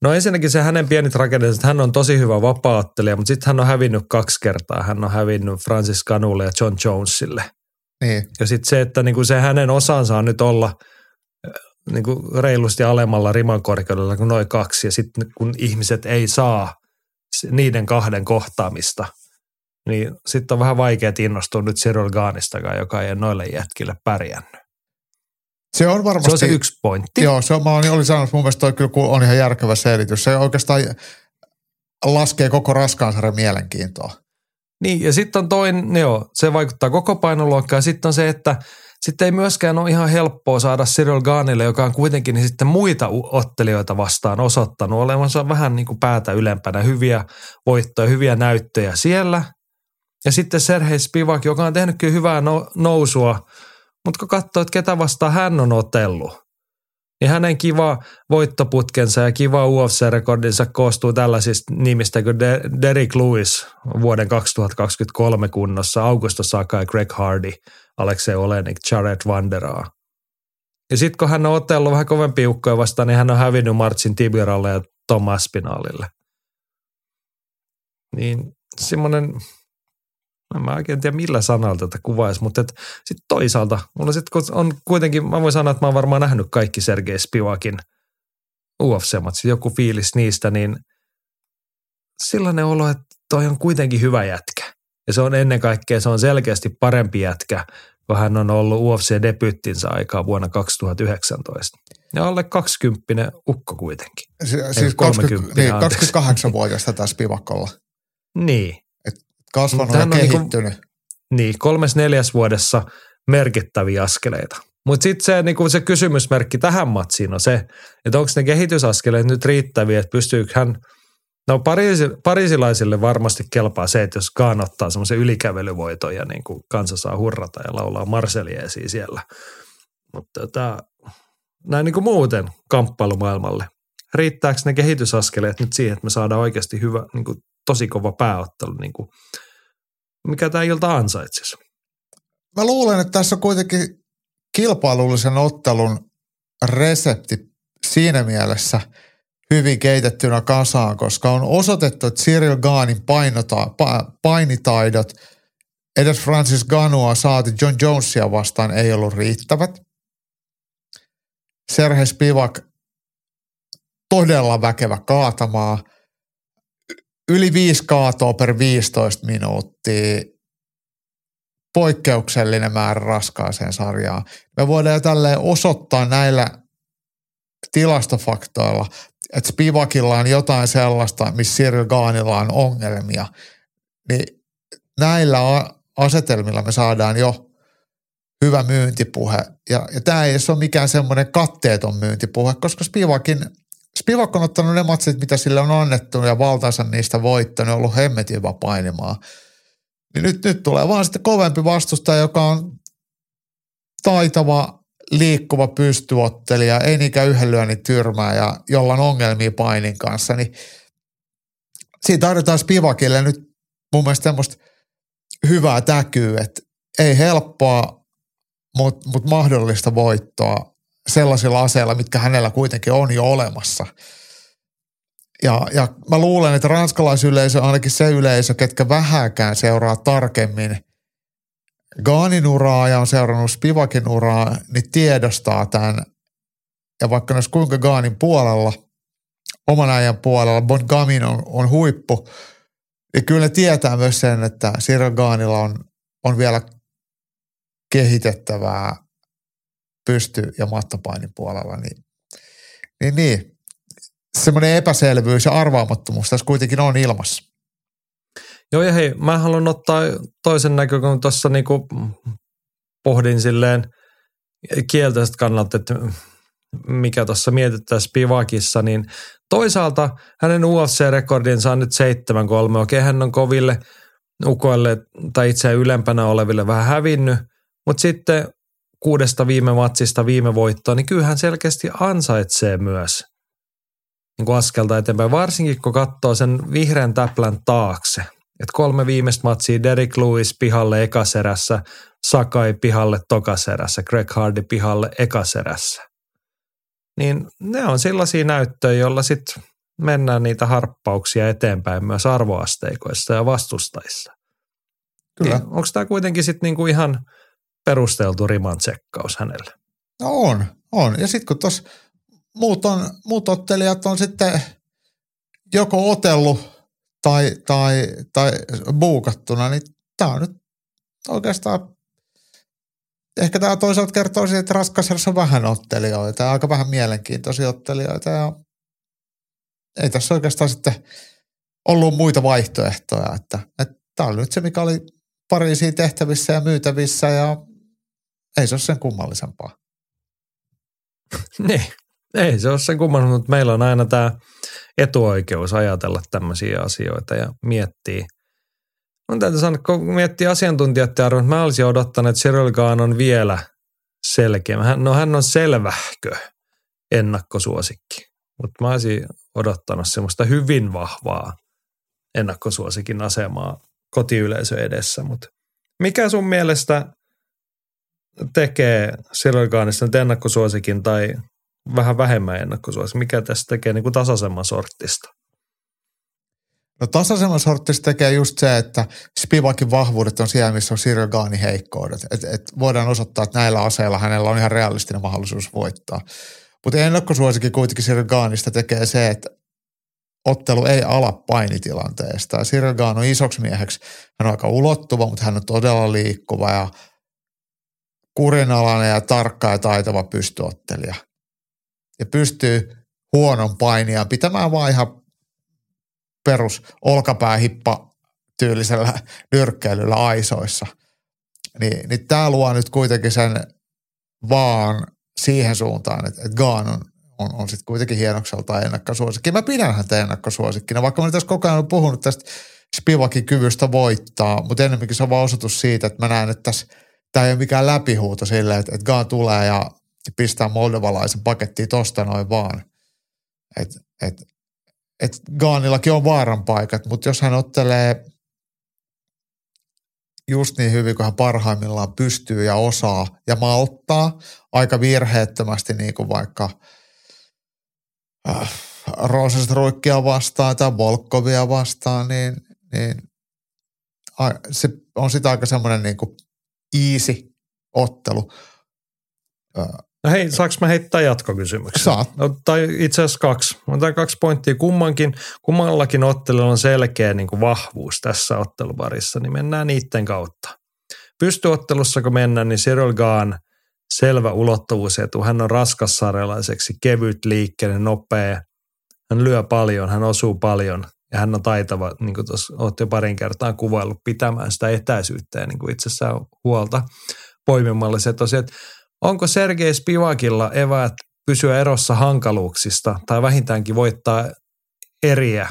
no ensinnäkin se hänen pieni tragedia, että hän on tosi hyvä vapaattelija, mutta sitten hän on hävinnyt kaksi kertaa. Hän on hävinnyt Francis Canulle ja John Jonesille – Niin, ja sitten se, että niinku se hänen osansa on nyt olla äh, niinku reilusti alemmalla rimankorkeudella kuin noin kaksi. Ja sitten kun ihmiset ei saa niiden kahden kohtaamista, niin sitten on vähän vaikea innostua nyt Cyril Gaanistakaan, joka ei noille jätkille pärjännyt. se on varmasti... Se on se yksi pointti. Joo, se on, mä olin, sanonut, mun mielestä toi kyllä on ihan järkevä selitys. Se oikeastaan laskee koko raskaan sarjan mielenkiintoa. Niin, ja sitten on toinen, joo, se vaikuttaa koko painoluokkaan. Sitten on se, että sitten ei myöskään ole ihan helppoa saada Cyril Gaanille, joka on kuitenkin niin sitten muita ottelijoita vastaan osoittanut olevansa vähän niin kuin päätä ylempänä. Hyviä voittoja, hyviä näyttöjä siellä. Ja sitten Serhei Spivak, joka on tehnyt kyllä hyvää no- nousua, mutta kun katsoo, että ketä vastaan hän on otellut, niin hänen kiva voittoputkensa ja kiva UFC-rekordinsa koostuu tällaisista nimistä kuin Derek Lewis vuoden 2023 kunnossa, Augusto Sakai, Greg Hardy, Alexei Olenik, Jared Vanderaa. Ja sitten kun hän on otellut vähän kovempi ukkoja vastaan, niin hän on hävinnyt Marcin Tibiralle ja Tom Aspinallille. Niin semmoinen, en mä oikein tiedä millä sanalla tätä kuvaisi, mutta sitten toisaalta, mulla sit on kuitenkin, mä voin sanoa, että mä oon varmaan nähnyt kaikki Sergei Spivakin UFC-matsit, joku fiilis niistä, niin sellainen olo, että toi on kuitenkin hyvä jätkä. Ja se on ennen kaikkea, se on selkeästi parempi jätkä, kun hän on ollut UFC-debyttinsä aikaa vuonna 2019. Ja alle 20 ukko kuitenkin. Si- siis 30, niin, 28-vuotiaasta taas Spivakolla. Niin. Kasvanut ja niinku- kehittynyt. Niinku, niin, kolmes neljäs vuodessa merkittäviä askeleita. Mutta sitten se, niinku se kysymysmerkki tähän matsiin on se, että onko ne kehitysaskeleet nyt riittäviä, että pystyykö hän, no Pariisi, parisilaisille varmasti kelpaa se, että jos Kaan ottaa semmoisen ylikävelyvoiton ja niin kuin kansa saa hurrata ja laulaa Marseliesia siellä. Mutta tota, näin niin kuin muuten kamppailumaailmalle. Riittääkö ne kehitysaskeleet nyt siihen, että me saadaan oikeasti hyvä, niin kuin tosi kova pääottelu, niin kuin, mikä tämä ilta ansaitsisi? Mä luulen, että tässä on kuitenkin kilpailullisen ottelun resepti siinä mielessä hyvin keitettynä kasaan, koska on osoitettu, että Cyril Gaanin painota, pa, painitaidot edes Francis Ganua saati John Jonesia vastaan ei ollut riittävät. Serhei Spivak todella väkevä kaatamaa. Yli viisi kaatoa per 15 minuuttia. Poikkeuksellinen määrä raskaaseen sarjaan. Me voidaan tälleen osoittaa näillä tilastofaktoilla, että Spivakilla on jotain sellaista, missä Cyril Gaanilla on ongelmia. Niin näillä asetelmilla me saadaan jo hyvä myyntipuhe. Ja, ja tämä ei ole mikään semmoinen katteeton myyntipuhe, koska Spivakin, Spivak on ottanut ne matsit, mitä sille on annettu ja valtaansa niistä voittanut, ollut hemmetin hyvä painimaan. Niin nyt, nyt tulee vaan sitten kovempi vastustaja, joka on taitava, liikkuva pystyottelija, ei niinkään yhden lyönnin tyrmää ja jolla on ongelmia painin kanssa, niin siinä tarvitaan Spivakille nyt mun mielestä semmoista hyvää täkyä, että ei helppoa, mutta mut mahdollista voittoa sellaisilla aseilla, mitkä hänellä kuitenkin on jo olemassa. Ja, ja mä luulen, että ranskalaisyleisö, ainakin se yleisö, ketkä vähäkään seuraa tarkemmin Gaanin uraa ja on seurannut Spivakin uraa, niin tiedostaa tämän. Ja vaikka ne kuinka Gaanin puolella, oman ajan puolella, Bon Gamin on, on huippu, niin kyllä ne tietää myös sen, että Cyril Gaanilla on, on vielä kehitettävää pysty- ja mattopainin puolella, niin, niin, niin. semmoinen epäselvyys ja arvaamattomuus tässä kuitenkin on ilmassa. Joo ja hei, mä haluan ottaa toisen näkökulman tuossa niinku pohdin silleen kielteisestä kannalta, että mikä tuossa mietitään Spivakissa, niin toisaalta hänen UFC-rekordinsa on nyt 7-3. Okei, hän on koville ukoille tai itse ylempänä oleville vähän hävinnyt, mutta sitten kuudesta viime matsista viime voittoa, niin kyllähän selkeästi ansaitsee myös niin kuin askelta eteenpäin, varsinkin kun katsoo sen vihreän täplän taakse. Et kolme viimeistä matsia, Derek Lewis pihalle ekaserässä, Sakai pihalle tokaserässä, Greg Hardy pihalle ekaserässä. Niin ne on sellaisia näyttöjä, joilla sitten mennään niitä harppauksia eteenpäin myös arvoasteikoissa ja vastustajissa. Kyllä. Niin onko tämä kuitenkin sitten niinku ihan – perusteltu riman tsekkaus hänelle. No on, on. Ja sitten kun tuossa muut, on, muut ottelijat on sitten joko otellut tai, tai, tai buukattuna, niin tämä on nyt oikeastaan, ehkä tämä toisaalta kertoo siitä, että raskasjärjessä on vähän ottelijoita ja aika vähän mielenkiintoisia ottelijoita ja ei tässä oikeastaan sitten ollut muita vaihtoehtoja, että, että tämä oli nyt se, mikä oli Pariisiin tehtävissä ja myytävissä ja ei se ole sen kummallisempaa. niin, ei se ole sen kummallisempaa, mutta meillä on aina tämä etuoikeus ajatella tämmöisiä asioita ja miettiä. On täytyy sanoa, kun miettii asiantuntijat arvon, mä olisin odottanut, että Cyril Gahn on vielä selkeä. No hän on selvähkö ennakkosuosikki. Mutta mä olisin odottanut semmoista hyvin vahvaa ennakkosuosikin asemaa kotiyleisö edessä. Mutta mikä sun mielestä tekee Sirolgaanista nyt ennakkosuosikin tai vähän vähemmän ennakkosuosikin? Mikä tästä tekee niin kuin tasaisemman sortista? No tasaisemman sortista tekee just se, että Spivakin vahvuudet on siellä, missä on Sirgaani heikkoudet. Et, et voidaan osoittaa, että näillä aseilla hänellä on ihan realistinen mahdollisuus voittaa. Mutta ennakkosuosikin kuitenkin Sirgaanista tekee se, että ottelu ei ala painitilanteesta. Sirgaan on isoksi mieheksi. Hän on aika ulottuva, mutta hän on todella liikkuva ja kurinalainen ja tarkka ja taitava pystyottelija. Ja pystyy huonon painijan pitämään vaan ihan perus olkapäähippa tyylisellä nyrkkeilyllä aisoissa. Niin, niin tämä luo nyt kuitenkin sen vaan siihen suuntaan, että, että Gaan on, on, on sitten kuitenkin hienokselta ennakkosuosikki. Mä pidän häntä ennakkosuosikkina, vaikka mä tässä koko ajan puhunut tästä Spivakin kyvystä voittaa, mutta enemmänkin se on vaan osoitus siitä, että mä näen, että tässä tämä ei ole mikään läpihuuto silleen, että, että Gaan tulee ja pistää moldovalaisen pakettiin tosta noin vaan. Että et, et Gaanillakin on vaaran paikat, mutta jos hän ottelee just niin hyvin kuin hän parhaimmillaan pystyy ja osaa ja malttaa aika virheettömästi niin kuin vaikka äh, Roosesruikkia vastaan tai Volkovia vastaan, niin, niin se on sitä aika semmoinen niin kuin easy ottelu. No hei, saanko mä heittää jatkokysymyksen? Saat. No, tai itse asiassa kaksi. Otan kaksi pointtia. Kummankin, kummallakin ottelulla on selkeä niin kuin vahvuus tässä otteluparissa, niin mennään niiden kautta. Pystyottelussa kun mennään, niin Cyril Gaan selvä ulottuvuusetu. Hän on raskassarjalaiseksi, kevyt liikkeinen, nopea. Hän lyö paljon, hän osuu paljon ja hän on taitava, niin kuin tuossa olette jo parin kertaa kuvaillut, pitämään sitä etäisyyttä ja niin kuin itsessään huolta poimimalla se tosiaan, että onko Sergei Spivakilla eväät pysyä erossa hankaluuksista tai vähintäänkin voittaa eriä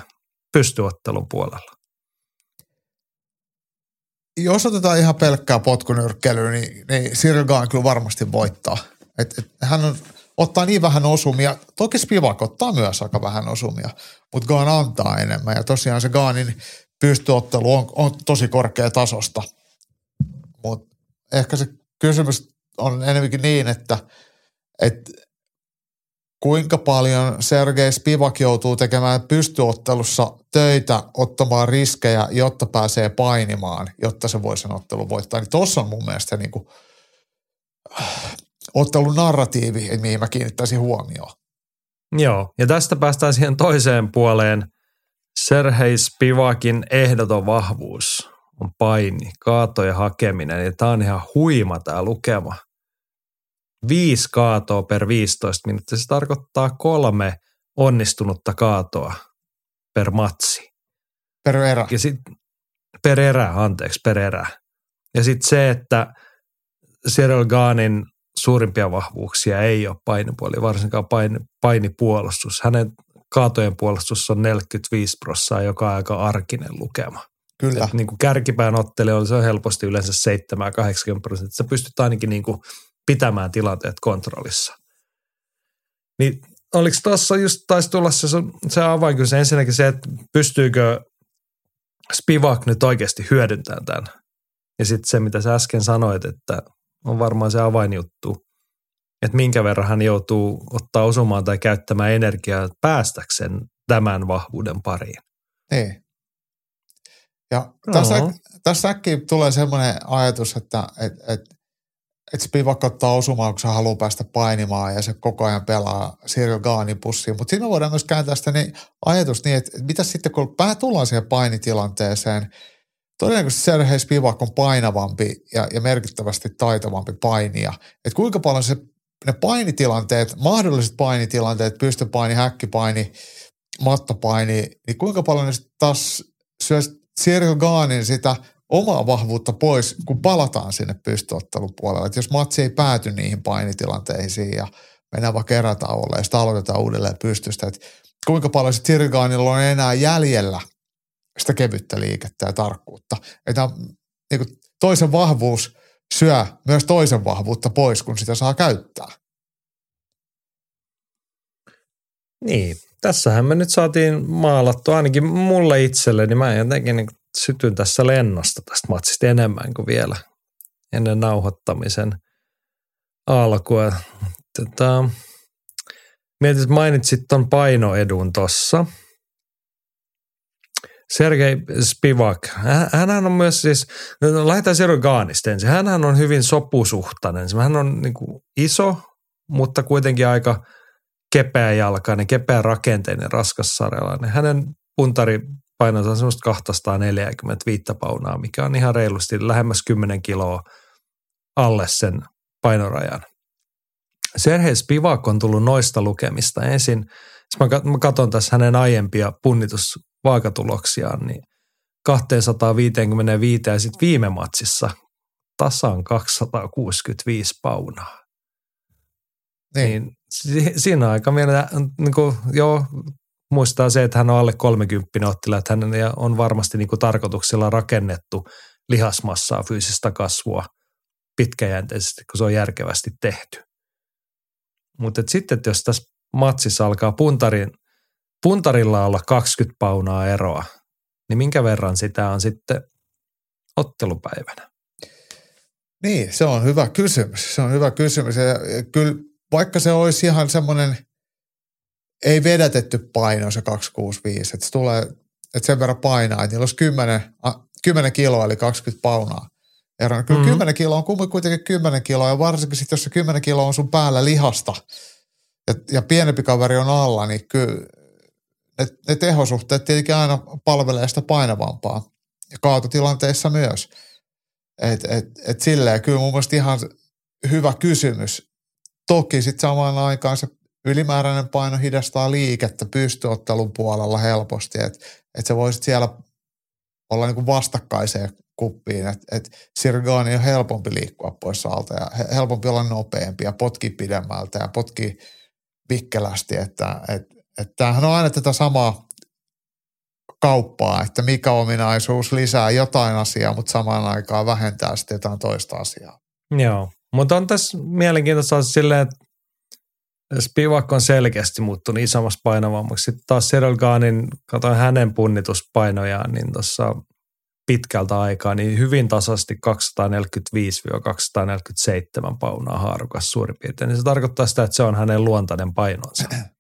pystyottelun puolella? Jos otetaan ihan pelkkää potkunyrkkeilyä, niin, niin Cyril kyllä varmasti voittaa. Et, et hän on, ottaa niin vähän osumia. Toki Spivak ottaa myös aika vähän osumia, mutta Gaan antaa enemmän. Ja tosiaan se Gaanin pystyottelu on, on tosi korkea tasosta. Mutta ehkä se kysymys on enemmänkin niin, että, että kuinka paljon Sergei Spivak joutuu tekemään pystyottelussa töitä, ottamaan riskejä, jotta pääsee painimaan, jotta se voi sen ottelun voittaa. Niin tuossa on mun mielestä niin kuin, ottelun narratiivi, mihin mä kiinnittäisin huomioon. Joo, ja tästä päästään siihen toiseen puoleen. Sergei Spivakin ehdoton vahvuus on paini, kaatojen hakeminen, ja tämä on ihan huima tämä lukema – viisi kaatoa per 15 minuuttia. Se tarkoittaa kolme onnistunutta kaatoa per matsi. Per erä. Ja sit, per erä, anteeksi, per erä. Ja sitten se, että Cyril Gaanin suurimpia vahvuuksia ei ole painipuoli, varsinkaan paini, painipuolustus. Hänen kaatojen puolustus on 45 prosenttia, joka on aika arkinen lukema. Kyllä. Et niin kuin kärkipään ottelijoilla se on helposti yleensä 7-80 prosenttia. Sä pystyt ainakin niin kuin pitämään tilanteet kontrollissa. Niin oliko tuossa just taisi tulla se, se avainkysymys ensinnäkin se, että pystyykö Spivak nyt oikeasti hyödyntämään tämän. Ja sitten se, mitä sä äsken sanoit, että on varmaan se avainjuttu, että minkä verran hän joutuu ottaa osumaan tai käyttämään energiaa päästäkseen tämän vahvuuden pariin. Niin. Ja tässä, no. tässä äkkiä tulee semmoinen ajatus, että et, et että Spivak ottaa osumaan, kun se haluaa päästä painimaan ja se koko ajan pelaa Cyril Gaanin pussiin. Mutta siinä me voidaan myös kääntää sitä niin, ajatus niin, että mitä sitten kun vähän tullaan siihen painitilanteeseen, todennäköisesti Sergei Spivak on painavampi ja, ja merkittävästi taitavampi painija. Että kuinka paljon se, ne painitilanteet, mahdolliset painitilanteet, pystypaini, häkkipaini, mattopaini, niin kuinka paljon ne taas syö Cyril Gaanin sitä – omaa vahvuutta pois, kun palataan sinne pystyottelun puolelle. Jos matsi ei pääty niihin painitilanteisiin ja mennään vaikka erätauolle ja sitten aloitetaan uudelleen pystystä, että kuinka paljon se Tirgaanilla on enää jäljellä sitä kevyttä liikettä ja tarkkuutta. Että niin kuin toisen vahvuus syö myös toisen vahvuutta pois, kun sitä saa käyttää. Niin, tässähän me nyt saatiin maalattu ainakin mulle itselleni. Mä jotenkin niin sytyn tässä lennosta tästä matsista enemmän kuin vielä ennen nauhoittamisen alkua. Tätä, mietit, että mainitsit ton painoedun tossa. Sergei Spivak, hän on myös siis, lähdetään Sergei Gaanista ensin. Hänhän on hyvin sopusuhtainen. Hän on niin kuin iso, mutta kuitenkin aika kepeä jalkainen, kepeä rakenteinen, raskassarjalainen. Hänen puntari painonsa on semmoista 245 paunaa, mikä on ihan reilusti lähemmäs 10 kiloa alle sen painorajan. Serhei Spivak on tullut noista lukemista ensin. Mä katson tässä hänen aiempia punnitusvaakatuloksiaan, niin 255 ja sitten viime matsissa tasan 265 paunaa. Niin. niin siinä on aika mieltä, niin kuin, joo, muistaa se, että hän on alle 30 ottila, että hän on varmasti niin kuin tarkoituksella rakennettu lihasmassaa, fyysistä kasvua pitkäjänteisesti, kun se on järkevästi tehty. Mutta sitten, jos tässä matsissa alkaa puntarin, puntarilla olla 20 paunaa eroa, niin minkä verran sitä on sitten ottelupäivänä? Niin, se on hyvä kysymys. Se on hyvä kysymys. Ja kyllä vaikka se olisi ihan semmoinen ei vedätetty paino se 265, että se tulee, että sen verran painaa, että niillä olisi 10, 10 kiloa eli 20 paunaa. Erona. Kyllä mm-hmm. 10 kiloa on kuitenkin 10 kiloa ja varsinkin sitten, jos se 10 kiloa on sun päällä lihasta ja, ja pienempi kaveri on alla, niin kyllä ne, ne tehosuhteet tietenkin aina palvelee sitä painavampaa ja kaatotilanteissa myös. Et, et, et silleen kyllä mun mielestä ihan hyvä kysymys. Toki sitten samaan aikaan se ylimääräinen paino hidastaa liikettä pystyottelun puolella helposti, että et sä voisit siellä olla niinku vastakkaiseen kuppiin, että et Sirgaani on helpompi liikkua pois alta ja helpompi olla nopeampi ja potki pidemmältä ja potki vikkelästi, että et, et tämähän on aina tätä samaa kauppaa, että mikä ominaisuus lisää jotain asiaa, mutta samaan aikaan vähentää sitten jotain toista asiaa. Joo, mutta on tässä mielenkiintoista silleen, että Spivak on selkeästi muuttunut isommassa painavammaksi. Sitten taas Cyril Gaanin, katsoin hänen punnituspainojaan, niin tuossa pitkältä aikaa, niin hyvin tasaisesti 245-247 paunaa haarukas suurin piirtein. Niin se tarkoittaa sitä, että se on hänen luontainen painonsa.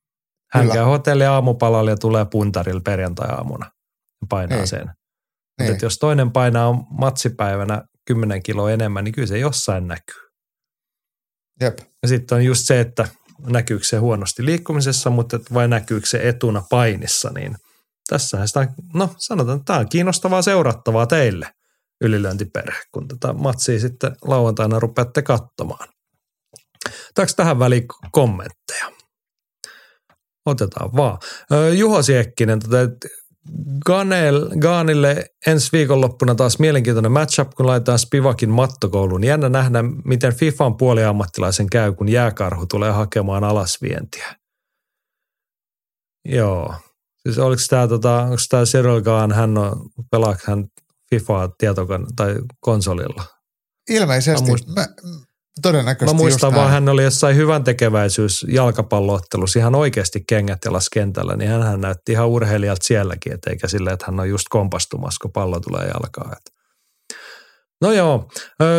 Hän Kyllä. käy hotelli aamupalalla ja tulee puntarilla perjantai-aamuna ja painaa Ei. sen. Mutta jos toinen painaa matsipäivänä 10 kiloa enemmän, niin kyllä se jossain näkyy. Jep. Ja sitten on just se, että näkyykö se huonosti liikkumisessa, mutta vai näkyykö se etuna painissa, niin tässähän sitä, no sanotaan, että tämä on kiinnostavaa seurattavaa teille ylilöintiperhe, kun tätä matsia sitten lauantaina rupeatte katsomaan. Otetaanko tähän väliin kommentteja? Otetaan vaan. Juho Siekkinen, tota, Ganel, Gaanille ensi viikonloppuna taas mielenkiintoinen matchup, kun laitetaan Spivakin mattokouluun. Jännä nähdä, miten FIFAn puoliammattilaisen käy, kun jääkarhu tulee hakemaan alasvientiä. Joo. Siis oliko tämä, tota, onko tämä Cyril Gaan, hän on, pelaako hän FIFAa tietokan tai konsolilla? Ilmeisesti. Mä, Todennäköisesti Mä muistan vaan, hän oli jossain hyvän tekeväisyys jalkapalloottelussa ihan oikeasti kengät jalas kentällä, niin hän näytti ihan urheilijalta sielläkin, et eikä silleen, että hän on just kompastumassa, kun pallo tulee jalkaan. No joo,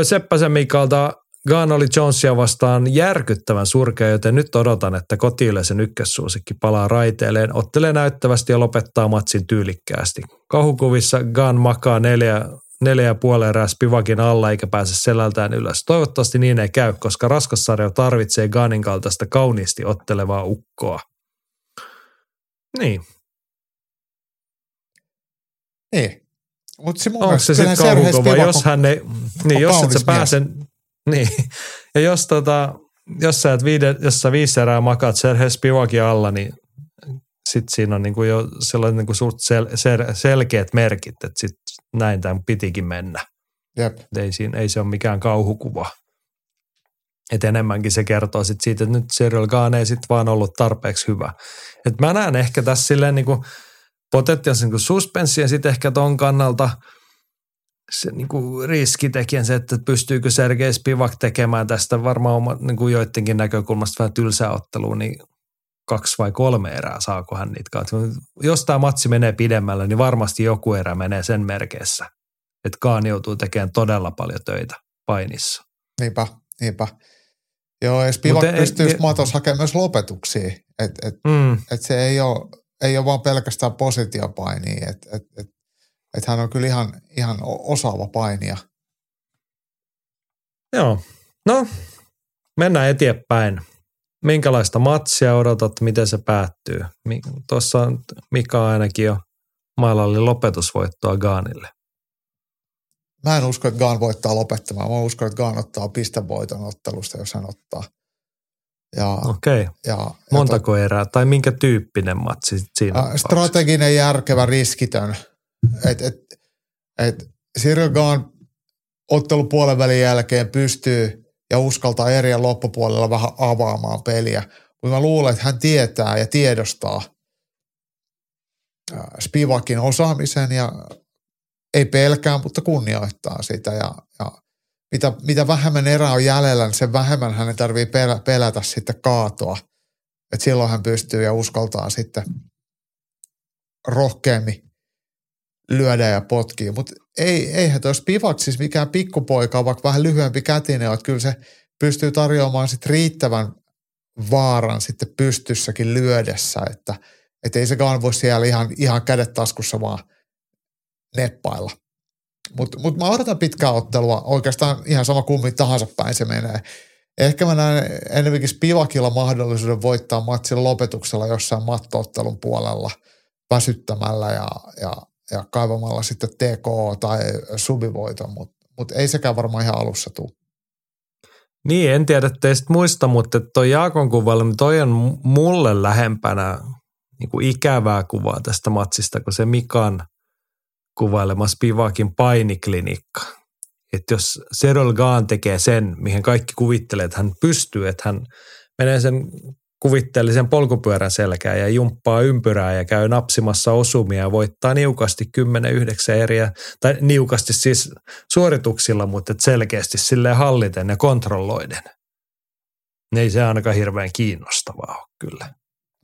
Seppäsen Mikalta Gaan oli Jonesia vastaan järkyttävän surkea, joten nyt odotan, että kotiyleisen ykkössuosikki palaa raiteilleen, ottelee näyttävästi ja lopettaa matsin tyylikkäästi. Kahukuvissa Gaan makaa neljä neljä ja puoli erää Spivakin alla eikä pääse selältään ylös. Toivottavasti niin ei käy, koska raskassarja tarvitsee Ganin kaltaista kauniisti ottelevaa ukkoa. Niin. Niin. Mutta se Onko se sitten kauhukova, jos hän ei, niin jos et sä pääse, niin, ja jos tota, jos sä, et viide, jos sä viisi erää makaat Serhe Spivakin alla, niin sitten siinä on niinku jo sellainen niinku suht sel, sel, selkeät merkit, että sit näin tämän pitikin mennä. Jep. Ei, siinä, ei se ole mikään kauhukuva. Et enemmänkin se kertoo sit siitä, että nyt Cyril Gahn ei sit vaan ollut tarpeeksi hyvä. Et mä näen ehkä tässä silleen niinku potentiaalisen niinku suspenssi ja sitten ehkä ton kannalta se niinku riskitekijän se, että pystyykö Sergei Spivak tekemään tästä varmaan oma, niinku joidenkin näkökulmasta vähän tylsää ottelua, niin kaksi vai kolme erää, saako hän niitä katsoa. Jos tämä matsi menee pidemmälle, niin varmasti joku erä menee sen merkeissä, että Kaan joutuu tekemään todella paljon töitä painissa. Niinpä, niinpä. Joo, ja Spivak Mut ei- matos hakemaan myös lopetuksia. Että et, Mm, et se ei ole, ei ole vaan pelkästään positiopainia. Että et, et, et hän on kyllä ihan, ihan osaava painija. joo, no mennään eteenpäin. Minkälaista matsia odotat, miten se päättyy? Tuossa on Mika ainakin jo mailalli lopetusvoittoa Gaanille. Mä en usko, että Gaan voittaa lopettamaan. Mä uskon, että Gaan ottaa pistevoiton ottelusta, jos hän ottaa. Ja, Okei, okay. ja, montako erää tai minkä tyyppinen matsi siinä ja tapauksessa? strateginen, järkevä, riskitön. Et, et, et Cyril Gaan ottelupuolen välin jälkeen pystyy ja uskaltaa erien loppupuolella vähän avaamaan peliä. Mutta mä luulen, että hän tietää ja tiedostaa ää, Spivakin osaamisen ja ei pelkää, mutta kunnioittaa sitä. Ja, ja mitä, mitä vähemmän erää on jäljellä, niin sen vähemmän hänen tarvii pelä, pelätä sitten kaatoa. Et silloin hän pystyy ja uskaltaa sitten rohkeammin lyödä ja potkia. Mutta ei, eihän tuossa Spivak siis mikään pikkupoika, vaikka vähän lyhyempi kätinen, että kyllä se pystyy tarjoamaan sit riittävän vaaran sitten pystyssäkin lyödessä, että et ei sekaan voi siellä ihan, ihan kädet taskussa vaan neppailla. Mutta mut mä odotan pitkää ottelua, oikeastaan ihan sama kummin tahansa päin se menee. Ehkä mä näen enemmänkin Spivakilla mahdollisuuden voittaa matsin lopetuksella jossain mattoottelun puolella väsyttämällä ja, ja, ja kaivamalla sitten TKO tai subivoiton, mutta mut ei sekään varmaan ihan alussa tule. Niin, en tiedä teistä muista, mutta toi Jaakon kuvailu, niin toi on mulle lähempänä niin kuin ikävää kuvaa tästä matsista, kun se Mikan kuvailema Spivakin painiklinikka. Että jos Serol Gaan tekee sen, mihin kaikki kuvittelee, että hän pystyy, että hän menee sen kuvitteellisen polkupyörän selkään ja jumppaa ympyrää ja käy napsimassa osumia ja voittaa niukasti 10-9 eriä, tai niukasti siis suorituksilla, mutta selkeästi silleen halliten ja kontrolloiden. Niin Ei se ainakaan hirveän kiinnostavaa ole kyllä.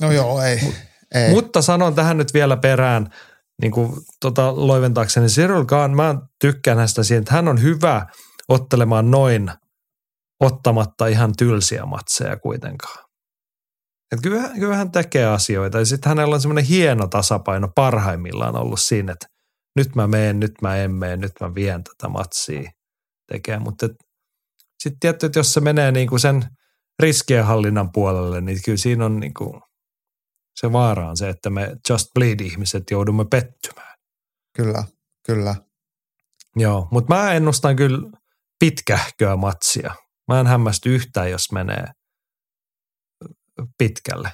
No joo, ei. ei. Mutta sanon tähän nyt vielä perään, niin kuin tota loiventaakseni Cyril Gahn, mä tykkään hänestä siitä, että hän on hyvä ottelemaan noin ottamatta ihan tylsiä matseja kuitenkaan. Et kyllä, hän tekee asioita ja sitten hänellä on semmoinen hieno tasapaino parhaimmillaan ollut siinä, että nyt mä meen, nyt mä en mene, nyt mä vien tätä matsia tekemään. Mutta sitten tietty, että jos se menee niin kuin sen riskienhallinnan puolelle, niin kyllä siinä on niin kuin se vaara on se, että me Just Bleed-ihmiset joudumme pettymään. Kyllä, kyllä. Joo, mutta mä ennustan kyllä pitkähköä matsia. Mä en hämmästy yhtään, jos menee pitkälle.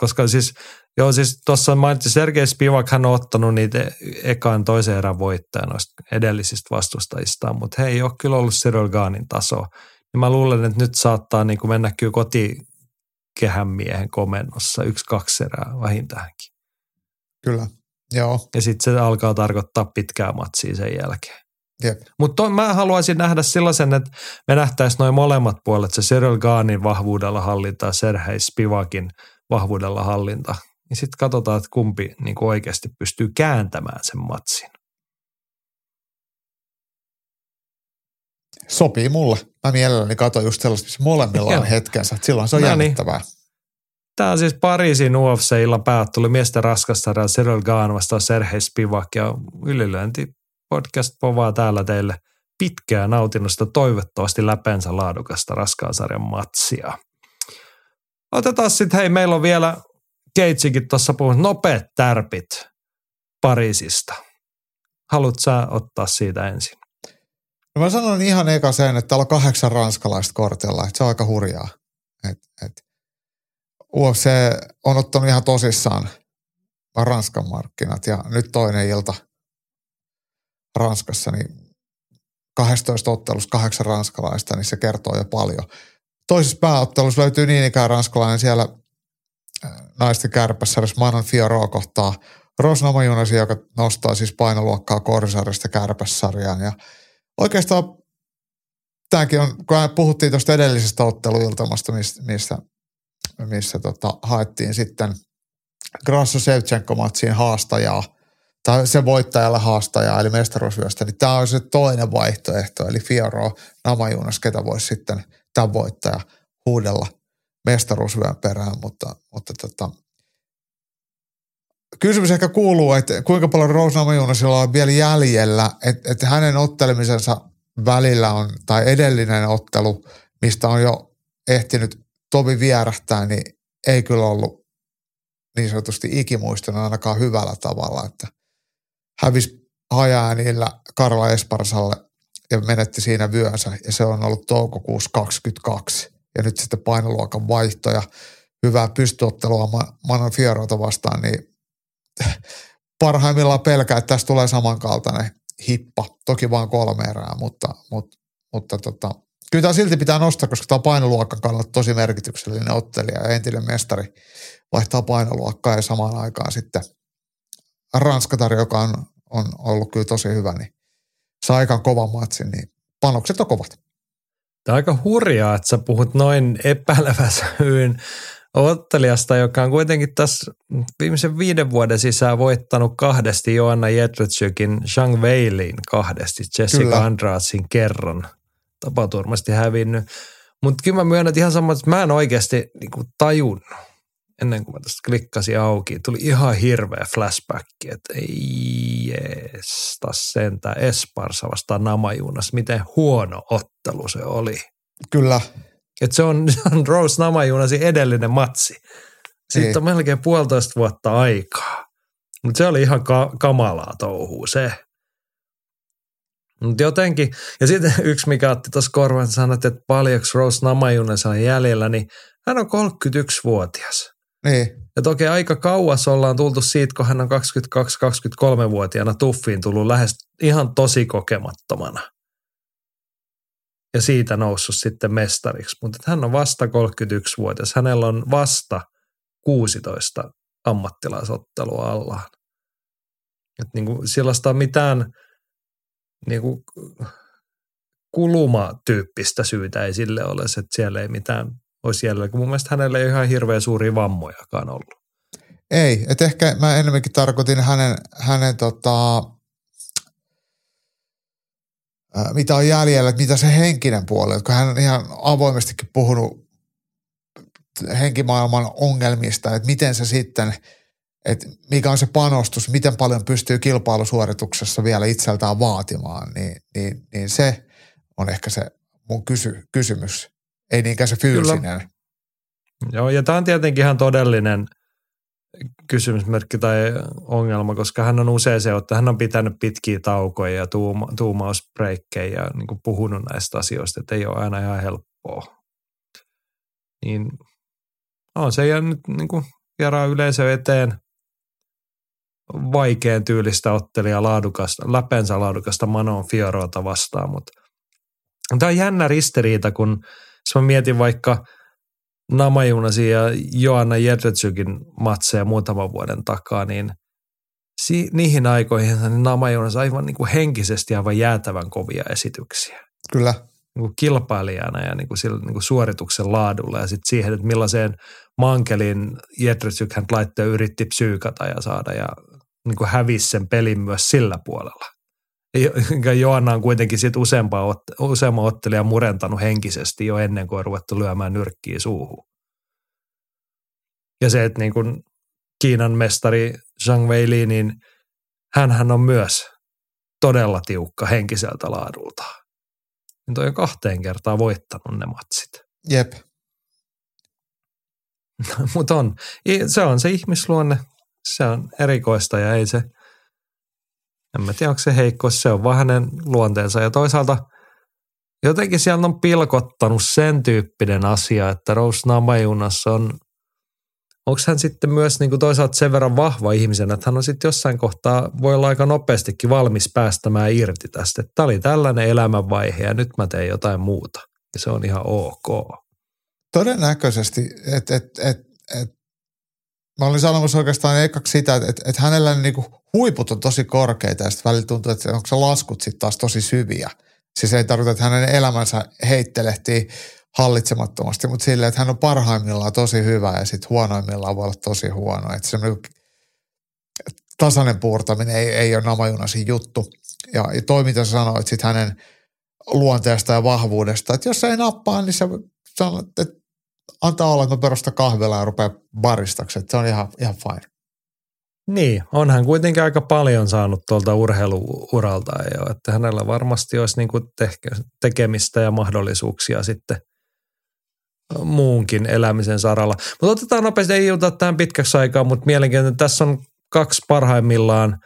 Koska siis, joo siis tuossa mainitsi Sergei Spivak, hän on ottanut niitä ekaan toisen erän voittaja noista edellisistä vastustajistaan, mutta he ei ole kyllä ollut Cyril Gaanin taso. Ja mä luulen, että nyt saattaa niin kuin mennä kyllä kotikehän miehen komennossa yksi, kaksi erää vähintäänkin. Kyllä, joo. Ja sitten se alkaa tarkoittaa pitkää matsia sen jälkeen. Mutta mä haluaisin nähdä sellaisen, että me nähtäisiin noin molemmat puolet, se Cyril Gaanin vahvuudella hallinta ja Serhei Spivakin vahvuudella hallinta. Niin sitten katsotaan, että kumpi niin oikeasti pystyy kääntämään sen matsin. Sopii mulle. Mä mielelläni katson just sellaista, missä molemmilla on hetkensä. Silloin se on No niin. jännittävää. Tämä on siis Pariisin UFC-illan päättely miesten raskassarja Cyril Gaan vastaan Serhei Spivak ja ylilöinti podcast povaa täällä teille pitkää nautinnosta toivottavasti läpensä laadukasta raskaan sarjan matsia. Otetaan sitten, hei meillä on vielä Keitsikin tuossa puhunut nopeat tärpit Pariisista. Haluatko sä ottaa siitä ensin? No mä sanon ihan eka sen, että täällä on kahdeksan ranskalaista kortilla, että se on aika hurjaa. Et, et UFC on ottanut ihan tosissaan Ranskan markkinat ja nyt toinen ilta Ranskassa, niin 12 ottelussa kahdeksan ranskalaista, niin se kertoo jo paljon. Toisessa pääottelussa löytyy niin ikään ranskalainen siellä äh, naisten kärpäsarjassa Manon Fioro kohtaa Rosna Majunasi, joka nostaa siis painoluokkaa korsarjasta kärpässarjaan. Ja oikeastaan tämäkin on, kun puhuttiin tuosta edellisestä otteluiltamasta, mistä missä tota, haettiin sitten Grasso Sevchenko-matsiin haastajaa, tai se voittajalle haastajaa, eli mestaruusvyöstä, niin tämä on se toinen vaihtoehto, eli Fioro Namajunas, ketä voisi sitten tämän voittaja huudella mestaruusvyön perään, mutta, mutta tota, kysymys ehkä kuuluu, että kuinka paljon Rose Namajunasilla on vielä jäljellä, että, että hänen ottelemisensa välillä on, tai edellinen ottelu, mistä on jo ehtinyt Tovi vierähtää, niin ei kyllä ollut niin sanotusti ikimuistona ainakaan hyvällä tavalla, että hävisi hajaäänillä Karla Esparsalle ja menetti siinä vyönsä ja se on ollut toukokuussa 22 ja nyt sitten painoluokan vaihtoja, hyvää pystyottelua Manon Fierota vastaan, niin parhaimmillaan pelkää, että tästä tulee samankaltainen hippa. Toki vain kolme erää, mutta, mutta, mutta tota, kyllä tämä silti pitää nostaa, koska tämä on painoluokan kannalta tosi merkityksellinen ottelija ja entinen mestari vaihtaa painoluokkaa ja samaan aikaan sitten Ranskatar, joka on, on ollut kyllä tosi hyvä, niin saa aikaan kovan matsin, niin panokset on kovat. Tämä on aika hurjaa, että sä puhut noin epäileväsyyn ottelijasta, joka on kuitenkin tässä viimeisen viiden vuoden sisään voittanut kahdesti Joanna Jedrzejczykin Zhang Weilin kahdesti, Jessica Kyllä. Andrasin kerran tapaturmasti hävinnyt. Mutta kyllä mä myönnän, ihan sama, että mä en oikeasti niinku tajunnut ennen kuin mä tästä klikkasin auki. Tuli ihan hirveä flashback, että ei jeesta sentään Esparsa vastaan Namajunas. Miten huono ottelu se oli. Kyllä. Että se on, on Rose Namajunasi edellinen matsi. Sitten niin. on melkein puolitoista vuotta aikaa. Mutta se oli ihan ka- kamalaa touhuu se. Mutta jotenkin, ja sitten yksi mikä otti tuossa korvan, sanoi, että paljonko Rose Namajunas on jäljellä, niin hän on 31-vuotias. Niin. Ja toki aika kauas ollaan tultu siitä, kun hän on 22-23-vuotiaana tuffiin tullut lähes ihan tosi kokemattomana ja siitä noussut sitten mestariksi. Mutta hän on vasta 31-vuotias. Hänellä on vasta 16 ammattilaisottelua allaan. Et niin kuin sellaista mitään niin kuin kulumatyyppistä syytä ei sille ole, että siellä ei mitään olisi jäljellä. Mun mielestä hänellä ei ihan hirveän suuria vammojakaan ollut. Ei, että ehkä mä enemmänkin tarkoitin hänen, hänen tota, mitä on jäljellä, että mitä se henkinen puoli, kun hän on ihan avoimestikin puhunut henkimaailman ongelmista, että miten se sitten, että mikä on se panostus, miten paljon pystyy kilpailusuorituksessa vielä itseltään vaatimaan, niin, niin, niin se on ehkä se mun kysy, kysymys, ei niinkään se fyysinen. Kyllä. Joo, ja tämä on tietenkin ihan todellinen – kysymysmerkki tai ongelma, koska hän on usein se, että hän on pitänyt pitkiä taukoja ja tuuma, tuumausbreikkejä ja niin kuin puhunut näistä asioista, että ei ole aina ihan helppoa. Niin on se ja nyt niin kuin vieraan yleisö eteen vaikean tyylistä ottelia laadukasta, läpensä laadukasta Manon Fiorota vastaan, mutta tämä on jännä ristiriita, kun jos mä mietin vaikka – Namajunasi ja Joanna Jedretsykin matseja muutaman vuoden takaa, niin si- niihin aikoihin niin Namajunas aivan niin kuin henkisesti aivan jäätävän kovia esityksiä. Kyllä. Niin kuin kilpailijana ja niin kuin sillä, niin kuin suorituksen laadulla ja sitten siihen, että millaiseen mankelin Jedretsyk hän laittoi yritti psyykata ja saada ja niin kuin hävisi sen pelin myös sillä puolella. Joanna on kuitenkin sit useampaa, useamman ottelijan murentanut henkisesti jo ennen kuin on ruvettu lyömään nyrkkiä suuhun. Ja se, että niin kuin Kiinan mestari Zhang Weili, niin hän on myös todella tiukka henkiseltä laadulta. Niin toi on kahteen kertaan voittanut ne matsit. Jep. Mutta on. Se on se ihmisluonne. Se on erikoista ja ei se – en mä tiedä, onko se heikko, se on vaan hänen luonteensa. Ja toisaalta jotenkin siellä on pilkottanut sen tyyppinen asia, että Rose Namajunas on, onko hän sitten myös niin kuin toisaalta sen verran vahva ihmisen, että hän on sitten jossain kohtaa, voi olla aika nopeastikin valmis päästämään irti tästä. Tämä oli tällainen elämänvaihe ja nyt mä teen jotain muuta. Ja se on ihan ok. Todennäköisesti, että et, et, et, mä olin sanomassa oikeastaan ekaksi sitä, että, että, että hänellä niinku huiput on tosi korkeita ja sitten välillä tuntuu, että onko se laskut sitten taas tosi syviä. Siis ei tarkoita, että hänen elämänsä heittelehtii hallitsemattomasti, mutta silleen, että hän on parhaimmillaan tosi hyvä ja sitten huonoimmillaan voi olla tosi huono. Että semmoinen tasainen puurtaminen ei, ei ole namajunasin juttu. Ja, ja toi, mitä sä sanoit sit hänen luonteesta ja vahvuudesta, että jos se ei nappaa, niin sä sanot, että antaa olla, että mä perustan kahvilla ja rupeaa baristaksi, että se on ihan, ihan fine. Niin, onhan kuitenkin aika paljon saanut tuolta urheiluuralta jo, että hänellä varmasti olisi niin kuin tekemistä ja mahdollisuuksia sitten muunkin elämisen saralla. Mutta otetaan nopeasti, ei juta tähän pitkäksi aikaa, mutta mielenkiintoinen. Tässä on kaksi parhaimmillaan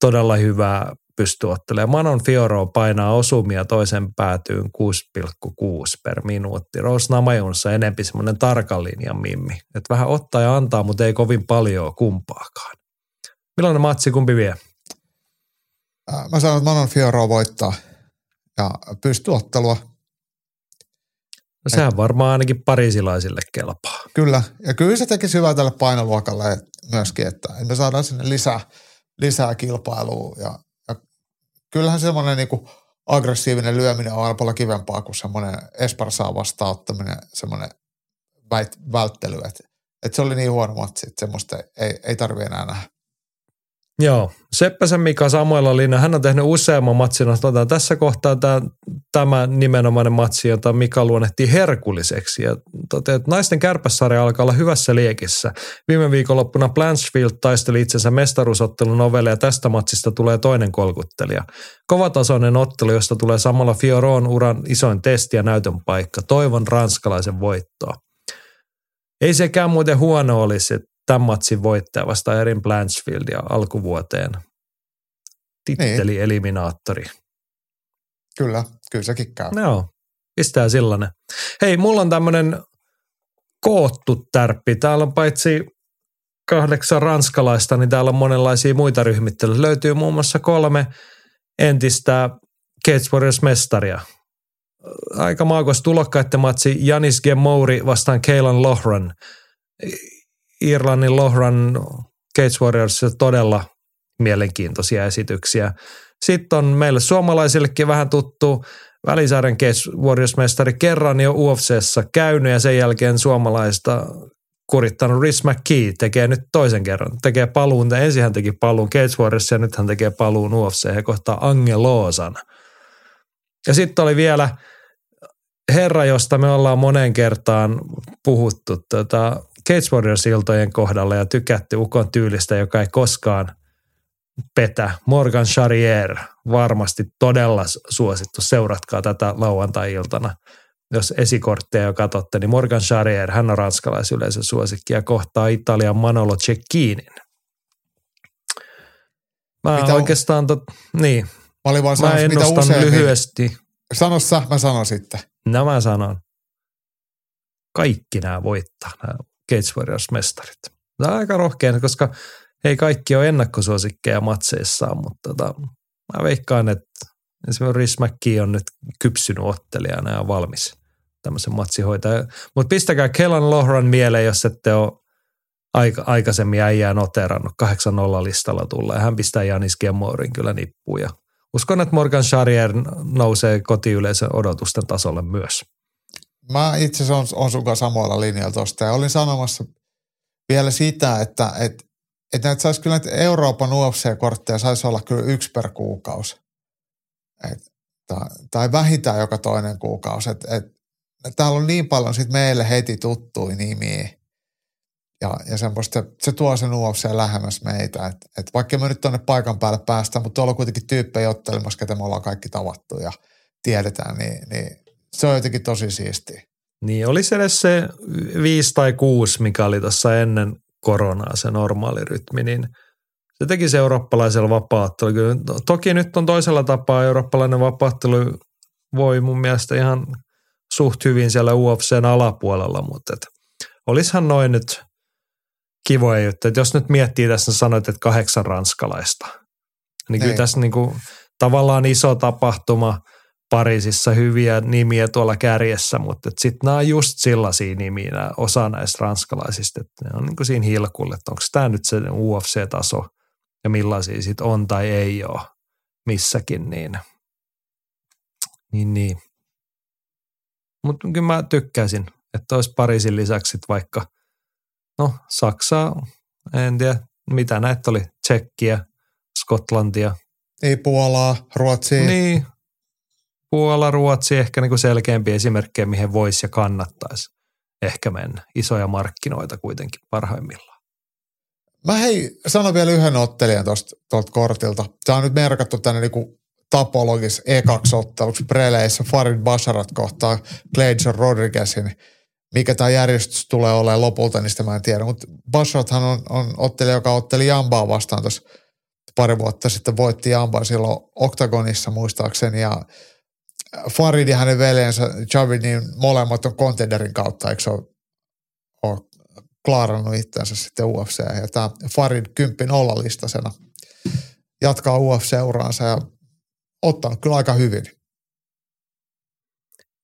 todella hyvää pystyottelemaan. Manon Fioro painaa osumia toisen päätyyn 6,6 per minuutti. Rose Namajunsa enempi semmoinen tarkan linjan mimmi. Että vähän ottaa ja antaa, mutta ei kovin paljon kumpaakaan. Millainen matsi, kumpi vie? Mä sanon, että Manon Fioro voittaa ja pystyottelua. No sehän Et, varmaan ainakin parisilaisille kelpaa. Kyllä, ja kyllä se tekisi hyvää tälle painoluokalle myöskin, että me saadaan sinne lisää, lisää kilpailua. Ja kyllähän semmoinen niin aggressiivinen lyöminen on paljon kivempaa kuin semmoinen Esparsaa vastaanottaminen, semmoinen väit, välttely. Että, että se oli niin huono matsi, että semmoista ei, ei tarvitse enää nähdä. Joo, Seppäsen Mika samoilla linja, hän on tehnyt useamman matsin. Otetaan tässä kohtaa tämä, tämä nimenomainen matsi, jota Mika luonnehtii herkulliseksi. Ja toteaa, että naisten kärpässarja alkaa olla hyvässä liekissä. Viime viikonloppuna Blanchfield taisteli itsensä mestaruusottelun ovelle ja tästä matsista tulee toinen kolkuttelija. Kovatasoinen ottelu, josta tulee samalla Fioron uran isoin testi ja näytön paikka. Toivon ranskalaisen voittoa. Ei sekään muuten huono olisi, että tämän matsin voittaja vasta Erin Blanchfieldia alkuvuoteen. Titteli niin. eliminaattori. Kyllä, kyllä sekin käy. Joo, pistää sellainen. Hei, mulla on tämmöinen koottu tärppi. Täällä on paitsi kahdeksan ranskalaista, niin täällä on monenlaisia muita ryhmittelyjä. Löytyy muun muassa kolme entistä Cage Warriors-mestaria. Aika maakos tulokkaiden matsi Janis Gemouri vastaan Keilan Lohran. Irlannin Lohran Cage Warriors todella mielenkiintoisia esityksiä. Sitten on meille suomalaisillekin vähän tuttu välisarjan Cage Warriors-mestari kerran jo UFCssä käynyt ja sen jälkeen suomalaista kurittanut Rhys McKee tekee nyt toisen kerran. Tekee paluun, ensin hän teki paluun Cage Warriors ja nyt hän tekee paluun UFC ja kohtaa Angeloosan. Ja sitten oli vielä herra, josta me ollaan moneen kertaan puhuttu, tota, Cage Warriors-iltojen kohdalla ja tykätty ukon tyylistä, joka ei koskaan petä. Morgan Charrier, varmasti todella suosittu. Seuratkaa tätä lauantai-iltana. Jos esikortteja jo katsotte, niin Morgan Charrier, hän on ranskalaisyleisön suosikki ja kohtaa Italian Manolo Cecchinin. Mä mitä oikeastaan, tot, niin. Mä olin vaan sanos, mä ennustan mitä lyhyesti. Sano sä, mä sanon sitten. No mä sanon. Kaikki nämä voittaa, nämä Cage Warriors-mestarit. Tämä on aika rohkein, koska ei kaikki ole ennakkosuosikkeja matseissaan, mutta tota, mä veikkaan, että esimerkiksi Rhys McKee on nyt kypsynyt ottelijana ja valmis tämmöisen matsihoitaja. Mutta pistäkää Kellan Lohran mieleen, jos ette ole aika, aikaisemmin äijää noterannut. 8-0 listalla tulee. Hän pistää Janis Gemmorin kyllä nippuun ja uskon, että Morgan Charrier nousee kotiyleisön odotusten tasolle myös. Mä itse asiassa on, on kanssa samoilla linjoilla tuosta ja olin sanomassa vielä sitä, että et, et näitä saisi kyllä näitä Euroopan UFC-kortteja saisi olla kyllä yksi per kuukausi. Et, tai, tai vähintään joka toinen kuukausi. Et, et, täällä on niin paljon sit meille heti tuttui nimiä. Ja, ja semmoista, se tuo sen UFC lähemmäs meitä. Et, et vaikka me nyt tuonne paikan päälle päästään, mutta tuolla on kuitenkin tyyppejä ottelemassa, ketä me ollaan kaikki tavattu ja tiedetään, niin, niin se on jotenkin tosi siistiä. Niin, olisi edes se viisi tai kuusi, mikä oli tuossa ennen koronaa se normaali rytmi, niin se teki se eurooppalaisella vapaattelu. Toki nyt on toisella tapaa eurooppalainen vapaattelu voi mun mielestä ihan suht hyvin siellä UFCn alapuolella, mutta et olisihan noin nyt kivoja juttu. Että jos nyt miettii tässä, sanoit, että kahdeksan ranskalaista, niin kyllä Ei. tässä niinku, tavallaan iso tapahtuma – Pariisissa hyviä nimiä tuolla kärjessä, mutta sitten nämä on just sellaisia nimiä, nämä, osa näistä ranskalaisista, että ne on niin kuin siinä hilkulle, että onko tämä nyt se UFC-taso ja millaisia sitten on tai ei ole missäkin, niin, niin, niin. Mutta kyllä mä tykkäisin, että olisi Pariisin lisäksi sit vaikka, no Saksaa, en tiedä mitä näitä oli, Tsekkiä, Skotlantia. Ei Puolaa, Ruotsia. Niin, Puola, Ruotsi ehkä niin kuin selkeämpiä esimerkkejä, mihin voisi ja kannattaisi ehkä mennä. Isoja markkinoita kuitenkin parhaimmillaan. Mä hei, sanon vielä yhden ottelijan tuolta kortilta. Tämä on nyt merkattu tänne niinku tapologis E2-otteluksi preleissä Farid Basharat kohtaa Gleison Rodriguezin. Mikä tämä järjestys tulee olemaan lopulta, sitä mä en tiedä. Mutta Basharathan on, on ottelija, joka otteli Jambaa vastaan tuossa pari vuotta sitten. Voitti Jambaa silloin Octagonissa muistaakseni ja Farid ja hänen veljensä Javid, niin molemmat on contenderin kautta, eikö se ole, ole klaarannut itseänsä sitten UFC. Ja tämä Farid kymppin olla listasena jatkaa UFC-uraansa ja ottanut kyllä aika hyvin.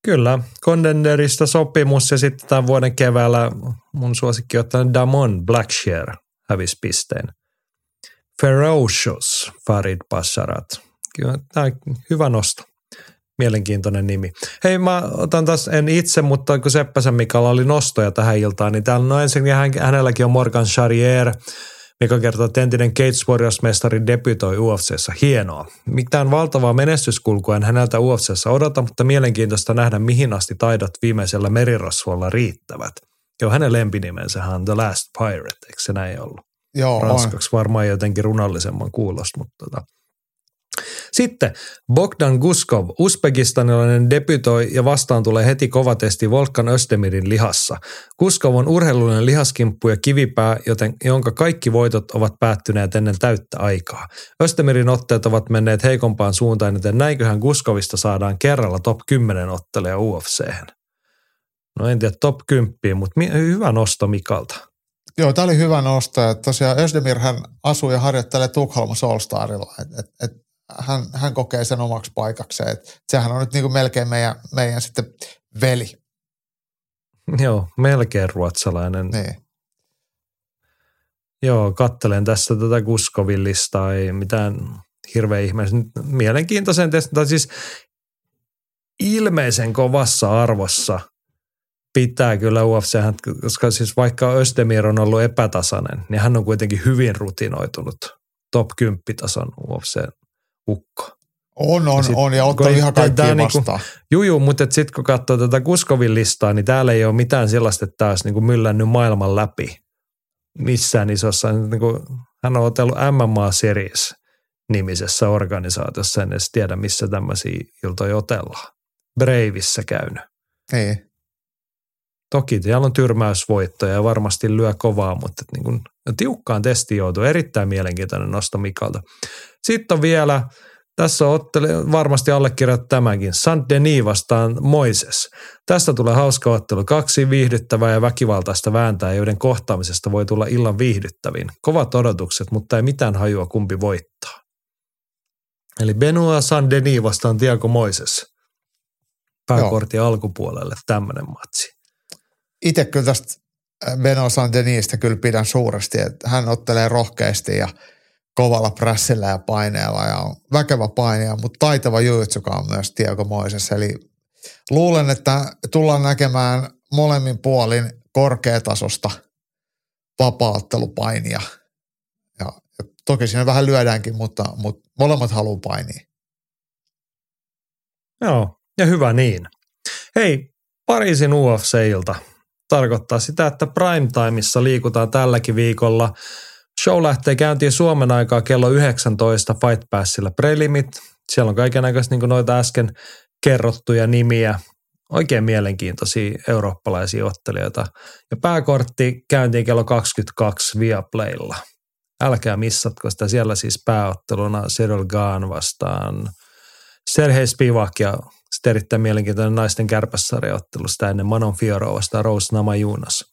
Kyllä, Contenderista sopimus ja sitten tämän vuoden keväällä mun suosikki ottanut Damon Blackshear hävisi pisteen. Ferocious Farid Passarat. Kyllä tämä hyvä nosto. Mielenkiintoinen nimi. Hei, mä otan taas, en itse, mutta kun Seppäsen Mikalla oli nostoja tähän iltaan, niin täällä no ensinnäkin hän, hänelläkin on Morgan Charrier, mikä kertoo, että entinen Cage Warriors-mestari debytoi UFCssä. Hienoa. Mitään valtavaa menestyskulkua en häneltä UFCssä odota, mutta mielenkiintoista nähdä, mihin asti taidot viimeisellä merirosvolla riittävät. Joo, hänen lempinimensä on The Last Pirate, eikö se näin ollut? Joo, Ranskaksi on. varmaan jotenkin runallisemman kuulosta, mutta tota, sitten Bogdan Guskov, uzbekistanilainen debytoi ja vastaan tulee heti kova testi Volkan Östemirin lihassa. Guskov on urheilullinen lihaskimppu ja kivipää, joten, jonka kaikki voitot ovat päättyneet ennen täyttä aikaa. Östemirin otteet ovat menneet heikompaan suuntaan, joten näinköhän Guskovista saadaan kerralla top 10 ottelija UFC. No en tiedä top 10, mutta hyvä nosto Mikalta. Joo, tämä oli hyvä nosto. Tosiaan Özdemir hän asuu ja harjoittelee Tukholmassa All Starilla. Et, et, et hän, hän kokee sen omaksi paikakseen. Et sehän on nyt niin kuin melkein meidän, meidän sitten veli. Joo, melkein ruotsalainen. Niin. Joo, kattelen tässä tätä Guskovin listaa, ei mitään hirveän ihmeellistä. Mielenkiintoisen testin, tai siis ilmeisen kovassa arvossa pitää kyllä UFC, koska siis vaikka Östemir on ollut epätasainen, niin hän on kuitenkin hyvin rutinoitunut top 10 tason UFC ukko. On, on, sit, on ja ottaa ihan kaikkia niinku- vastaan. Niinku, juu, juu, mutta sitten kun katsoo tätä Kuskovin listaa, niin täällä ei ole mitään sellaista, että tämä olisi niinku myllännyt maailman läpi missään isossa. Niinku, hän on otellut MMA Series nimisessä organisaatiossa, en edes tiedä missä tämmöisiä iltoja otellaan. Breivissä käynyt. Ei. Toki siellä on tyrmäysvoittoja ja varmasti lyö kovaa, mutta niin kuin, tiukkaan testi joutuu. Erittäin mielenkiintoinen nosto Mikalta. Sitten on vielä, tässä ottele, varmasti allekirjoittaa tämänkin, Saint Denis vastaan Moises. Tästä tulee hauska ottelu. Kaksi viihdyttävää ja väkivaltaista vääntää, joiden kohtaamisesta voi tulla illan viihdyttävin. Kovat odotukset, mutta ei mitään hajua kumpi voittaa. Eli Benoit Saint Denis vastaan Tiago Moises. Pääkortin alkupuolelle tämmöinen matsi. Itse kyllä tästä Benoit Saint Denisistä kyllä pidän suuresti, että hän ottelee rohkeasti ja – kovalla prässillä ja paineella ja on väkevä painija, mutta taitava jujutsuka on myös Tiago Moises. Eli luulen, että tullaan näkemään molemmin puolin korkeatasosta vapaattelupainia. Ja, ja toki siinä vähän lyödäänkin, mutta, mutta molemmat haluaa painia. Joo, ja hyvä niin. Hei, Pariisin UFC-ilta tarkoittaa sitä, että primetimeissa liikutaan tälläkin viikolla – Show lähtee käyntiin Suomen aikaa kello 19 Fight Passilla prelimit. Siellä on kaikenlaista niin noita äsken kerrottuja nimiä, oikein mielenkiintoisia eurooppalaisia ottelijoita. Ja pääkortti käyntiin kello 22 Viaplaylla. Älkää missatko sitä. Siellä siis pääotteluna Cyril Gaan vastaan Sergei Spivak ja sitten erittäin mielenkiintoinen naisten kärpässarjaottelu sitä ennen Manon Fioro vastaan Rose Namajunas.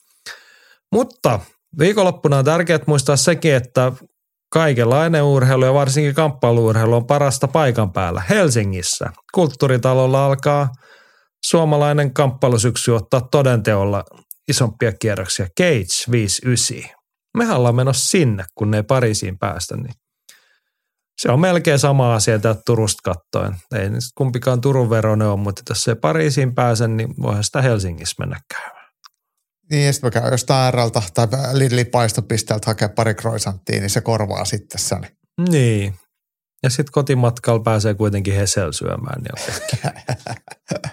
Mutta Viikonloppuna on tärkeää muistaa sekin, että kaikenlainen urheilu ja varsinkin kamppailuurheilu on parasta paikan päällä Helsingissä. Kulttuuritalolla alkaa suomalainen kamppailusyksy ottaa todenteolla isompia kierroksia. Cage 59. Mehän ollaan menossa sinne, kun ne ei Pariisiin päästä. Niin se on melkein sama asia täältä Turusta kattoen. Ei kumpikaan Turun veronen ole, mutta jos se Pariisiin pääse, niin voihan sitä Helsingissä mennä käymään. Niin, ja sitten jostain RLtä tai Lidlin paistopisteeltä hakea pari croissanttia, niin se korvaa sitten sen. Niin. Ja sitten kotimatkalla pääsee kuitenkin Hesel syömään. Niin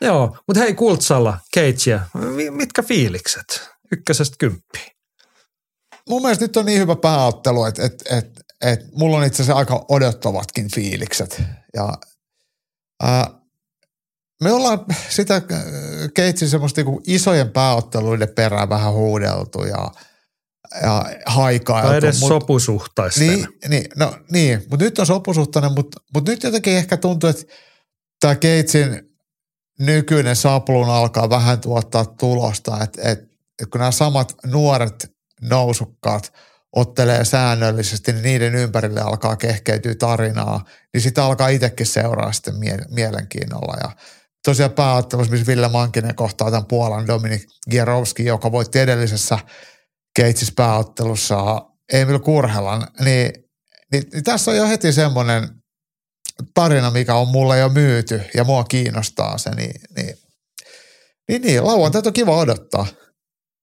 Joo, mutta hei Kultsalla, Keitsia, mitkä fiilikset? Ykkösestä kymppiin. Mun mielestä nyt on niin hyvä pääottelu, että, että, että, että mulla on itse asiassa aika odottavatkin fiilikset. Ja ää, me ollaan sitä äh, Keitsin semmoista niinku isojen pääotteluiden perään vähän huudeltu ja, ja haikailtu. Tai edes mut, sopusuhtaisten. Niin, niin, no, niin mutta nyt on sopusuhtainen, mutta, mutta nyt jotenkin ehkä tuntuu, että tämä Keitsin nykyinen sapluun alkaa vähän tuottaa tulosta, että, että kun nämä samat nuoret nousukkaat ottelee säännöllisesti, niin niiden ympärille alkaa kehkeytyä tarinaa, niin sitä alkaa itsekin seuraa sitten mielenkiinnolla ja – tosiaan pääottelussa, missä Ville Mankinen kohtaa tämän Puolan Dominik Gierowski, joka voitti edellisessä Keitsis pääottelussa Emil Kurhelan, niin, niin, niin tässä on jo heti semmoinen tarina, mikä on mulle jo myyty ja mua kiinnostaa se, niin, niin, niin, niin lauantai on kiva odottaa.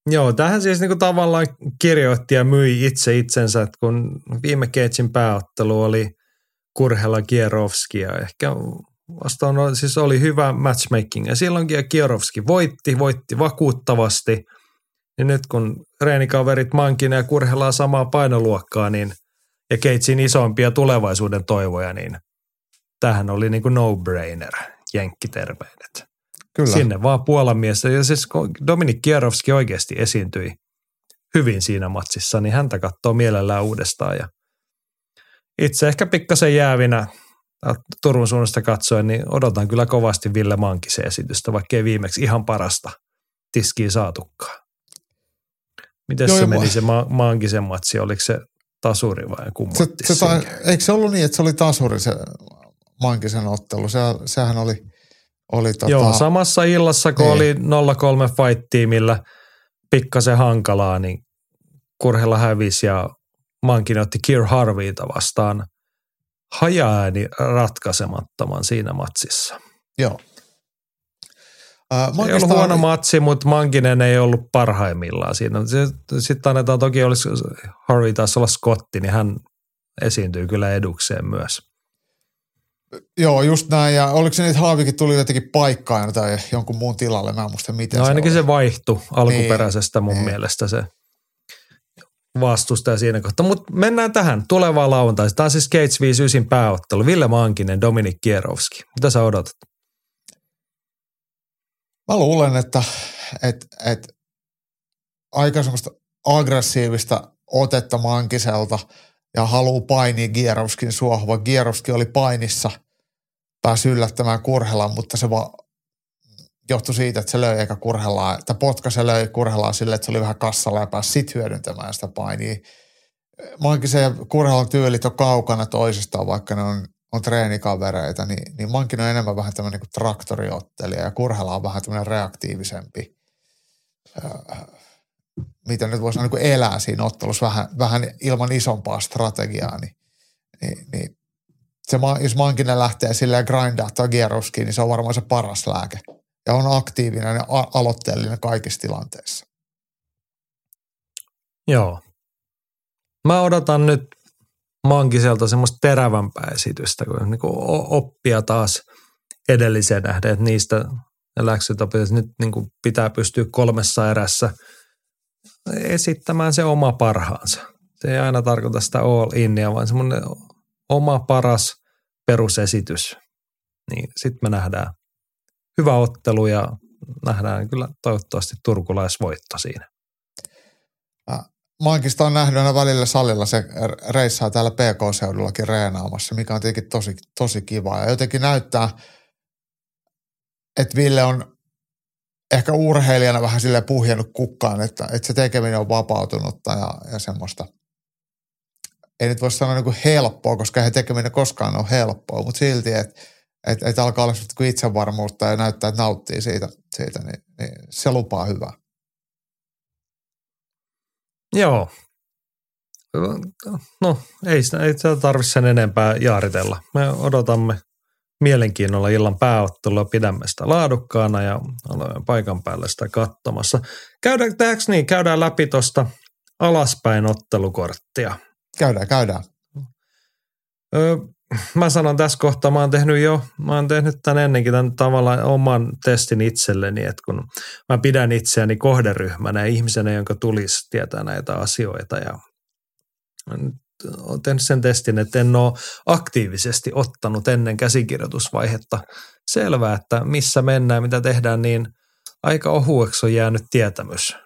Joo, tähän siis niinku tavallaan kirjoitti ja myi itse itsensä, että kun viime Keitsin pääottelu oli Kurhela Kierovski ja ehkä vastaan siis oli hyvä matchmaking. Ja silloinkin Kierovski voitti, voitti vakuuttavasti. Ja nyt kun reenikaverit Mankinen ja Kurhelaa samaa painoluokkaa, niin ja Keitsin isompia tulevaisuuden toivoja, niin tähän oli niin kuin no-brainer, jenkkiterveydet. Kyllä. Sinne vaan Puolan mies. Ja siis Dominik Kierovski oikeasti esiintyi hyvin siinä matsissa, niin häntä katsoo mielellään uudestaan. Ja itse ehkä pikkasen jäävinä Turun suunnasta katsoen, niin odotan kyllä kovasti Ville Mankisen esitystä, vaikka ei viimeksi ihan parasta tiskiä saatukaan. Miten se meni se Ma- Mankisen matsi? Oliko se tasuri vai kummotti se, se ta, Eikö se ollut niin, että se oli tasuri se Mankisen ottelu? Se, sehän oli, oli tota... Joo, samassa illassa, kun niin. oli 0-3 fight millä pikkasen hankalaa, niin Kurhella hävisi ja Mankin otti Kier Harveyta vastaan – hajaääni ratkaisemattoman siinä matsissa. Joo. Äh, ei ollut huono oli... matsi, mutta Mankinen ei ollut parhaimmillaan siinä. Sitten annetaan toki, olisi Harvey taisi olla Scotti, niin hän esiintyy kyllä edukseen myös. Joo, just näin. Ja oliko se niin, että Haavikin tuli jotenkin paikkaan tai jonkun muun tilalle? Mä en muista miten no ainakin se, se vaihtui alkuperäisestä niin, mun niin. mielestä se vastustaja siinä kohtaa. Mutta mennään tähän tulevaan lauantai. Tämä on siis Gates 59 pääottelu. Ville Mankinen, Dominik Kierovski. Mitä sä odotat? Mä luulen, että, että, että aika semmoista aggressiivista otetta Mankiselta ja haluu painia Gierovskin suohva. Gierovski oli painissa, pääsi yllättämään Kurhelan, mutta se vaan johtui siitä, että se löi eikä kurhelaa, että potka se löi kurhelaa sille, että se oli vähän kassalla ja pääsi sit hyödyntämään sitä painia. Mankisen ja kurhelan tyylit on kaukana toisistaan, vaikka ne on, on treenikavereita, niin, niin Mankin on enemmän vähän tämmöinen niin traktoriottelija ja kurhela on vähän tämmöinen reaktiivisempi. Öö, mitä nyt voisi niin elää siinä ottelussa vähän, vähän ilman isompaa strategiaa, niin, niin, niin se, jos Mankinen lähtee silleen grindaa tai niin se on varmaan se paras lääke ja on aktiivinen ja aloitteellinen kaikissa tilanteissa. Joo. Mä odotan nyt Mankiselta semmoista terävämpää esitystä, kun niin kuin oppia taas edelliseen nähden, että niistä läksyt. Nyt niin kuin pitää pystyä kolmessa erässä esittämään se oma parhaansa. Se ei aina tarkoita sitä all inia, vaan semmoinen oma paras perusesitys. Niin sitten me nähdään hyvä ottelu ja nähdään kyllä toivottavasti turkulaisvoitto siinä. Mankista on nähnyt aina välillä salilla, se reissaa täällä PK-seudullakin reenaamassa, mikä on tietenkin tosi, tosi kiva. Ja jotenkin näyttää, että Ville on ehkä urheilijana vähän sille puhjennut kukkaan, että, että se tekeminen on vapautunutta ja, ja semmoista. Ei nyt voi sanoa niin kuin helppoa, koska ei tekeminen koskaan ole helppoa, mutta silti, että että et alkaa olla kuin itsevarmuutta ja näyttää, että nauttii siitä, siitä niin, niin se lupaa hyvää. Joo. No, ei, ei sitä tarvitse sen enempää jaaritella. Me odotamme mielenkiinnolla illan pääottelua, pidämme sitä laadukkaana ja olemme paikan päällä sitä katsomassa. Käydään, niin, käydään läpi tuosta alaspäin ottelukorttia. Käydään, käydään. Öö, mä sanon tässä kohtaa, mä oon tehnyt jo, mä oon tehnyt tämän ennenkin tämän tavallaan oman testin itselleni, että kun mä pidän itseäni kohderyhmänä ja ihmisenä, jonka tulisi tietää näitä asioita. Ja oon tehnyt sen testin, että en ole aktiivisesti ottanut ennen käsikirjoitusvaihetta. Selvää, että missä mennään, mitä tehdään, niin aika ohueksi on jäänyt tietämys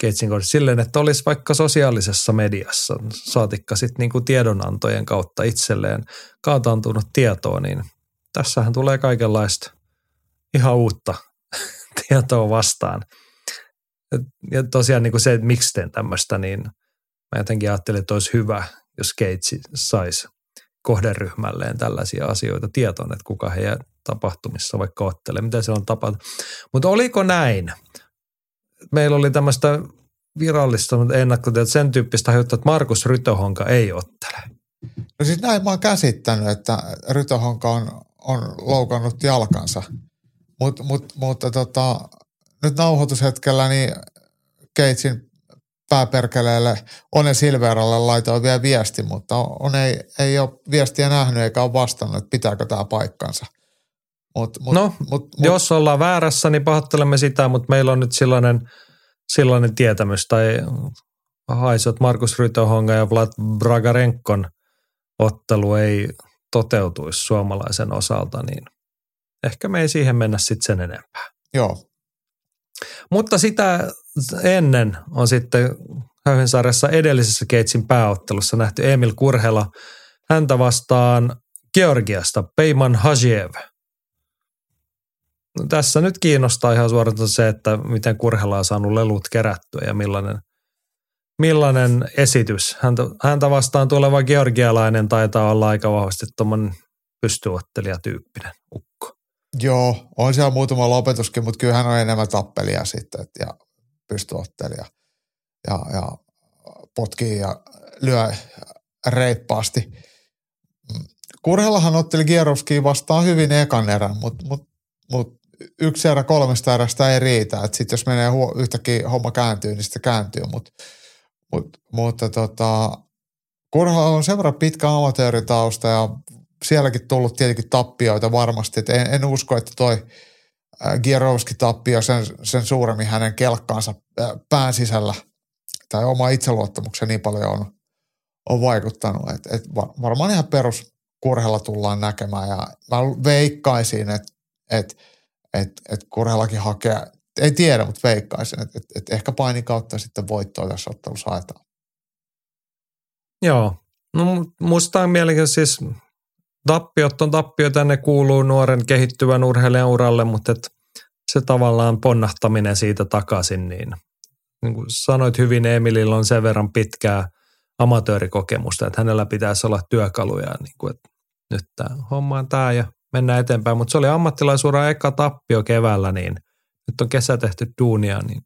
Keitsin kohdassa silleen, että olisi vaikka sosiaalisessa mediassa, saatikka sitten niinku tiedonantojen kautta itselleen kaataantunut tietoa, niin tässähän tulee kaikenlaista ihan uutta tietoa vastaan. Ja tosiaan niin kuin se, että miksi teen tämmöistä, niin mä jotenkin ajattelin, että olisi hyvä, jos Keitsi saisi kohderyhmälleen tällaisia asioita tietoon, että kuka heidän tapahtumissa vaikka ottelee, mitä siellä on tapahtunut. Mutta oliko näin? Meillä oli tämmöistä virallista ennakkotietoa, sen tyyppistä juttua, että Markus Rytöhonka ei ottele. No siis näin mä oon käsittänyt, että Rytöhonka on, on loukannut jalkansa. Mut, mut, mutta tota, nyt nauhoitushetkellä niin Keitsin pääperkeleelle One Silveralle laitoin vielä viesti, mutta on ei, ei ole viestiä nähnyt eikä ole vastannut, että pitääkö tämä paikkansa. Mut, mut, No, mut, mut, Jos ollaan väärässä, niin pahoittelemme sitä, mutta meillä on nyt sellainen, sellainen tietämys tai haisot Markus Rytöhonga ja Vlad Bragarenkon ottelu ei toteutuisi suomalaisen osalta, niin ehkä me ei siihen mennä sitten sen enempää. Joo, Mutta sitä ennen on sitten Höyhensarjassa edellisessä Keitsin pääottelussa nähty Emil Kurhela häntä vastaan Georgiasta Peyman Hajiev. No, tässä nyt kiinnostaa ihan suoraan se, että miten Kurhela on saanut lelut kerättyä ja millainen, millainen esitys. Häntä, häntä vastaan tuleva georgialainen taitaa olla aika vahvasti tuommoinen pystyottelijatyyppinen ukko. Joo, on siellä muutama lopetuskin, mutta kyllä hän on enemmän tappelia sitten ja pystyottelija. Ja, ja potkii ja lyö reippaasti. Mm. Kurhellahan otteli Gierovskiin vastaan hyvin ekan erän, mutta mut, mut yksi erä kolmesta erästä ei riitä. Sitten jos menee huo, yhtäkkiä homma kääntyy, niin sitten kääntyy. Mut, mut, mutta tota, Kurhalla on sen verran pitkä amatööritausta ja sielläkin tullut tietenkin tappioita varmasti. Et en, en usko, että toi Gierovski-tappio sen, sen suuremmin hänen kelkkaansa ää, pään sisällä tai oma itseluottamuksen niin paljon on, on vaikuttanut. Et, et va- varmaan ihan perus kurhella tullaan näkemään ja mä veikkaisin, että et, et, et kurhellakin hakee, ei tiedä, mutta veikkaisin, että et, et ehkä painin kautta sitten voittoa tässä ottelussa haetaan. Joo. No mu- musta on mielenkiintoista siis tappiot on tappioita, ne kuuluu nuoren kehittyvän urheilijan uralle, mutta et se tavallaan ponnahtaminen siitä takaisin, niin, niin kuin sanoit hyvin, Emilillä on sen verran pitkää amatöörikokemusta, että hänellä pitäisi olla työkaluja, niin kuin, että nyt tämä homma on tämä ja mennään eteenpäin. Mutta se oli ammattilaisuuden eka tappio keväällä, niin nyt on kesä tehty duunia, niin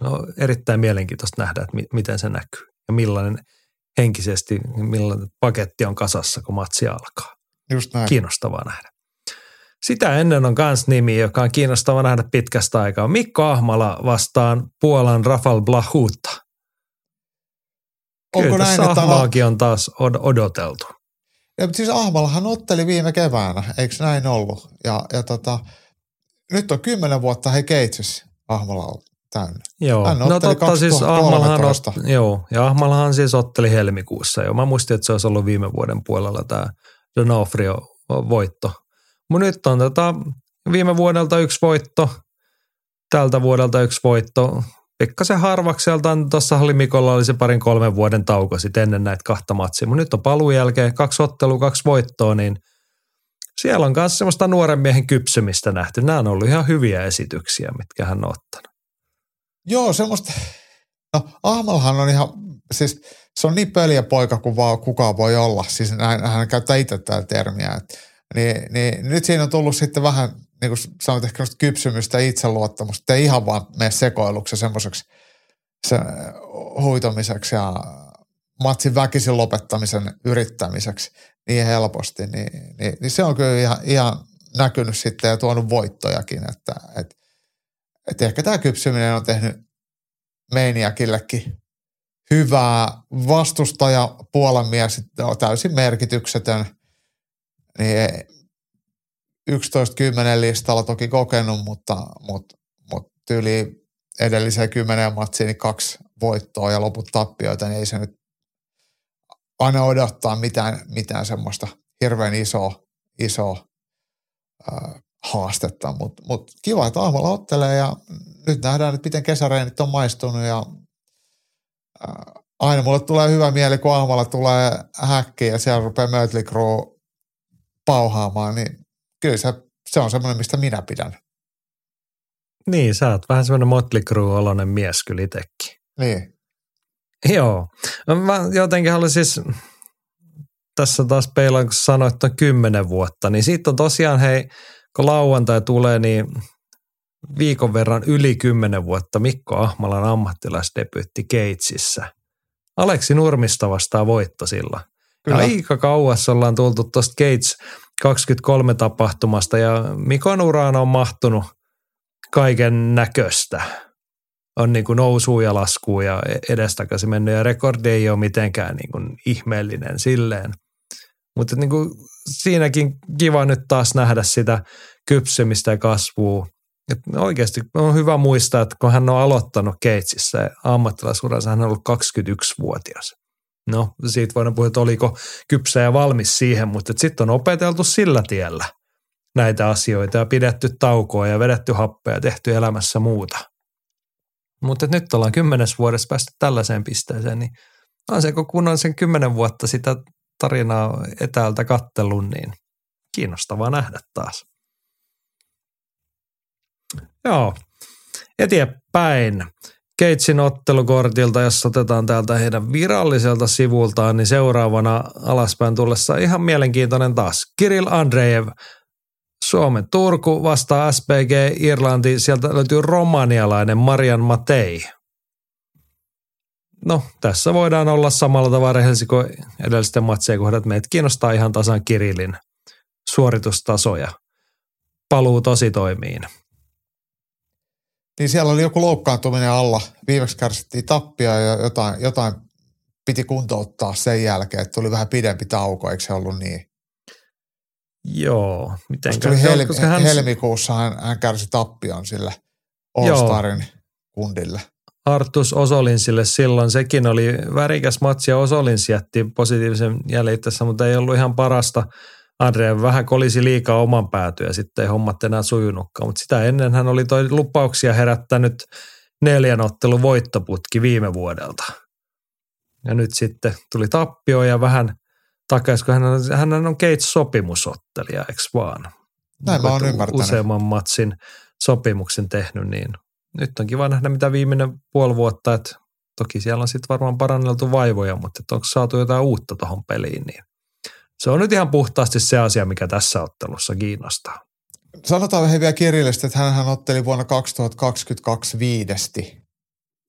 no, erittäin mielenkiintoista nähdä, että mi- miten se näkyy ja millainen henkisesti, millainen paketti on kasassa, kun matsi alkaa. Just näin. Kiinnostavaa nähdä. Sitä ennen on kans nimi, joka on kiinnostava nähdä pitkästä aikaa. Mikko Ahmala vastaan Puolan Rafal Blahuutta. Onko Kyllä näin, että on taas od- odoteltu. Ja, siis Ahmalahan otteli viime keväänä, eikö näin ollut? Ja, ja tota, nyt on kymmenen vuotta he keitsessä Ahmala on täynnä. Joo, Hän no totta siis Ahmalahan, 2013. ot, joo, ja Ahmalahan siis otteli helmikuussa jo. Mä muistin, että se olisi ollut viime vuoden puolella tämä Donofrio voitto. Mutta nyt on tota, viime vuodelta yksi voitto, tältä vuodelta yksi voitto. Pikkasen harvakselta tuossa oli Mikolla oli se parin kolmen vuoden tauko sitten ennen näitä kahta matsia. Mutta nyt on paluun jälkeen kaksi ottelua, kaksi voittoa, niin siellä on myös semmoista nuoren miehen kypsymistä nähty. Nämä on ollut ihan hyviä esityksiä, mitkä hän on ottanut. Joo, semmoista, no Ahmalhan on ihan, siis se on niin pöliä poika kuin vaan kukaan voi olla. Siis hän, hän käyttää itse tätä termiä. Et, niin, niin, nyt siinä on tullut sitten vähän, niin kuin sanoit, ehkä kypsymystä ja itseluottamusta. Ei ihan vaan mene sekoiluksi semmoiseksi se, huitomiseksi ja matsin väkisin lopettamisen yrittämiseksi niin helposti, niin, niin, niin se on kyllä ihan, ihan näkynyt sitten ja tuonut voittojakin, että et, et ehkä tämä kypsyminen on tehnyt Meiniakillekin hyvää. Vastustaja Puolan mies on täysin merkityksetön, niin 11-10 listalla toki kokenut, mutta, mutta, mutta tyyli edelliseen kymmenen matsiin niin kaksi voittoa ja loput tappioita, niin ei se nyt aina odottaa mitään, mitään semmoista hirveän isoa, isoa äh, haastetta, mutta mut kiva, että aamulla ottelee ja nyt nähdään, että miten kesäreinit on maistunut ja äh, aina mulle tulee hyvä mieli, kun aamulla tulee häkki ja siellä rupeaa Mötley Crue pauhaamaan, niin kyllä se, se on semmoinen, mistä minä pidän. Niin, sä oot vähän semmoinen Motley Crue-oloinen mies kyllä itsekin. Niin. Joo. Mä jotenkin haluaisin siis tässä taas peilaan, kun sanoit, että on kymmenen vuotta, niin siitä on tosiaan hei, kun lauantai tulee, niin viikon verran yli kymmenen vuotta Mikko Ahmalan ammattilaisdebyytti Keitsissä. Aleksi Nurmista vastaa voitto sillä. Kyllä. Aika kauas ollaan tultu tuosta Gates 23 tapahtumasta ja Mikon uraan on mahtunut kaiken näköistä. On niin kuin nousua ja laskua ja edestakaisin mennyt ja rekordi ei ole mitenkään niin kuin ihmeellinen silleen. Mutta niin kuin siinäkin kiva nyt taas nähdä sitä kypsymistä ja kasvua. Et oikeasti on hyvä muistaa, että kun hän on aloittanut Keitsissä ammattilaisuransa, hän on ollut 21-vuotias. No, siitä voidaan puhua, että oliko kypsä ja valmis siihen, mutta sitten on opeteltu sillä tiellä näitä asioita ja pidetty taukoa ja vedetty happea ja tehty elämässä muuta. Mutta nyt ollaan kymmenes vuodessa päästy tällaiseen pisteeseen, niin on se, kun on sen kymmenen vuotta sitä tarinaa etäältä kattelun, niin kiinnostavaa nähdä taas. Joo, eteenpäin. Keitsin ottelukortilta, jos otetaan täältä heidän viralliselta sivultaan, niin seuraavana alaspäin tullessa ihan mielenkiintoinen taas. Kirill Andreev, Suomen Turku vastaa SPG Irlanti, sieltä löytyy romanialainen Marian Matei. No, tässä voidaan olla samalla tavalla rehellisiä kuin edellisten matseen kohdat. Meitä kiinnostaa ihan tasan Kirillin suoritustasoja. Paluu tosi toimiin. Niin siellä oli joku loukkaantuminen alla. Viimeksi kärsittiin tappia ja jotain, jotain piti kuntouttaa sen jälkeen, että tuli vähän pidempi tauko, eikö se ollut niin? Joo, miten tuli helmi, hän... helmikuussa hän, hän kärsi tappion sille All-Starin kundille. Artus Osolinsille silloin, sekin oli värikäs matsi ja Osolins jätti positiivisen jäljen mutta ei ollut ihan parasta – Andre vähän kolisi liikaa oman päätyä ja sitten ei hommat enää sujunutkaan. Mutta sitä ennen hän oli toi lupauksia herättänyt neljän ottelun voittoputki viime vuodelta. Ja nyt sitten tuli tappio ja vähän takaisin, kun hän on, hän on Gates-sopimusottelija, eikö vaan? Näin mä oon ymmärtänyt. Useamman matsin sopimuksen tehnyt, niin nyt on kiva nähdä mitä viimeinen puoli vuotta, että toki siellä on sitten varmaan paranneltu vaivoja, mutta onko saatu jotain uutta tuohon peliin, niin se on nyt ihan puhtaasti se asia, mikä tässä ottelussa kiinnostaa. Sanotaan vähän vielä kirjallisesti, että hän otteli vuonna 2022 viidesti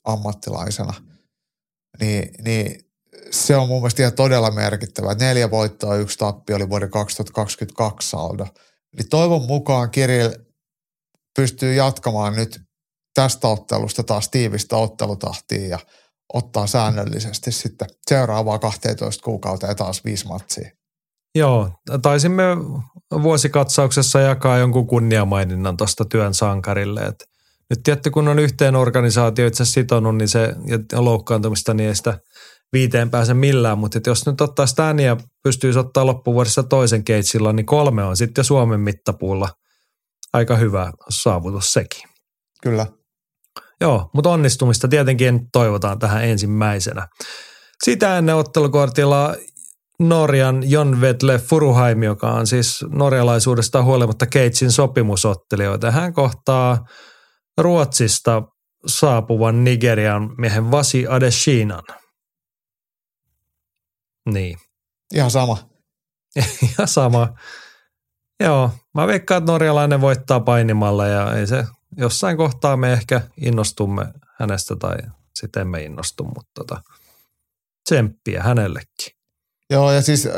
ammattilaisena. Niin, niin se on mun mielestä ihan todella merkittävä. Neljä voittoa, yksi tappi oli vuoden 2022 saldo. Eli toivon mukaan Kirill pystyy jatkamaan nyt tästä ottelusta taas tiivistä ottelutahtia ja ottaa säännöllisesti sitten seuraavaa 12 kuukautta ja taas viisi matsia. Joo, taisimme vuosikatsauksessa jakaa jonkun kunniamaininnan tuosta työn sankarille. Et nyt tietty, kun on yhteen organisaatio itse sitonut, niin se ja loukkaantumista, niin ei sitä viiteen pääse millään. Mutta jos nyt ottaa sitä ja pystyisi ottaa loppuvuodessa toisen keitsillä, niin kolme on sitten jo Suomen mittapuulla aika hyvä saavutus sekin. Kyllä. Joo, mutta onnistumista tietenkin toivotaan tähän ensimmäisenä. Sitä ennen ottelukortilla Norjan Jon Vedle Furuheim, joka on siis norjalaisuudesta huolimatta Keitsin sopimusottelijoita. Hän kohtaa Ruotsista saapuvan Nigerian miehen Vasi Adeshinan. Niin. Ihan sama. Ihan sama. Joo, mä veikkaan, että norjalainen voittaa painimalla ja ei se, jossain kohtaa me ehkä innostumme hänestä tai sitten emme innostu, mutta tota, Tsemppiä hänellekin. Joo, ja siis äh,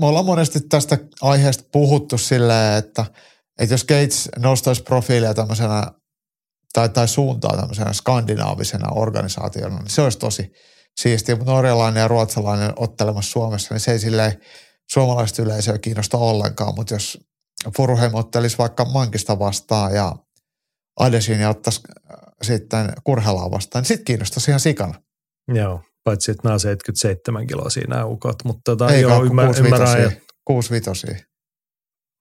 me ollaan monesti tästä aiheesta puhuttu silleen, että, että jos Gates nostaisi profiilia tämmöisenä tai, tai suuntaa tämmöisenä skandinaavisena organisaationa, niin se olisi tosi siistiä. Mutta norjalainen ja ruotsalainen ottelemassa Suomessa, niin se ei silleen suomalaista yleisöä kiinnosta ollenkaan. Mutta jos Furuheim ottelisi vaikka Mankista vastaan ja Adesin ja ottaisi äh, sitten Kurhelaa vastaan, niin sitten kiinnostaisi ihan sikana. Joo, paitsi että nämä on 77 kiloa siinä ukot, mutta tota, Ei joo, ymmär, ymmärrän. Ja, Kuusi vitosia.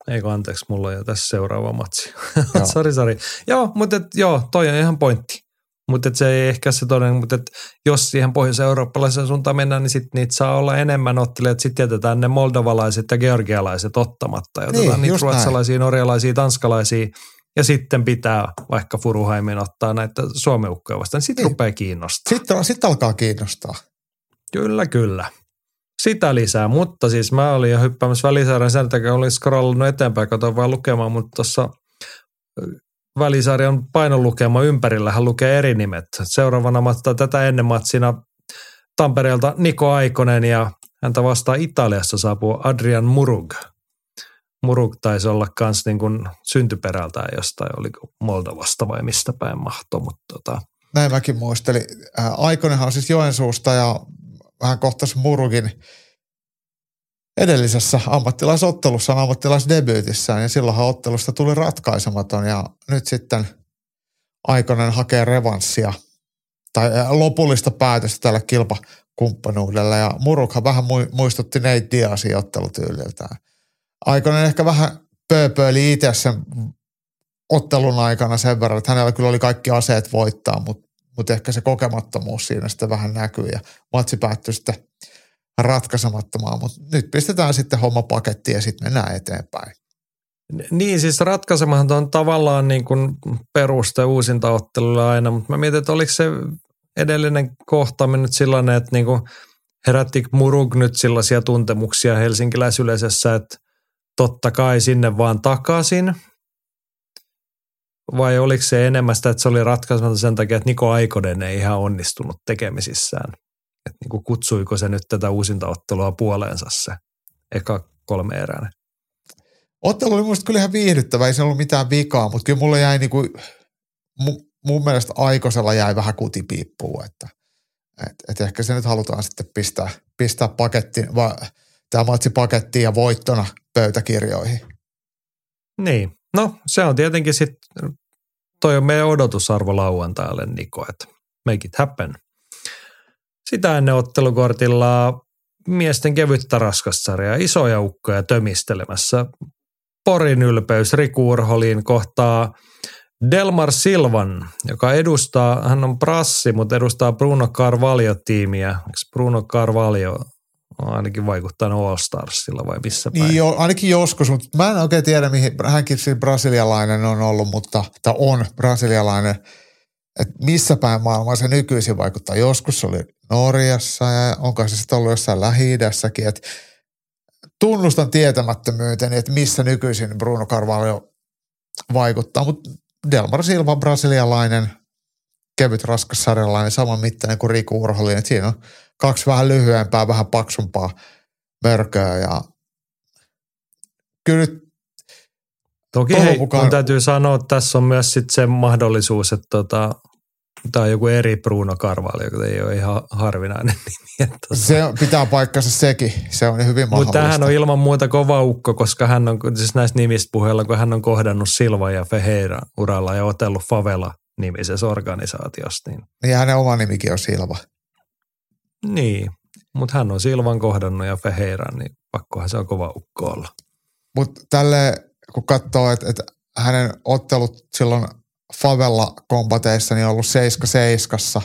eikö anteeksi, mulla on jo tässä seuraava matsi. Joo. sori, sori. Joo, mutta et, joo, toi on ihan pointti. Mutta se ei ehkä se toden, mutta et jos siihen pohjois-eurooppalaiseen suuntaan mennään, niin sitten niitä saa olla enemmän ottelijat. Sitten jätetään ne moldovalaiset ja georgialaiset ottamatta. Ja Niin, niitä just näin. ruotsalaisia, norjalaisia, tanskalaisia. Ja sitten pitää vaikka Furuhaimin ottaa näitä suomeukkoja vastaan. Sitten Niin. rupeaa kiinnostaa. Sitten, sitten alkaa kiinnostaa. Kyllä, kyllä. Sitä lisää, mutta siis mä olin jo hyppäämässä välisarjan sen takia, olin scrollannut eteenpäin, katsoin vaan lukemaan, mutta tuossa välisarjan painolukema ympärillähän lukee eri nimet. Seuraavana matta tätä ennen matsina Tampereelta Niko Aikonen ja häntä vastaan Italiassa saapuu Adrian Murug. Murug taisi olla kans niin kuin syntyperältään jostain, oliko Moldovasta vai mistä päin mahto, mutta tota, Näin mäkin muistelin. Ää, Aikonenhan on siis Joensuusta ja vähän kohtasi Murugin edellisessä ammattilaisottelussa ammattilaisdebyytissään ja silloinhan ottelusta tuli ratkaisematon ja nyt sitten Aikonen hakee revanssia tai ää, lopullista päätöstä tällä kilpakumppanuudella ja Murughan vähän mui- muistutti Nate Diazin ottelutyyliltään. Aikonen ehkä vähän pööpöili itse sen ottelun aikana sen verran, että hänellä kyllä oli kaikki aseet voittaa, mutta, mutta ehkä se kokemattomuus siinä sitten vähän näkyy ja matsi päättyi sitten ratkaisemattomaan, mutta nyt pistetään sitten homma pakettiin ja sitten mennään eteenpäin. Niin, siis ratkaisemahan on tavallaan niin kuin peruste uusintaottelulle aina, mutta mä mietin, että oliko se edellinen kohtaaminen nyt sellainen, että niin kuin herätti Murug nyt sellaisia tuntemuksia helsinkiläisyleisössä, että totta kai sinne vaan takaisin, vai oliko se enemmän sitä, että se oli ratkaisematta sen takia, että Niko Aikonen ei ihan onnistunut tekemisissään? Että niin kuin kutsuiko se nyt tätä uusintaottelua puoleensa se eka kolme eräinen? Ottelu oli musta kyllä ihan viihdyttävä, ei se ollut mitään vikaa, mutta kyllä mulla jäi niinku, mu, mun mielestä Aikosella jäi vähän kutipiippuun, että et, et ehkä se nyt halutaan sitten pistää, pistää pakettiin, va, tämä matsi pakettiin ja voittona pöytäkirjoihin. Niin, no se on tietenkin sitten, toi on meidän odotusarvo lauantaille Niko, että make it happen. Sitä ennen ottelukortilla miesten kevyttä raskassarjaa, isoja ukkoja tömistelemässä. Porin ylpeys Riku Urholin kohtaa Delmar Silvan, joka edustaa, hän on prassi, mutta edustaa Bruno Carvalho-tiimiä. Bruno Carvalho ainakin vaikuttaa All Starsilla vai missä päin? Niin jo, ainakin joskus, mutta mä en oikein tiedä, mihin hänkin siis brasilialainen on ollut, mutta tai on brasilialainen, että missä päin maailmaa se nykyisin vaikuttaa. Joskus se oli Norjassa ja onko se sitten ollut jossain Lähi-idässäkin, että tunnustan tietämättömyyteni, että missä nykyisin Bruno Carvalho vaikuttaa, mutta Delmar Silva brasilialainen, kevyt raskas sarjalainen, saman mittainen kuin Riku Urholin, että siinä on kaksi vähän lyhyempää, vähän paksumpaa mörköä ja kyllä nyt Toki hei, mukaan- mun täytyy sanoa, että tässä on myös sit se mahdollisuus, että tota, tämä on joku eri Bruno Carvalho, joka ei ole ihan harvinainen nimi. että tota- se pitää paikkansa sekin, se on hyvin mahdollista. Mutta hän on ilman muuta kova ukko, koska hän on, siis näistä nimistä puheella, kun hän on kohdannut Silva ja Feheira uralla ja otellut Favela nimisessä organisaatiossa. Niin, Ja hänen oma nimikin on Silva. Niin. mutta hän on Silvan kohdannut ja Feheiran, niin pakkohan se on kova ukko olla. Mutta tälle, kun katsoo, että et hänen ottelut silloin favela-kombateissa, niin on ollut 7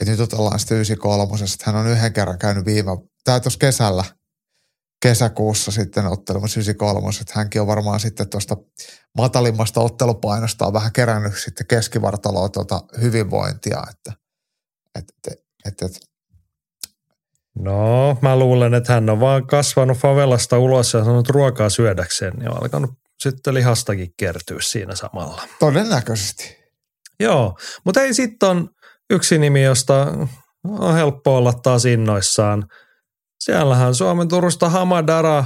että nyt otellaan sitten 93, että hän on yhden kerran käynyt viime, tämä tuossa kesällä, kesäkuussa sitten ottelemassa 93, että hänkin on varmaan sitten tuosta matalimmasta ottelupainosta on vähän kerännyt sitten keskivartaloa tuota hyvinvointia, että et, et, et, et, No, mä luulen, että hän on vaan kasvanut favelasta ulos ja sanonut ruokaa syödäkseen, niin on alkanut sitten lihastakin kertyä siinä samalla. todennäköisesti. Joo, mutta ei sitten on yksi nimi, josta on helppo olla taas innoissaan. Siellähän Suomen Turusta Hamadara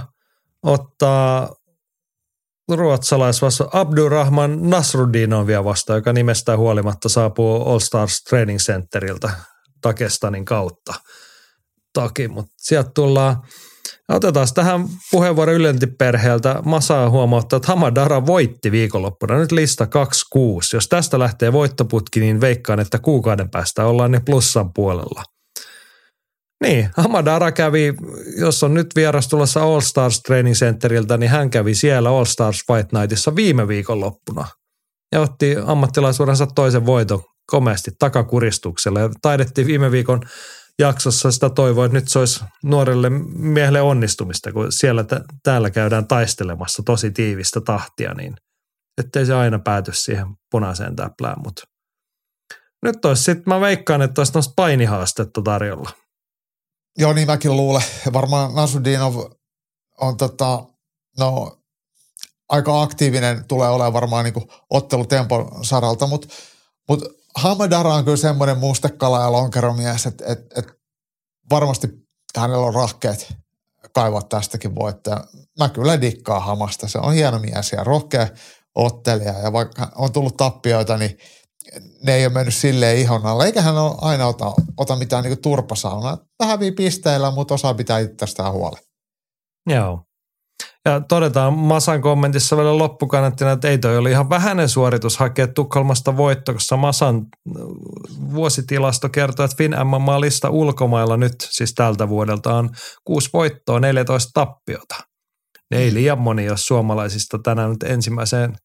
ottaa ruotsalaisvasta Abdurrahman Nasruddinovia vastaan, joka nimestään huolimatta saapuu All Stars Training Centeriltä Dagestanin kautta. Taki, mutta sieltä tullaan Otetaan tähän puheenvuoro ylentiperheeltä. Masaa huomauttaa, että Hamadara voitti viikonloppuna. Nyt lista 26. Jos tästä lähtee voittoputki, niin veikkaan, että kuukauden päästä ollaan ne plussan puolella. Niin, Hamadara kävi, jos on nyt vieras tulossa All Stars Training Centeriltä, niin hän kävi siellä All Stars Fight Nightissa viime viikonloppuna. Ja otti ammattilaisuudensa toisen voiton komeasti takakuristuksella. Ja taidettiin viime viikon jaksossa sitä toivoa, että nyt se olisi nuorelle miehelle onnistumista, kun siellä t- täällä käydään taistelemassa tosi tiivistä tahtia, niin ettei se aina pääty siihen punaiseen täplään, mutta nyt olisi sitten, mä veikkaan, että olisi noista painihaastetta tarjolla. Joo, niin mäkin luulen. Varmaan Nasudinov on tota, no, aika aktiivinen, tulee olemaan varmaan niin ottelutempon saralta, mutta mut Hamadara on kyllä semmoinen mustekala ja lonkeromies, että et, et varmasti hänellä on rahkeet kaivaa tästäkin voittaja. Mä kyllä dikkaan Hamasta. Se on hieno mies ja rohkea ottelija ja vaikka on tullut tappioita, niin ne ei ole mennyt silleen ihon alle. Eikä hän ole aina ota, ota mitään niin turpasaunaa. Vähän pisteillä, mutta osaa pitää itsestään huolen. Joo. Ja todetaan Masan kommentissa vielä loppukannattina, että ei toi oli ihan vähäinen suoritus hakea Tukholmasta voitto, koska Masan äh, vuositilasto kertoo, että Fin MMA-lista ulkomailla nyt, siis tältä vuodelta on kuusi voittoa, 14 tappiota. Ei mm. liian moni, jos suomalaisista tänään nyt ensimmäiseen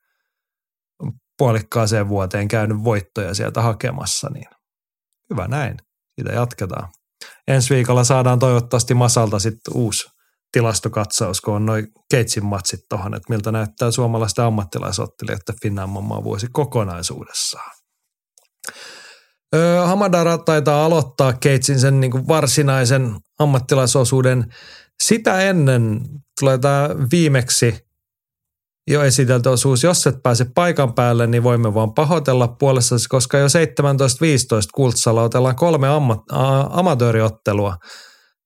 puolikkaaseen vuoteen käynyt voittoja sieltä hakemassa, niin hyvä näin. Siitä jatketaan. Ensi viikolla saadaan toivottavasti Masalta sitten uusi tilastokatsaus, kun on noin Keitsin matsit tuohon, että miltä näyttää suomalaisten ammattilaisottelijoiden Finnammaa vuosi kokonaisuudessaan. Hamadara taitaa aloittaa Keitsin sen niin kuin varsinaisen ammattilaisosuuden. Sitä ennen tulee tämä viimeksi jo esitelty osuus. Jos et pääse paikan päälle, niin voimme vaan pahoitella puolessa, koska jo 17.15 Kultsalla otellaan kolme amma, amatööriottelua –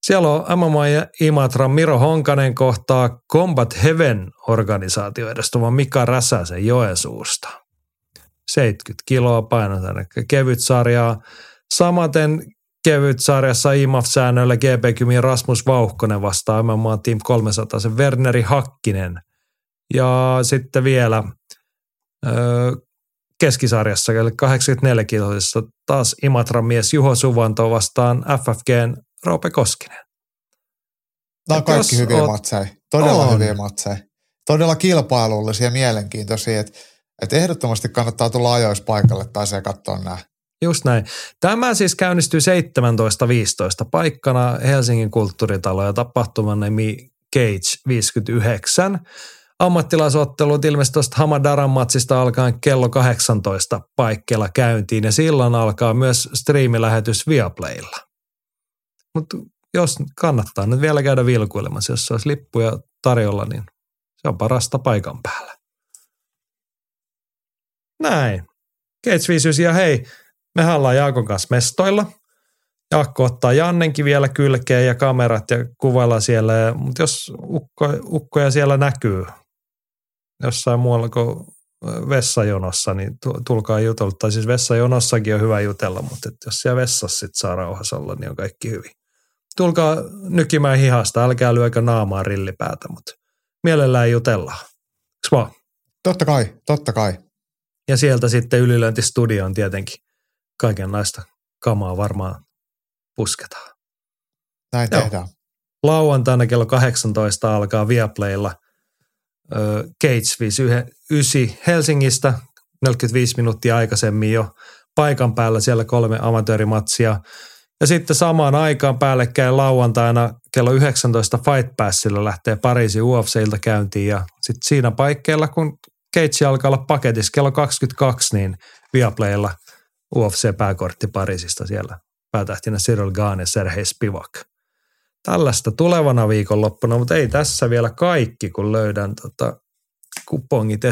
siellä on MMA ja Imatra Miro Honkanen kohtaa Combat Heaven-organisaatio edustama Mika Räsäsen Joensuusta. 70 kiloa painotan, kevyt sarjaa. Samaten kevyt sarjassa IMAF-säännöillä GP Kymin Rasmus Vauhkonen vastaa MMA Team 300 sen Werneri Hakkinen. Ja sitten vielä öö, keskisarjassa, eli 84 kiloisessa taas Imatran mies Juho Suvanto vastaan FFGn Roope Koskinen. Nämä on kaikki hyviä oot... matseja. Todella on. hyviä matseja. Todella kilpailullisia ja mielenkiintoisia, että että ehdottomasti kannattaa tulla ajoissa paikalle tai se katsoa nämä. Just näin. Tämä siis käynnistyy 17.15 paikkana Helsingin kulttuuritalo ja tapahtuman nimi Cage 59. Ammattilaisottelut ilmeisesti tuosta Hamadaran matsista alkaen kello 18 paikkeilla käyntiin ja silloin alkaa myös striimilähetys Viaplaylla. Mutta jos kannattaa nyt vielä käydä vilkuilemassa, jos olisi lippuja tarjolla, niin se on parasta paikan päällä. Näin. Gates 59 ja hei, me ollaan Jaakon kanssa mestoilla. Jaakko ottaa Jannenkin vielä kylkeen ja kamerat ja kuvailla siellä. Mutta jos ukko, ukkoja siellä näkyy jossain muualla kuin vessajonossa, niin tulkaa jutella. Tai siis vessajonossakin on hyvä jutella, mutta jos siellä vessassa sit saa rauhassa olla, niin on kaikki hyvin tulkaa nykimään hihasta, älkää lyökö naamaa rillipäätä, mutta mielellään jutellaan. Eks vaan? Totta kai, totta kai. Ja sieltä sitten ylilöintistudioon tietenkin kaikenlaista kamaa varmaan pusketaan. Näin Joo. tehdään. Lauantaina kello 18 alkaa Viaplaylla Cage 59 Helsingistä, 45 minuuttia aikaisemmin jo paikan päällä siellä kolme amatöörimatsia – ja sitten samaan aikaan päällekkäin lauantaina kello 19 Fight Passilla lähtee Pariisin UFC-ilta käyntiin ja sitten siinä paikkeilla, kun Keitsi alkaa olla paketissa kello 22, niin Viaplaylla UFC-pääkortti Pariisista siellä päätähtinä Cyril Gane Sergei Spivak. Tällaista tulevana viikonloppuna, mutta ei tässä vielä kaikki, kun löydän tota kupongit. Ja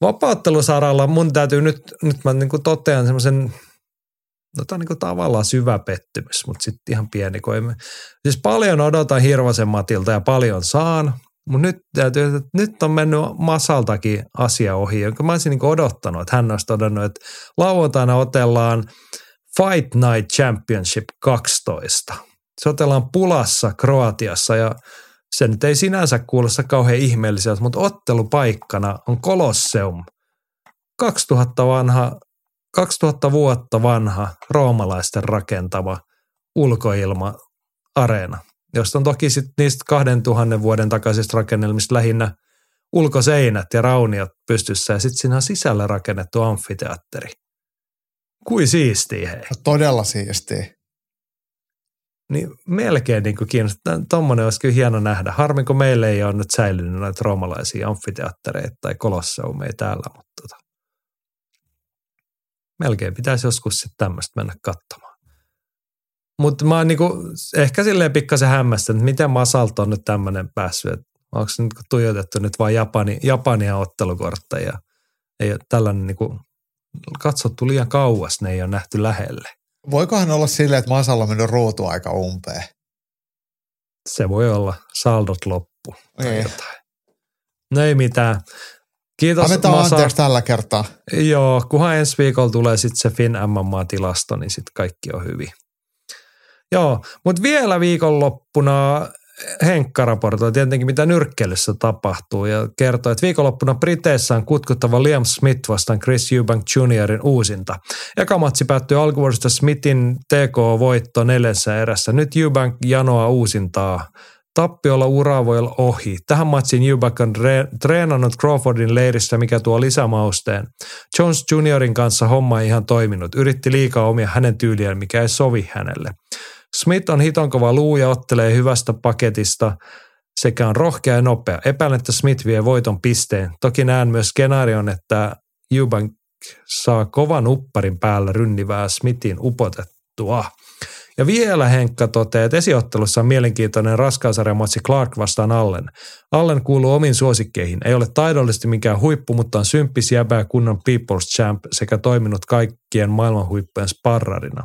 vapauttelusaralla mun täytyy nyt, nyt mä niin totean semmoisen No tämä on niin tavallaan syvä pettymys, mutta sitten ihan pieni. Kun emme, siis paljon odotan Hirvosen Matilta ja paljon saan, mutta nyt, täytyy, että nyt on mennyt Masaltakin asia ohi, jonka mä olisin niin odottanut, että hän olisi todennut, että lauantaina otellaan Fight Night Championship 12. Se otellaan Pulassa Kroatiassa ja se nyt ei sinänsä kuulosta kauhean ihmeelliseltä, mutta ottelupaikkana on Kolosseum. 2000 vanha 2000 vuotta vanha roomalaisten rakentama ulkoilma-areena, josta on toki sit niistä 2000 vuoden takaisista rakennelmista lähinnä ulkoseinät ja rauniot pystyssä ja sitten siinä on sisällä rakennettu amfiteatteri. Kui siistiä hei. No, todella siistiä. Niin melkein niin kiinnostaa. Tuommoinen olisi kyllä hieno nähdä. Harmi, kun meillä ei ole nyt säilynyt näitä roomalaisia amfiteattereita tai kolosseumeja täällä, mutta tota, melkein pitäisi joskus sitten tämmöistä mennä katsomaan. Mutta mä oon niinku ehkä silleen pikkasen hämmästä, että miten Masalta on nyt tämmöinen päässyt, että onko se nyt tuijotettu nyt vain Japani, Japania ottelukortteja. Ei ole tällainen niinku, katsottu liian kauas, ne ei ole nähty lähelle. Voikohan olla silleen, että Masalla on mennyt ruutuaika umpeen? Se voi olla, saldot loppu tai Ei. jotain. No ei mitään. Kiitos Annetaan Masa. anteeksi tällä kertaa. Joo, kunhan ensi viikolla tulee sitten se Fin MMA-tilasto, niin sitten kaikki on hyvin. Joo, mutta vielä viikonloppuna Henkka raportoi tietenkin, mitä nyrkkeilyssä tapahtuu ja kertoi, että viikonloppuna Briteissä on kutkuttava Liam Smith vastaan Chris Eubank Juniorin uusinta. Ekamatsi päättyi alkuvuodesta Smithin TK-voitto neljässä erässä. Nyt Eubank janoa uusintaa. Tappiolla ura voi olla ohi. Tähän matsiin Eubank on re- treenannut Crawfordin leirissä, mikä tuo lisämausteen. Jones Juniorin kanssa homma ei ihan toiminut. Yritti liikaa omia hänen tyyliään, mikä ei sovi hänelle. Smith on hiton kova luu ja ottelee hyvästä paketista sekä on rohkea ja nopea. Epäilen, että Smith vie voiton pisteen. Toki näen myös skenaarion, että Eubank saa kovan upparin päällä rynnivää Smithin upotettua. Ja vielä Henkka toteaa, että esiottelussa on mielenkiintoinen raskaasarjamatsi Clark vastaan Allen. Allen kuuluu omiin suosikkeihin. Ei ole taidollisesti mikään huippu, mutta on symppis jäbää kunnon People's Champ sekä toiminut kaikkien maailman huippujen sparrarina.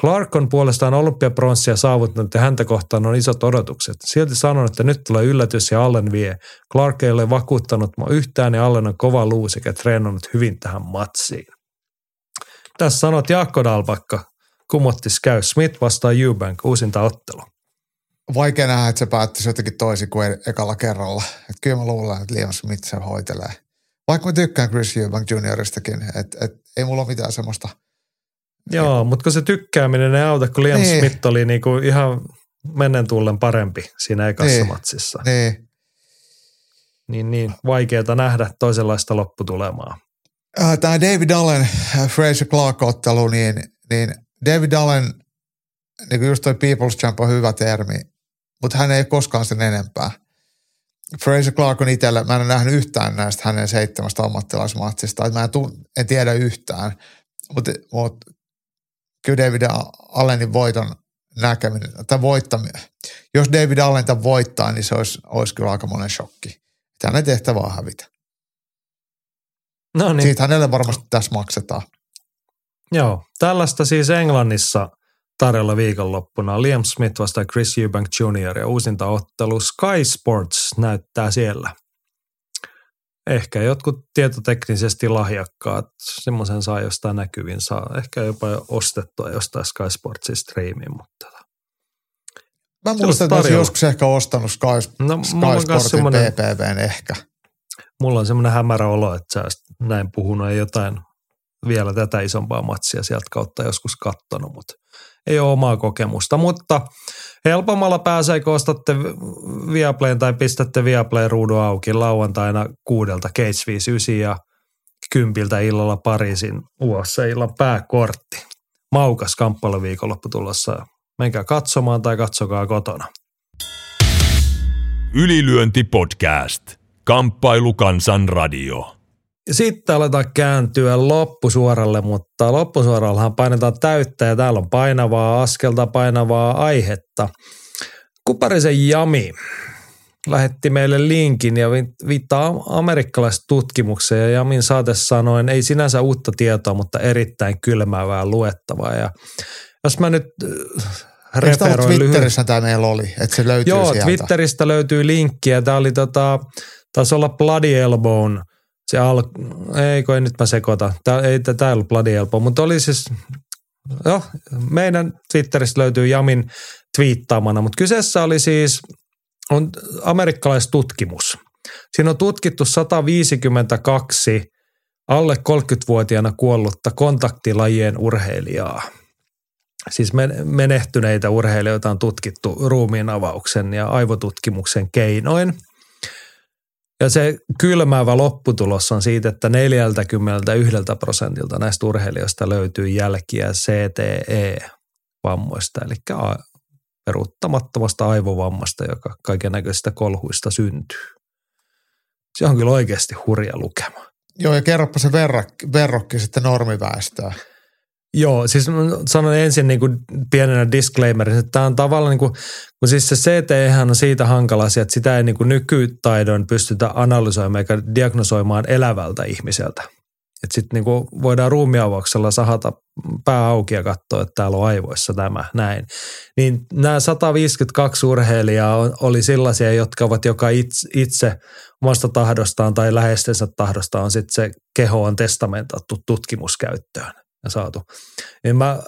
Clark on puolestaan olympiapronssia saavuttanut ja häntä kohtaan on isot odotukset. Silti sanon, että nyt tulee yllätys ja Allen vie. Clark ei ole vakuuttanut mua yhtään ja Allen on kova luu sekä treenannut hyvin tähän matsiin. Tässä sanot Jaakko Dalbakka, kumottis käy Smith vastaan Eubank, uusinta ottelu. Vaikea nähdä, että se päättyisi jotenkin toisin kuin e- ekalla kerralla. Et kyllä mä luulen, että Liam Smith se hoitelee. Vaikka mä tykkään Chris Eubank junioristakin, että et, ei mulla ole mitään semmoista. Joo, mutta kun se tykkääminen ei auta, kun Liam Niin. Smith oli niinku ihan mennen tullen parempi siinä ekassa Niin. matsissa. Niin. Niin, niin vaikeaa nähdä toisenlaista lopputulemaa. Äh, Tämä David Allen, äh, Fraser Clark-ottelu, niin, niin David Allen, niin kuin just toi People's Champ on hyvä termi, mutta hän ei koskaan sen enempää. Fraser Clark on itsellä, mä en ole nähnyt yhtään näistä hänen seitsemästä ammattilaismatsista, että mä en, tunn, en tiedä yhtään, mutta mut, kyllä David Allenin voiton näkeminen, tai voittaminen. Jos David Allen tämän voittaa, niin se olisi, olisi kyllä aika monen shokki. Hänen tehtävä on hävitä. No niin, Siitä hänelle varmasti tässä maksetaan. Joo. Tällaista siis Englannissa tarjolla viikonloppuna. Liam Smith vastaan Chris Eubank Jr. ja uusinta ottelu Sky Sports näyttää siellä. Ehkä jotkut tietoteknisesti lahjakkaat, semmoisen saa jostain näkyvin, saa ehkä jopa ostettua jostain Sky Sportsin striimiin, mutta tota. Mä muistan, että olisin joskus ehkä ostanut Sky, No, Sky Sportin PPVn ehkä. mulla on semmoinen hämärä olo, että sä näin puhunut jotain vielä tätä isompaa matsia sieltä kautta joskus kattonut, mutta ei ole omaa kokemusta. Mutta helpommalla pääsee, kun ostatte Viaplayn tai pistätte Viaplay ruudun auki lauantaina kuudelta Cage 59 ja kympiltä illalla Pariisin UFC-illan pääkortti. Maukas kamppailuviikonloppu tulossa. Menkää katsomaan tai katsokaa kotona. Ylilyönti podcast. Kamppailu kansan radio. Ja sitten aletaan kääntyä loppusuoralle, mutta loppusuorallahan painetaan täyttä ja täällä on painavaa askelta, painavaa aihetta. Kuparisen Jami lähetti meille linkin ja viittaa amerikkalaisesta tutkimukseen ja Jamin saate sanoen, ei sinänsä uutta tietoa, mutta erittäin kylmäävää luettavaa. Ja jos mä nyt referoin Twitterissä tämä meillä oli, että se löytyy Joo, sieltä. Twitteristä löytyy linkki ja tämä oli tota, taisi olla Bloody Elbown, se al, ei kun nyt mä sekoitan, tämä ei, tämä ei ollut Bloody Elbow, mutta oli siis, joo, meidän Twitteristä löytyy Jamin twiittaamana, mutta kyseessä oli siis on amerikkalaistutkimus. Siinä on tutkittu 152 alle 30-vuotiaana kuollutta kontaktilajien urheilijaa. Siis menehtyneitä urheilijoita on tutkittu ruumiin avauksen ja aivotutkimuksen keinoin. Ja se kylmäävä lopputulos on siitä, että 41 prosentilta näistä urheilijoista löytyy jälkiä CTE-vammoista, eli peruuttamattomasta aivovammasta, joka kaiken näköisistä kolhuista syntyy. Se on kyllä oikeasti hurja lukema. Joo, ja kerropa se verrokki, verrokki sitten normiväestöä. Joo, siis sanon ensin niin kuin pienenä disclaimerin, että tämä on tavallaan niin kuin, kun siis se CT on siitä hankala asia, että sitä ei niin kuin nykytaidon pystytä analysoimaan eikä diagnosoimaan elävältä ihmiseltä. Että sitten niinku voidaan ruumiavauksella sahata pää auki ja katsoa, että täällä on aivoissa tämä, näin. Niin nämä 152 urheilijaa oli sellaisia, jotka ovat joka itse, itse omasta tahdostaan tai läheistensä tahdosta on sitten se keho on testamentattu tutkimuskäyttöön ja saatu. Niin mä,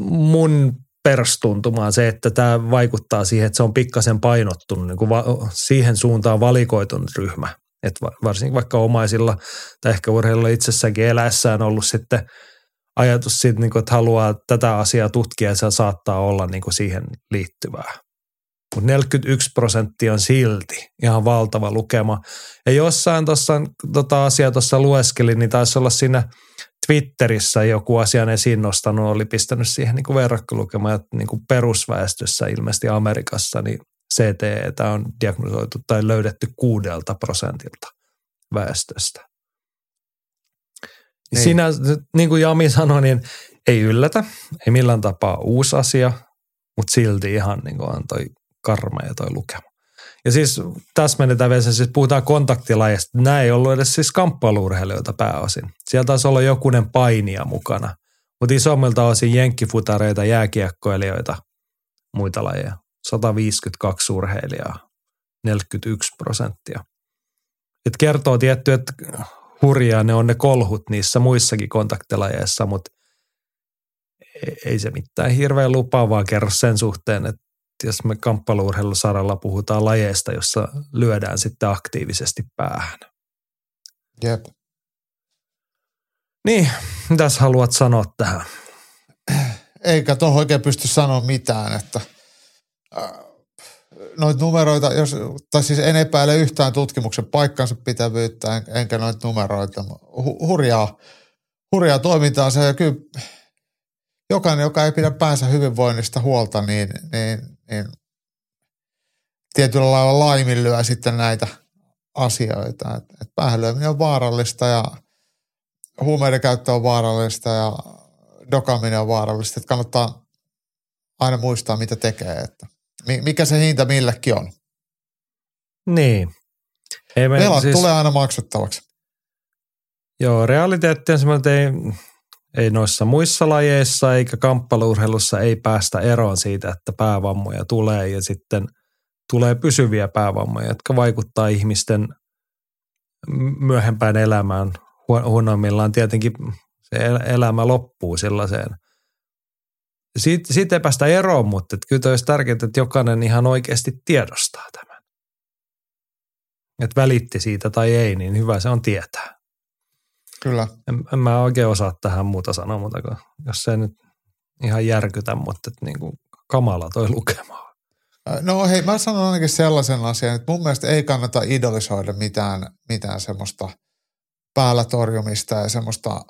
mun perstuntumaan se, että tämä vaikuttaa siihen, että se on pikkasen painottunut niin kuin va- siihen suuntaan valikoitunut ryhmä – että varsinkin vaikka omaisilla tai ehkä urheilulla itsessäänkin eläessään ollut sitten ajatus siitä, niin että haluaa tätä asiaa tutkia ja se saattaa olla niin siihen liittyvää. Mutta 41 prosenttia on silti ihan valtava lukema. Ja jossain tuossa tota asiaa tuossa lueskelin, niin taisi olla siinä Twitterissä joku asian esiin nostanut, oli pistänyt siihen niin verrokkolukemaan, että niin perusväestössä ilmeisesti Amerikassa, niin CTE on diagnosoitu tai löydetty kuudelta prosentilta väestöstä. Niin. Siinä, niin kuin Jami sanoi, niin ei yllätä, ei millään tapaa uusi asia, mutta silti ihan niin kuin on toi karmea toi lukema. Ja siis täsmennetään vielä, siis puhutaan kontaktilajista. Nämä ei ollut edes siis kamppailuurheilijoita pääosin. Sieltä taisi olla jokunen painia mukana, mutta isommilta osin jenkkifutareita, jääkiekkoilijoita, muita lajeja. 152 urheilijaa, 41 prosenttia. Et kertoo tietty, että hurjaa ne on ne kolhut niissä muissakin kontaktilajeissa, mutta ei se mitään hirveän lupaavaa kerro sen suhteen, että jos me kamppailuurheilusaralla puhutaan lajeista, jossa lyödään sitten aktiivisesti päähän. Jep. Niin, mitäs haluat sanoa tähän? Eikä tuohon oikein pysty sanoa mitään, että – noita numeroita, jos, tai siis en epäile yhtään tutkimuksen paikkansa pitävyyttä, en, enkä noita numeroita. Hu, hurjaa, hurjaa toimintaa se, ja kyllä jokainen, joka ei pidä päänsä hyvinvoinnista huolta, niin, niin, niin tietyllä lailla laiminlyö sitten näitä asioita. Et, et päähänlyöminen on vaarallista ja huumeiden käyttö on vaarallista ja dokaminen on vaarallista. Et kannattaa aina muistaa, mitä tekee. Että mikä se hinta millekin on. Niin. Ei Velat siis, tulee aina maksettavaksi. Joo, realiteetti on semmoinen, että ei, ei noissa muissa lajeissa eikä kamppailurheilussa ei päästä eroon siitä, että päävammoja tulee ja sitten tulee pysyviä päävammoja, jotka vaikuttaa ihmisten myöhempään elämään. Huonoimmillaan tietenkin se elämä loppuu sellaiseen – siitä, siitä ei päästä eroon, mutta kyllä olisi tärkeää, että jokainen ihan oikeasti tiedostaa tämän. Että välitti siitä tai ei, niin hyvä se on tietää. Kyllä. En, en mä oikein osaa tähän muuta sanoa, mutta jos se nyt ihan järkytä, mutta että niin kuin kamala toi lukema. No hei, mä sanon ainakin sellaisen asian, että mun mielestä ei kannata idolisoida mitään, mitään semmoista päällä torjumista ja semmoista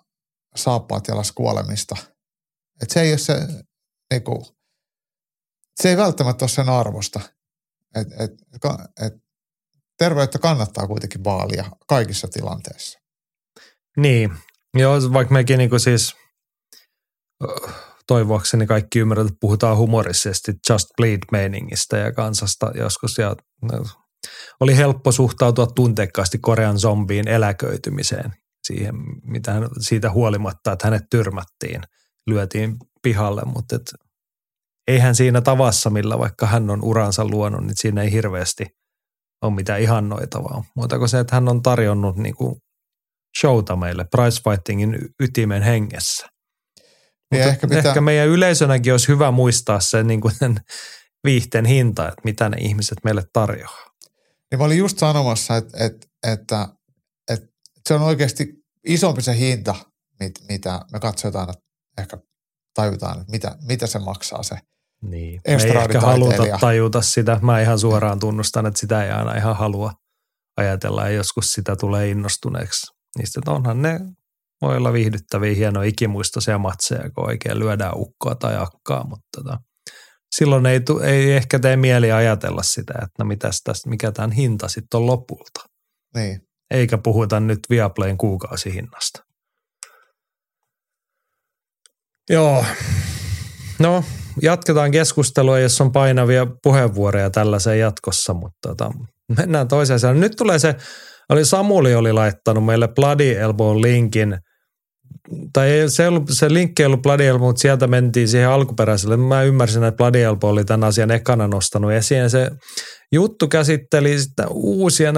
saappaat jalas kuolemista. Että se ei ole se niinku, se ei välttämättä ole sen arvosta. Et, et, et, terveyttä kannattaa kuitenkin vaalia kaikissa tilanteissa. Niin, joo, vaikka mekin niinku siis toivoakseni kaikki ymmärrät, että puhutaan humorisesti Just Bleed-meiningistä ja kansasta joskus. Ja no, oli helppo suhtautua tunteikkaasti Korean zombiin eläköitymiseen. Siihen, mitä hän, siitä huolimatta, että hänet tyrmättiin, lyötiin pihalle, mutta et, eihän siinä tavassa, millä vaikka hän on uransa luonut, niin siinä ei hirveästi ole mitään ihannoitavaa. Muuta kuin se, että hän on tarjonnut niin kuin showta meille prizefightingin ytimen hengessä. Niin ehkä, pitää... ehkä meidän yleisönäkin olisi hyvä muistaa se niin kuin sen viihteen hinta, että mitä ne ihmiset meille tarjoaa. Niin mä olin just sanomassa, että, että, että, että se on oikeasti isompi se hinta, mit, mitä me katsotaan, että ehkä tajutaan, että mitä, mitä se maksaa se niin. Me ei ehkä haluta tajuta sitä. Mä ihan suoraan tunnustan, että sitä ei aina ihan halua ajatella ja joskus sitä tulee innostuneeksi. Niistä onhan ne voi olla viihdyttäviä, hienoja ikimuistoisia matseja, kun oikein lyödään ukkoa tai akkaa, mutta tota, silloin ei, tu, ei ehkä tee mieli ajatella sitä, että no mitäs tästä, mikä tämän hinta sitten on lopulta. Niin. Eikä puhuta nyt Viaplayn kuukausihinnasta. Joo. No, jatketaan keskustelua, jos on painavia puheenvuoroja tällaiseen jatkossa, mutta tota, mennään toiseen. Nyt tulee se, oli Samuli oli laittanut meille Bloody Elbow linkin – tai ei, se, ollut, se linkki ei ollut Bloody Elbow, mutta sieltä mentiin siihen alkuperäiselle. Mä ymmärsin, että Bloody Elbow oli tämän asian ekana nostanut esiin. Se juttu käsitteli sitä uusia,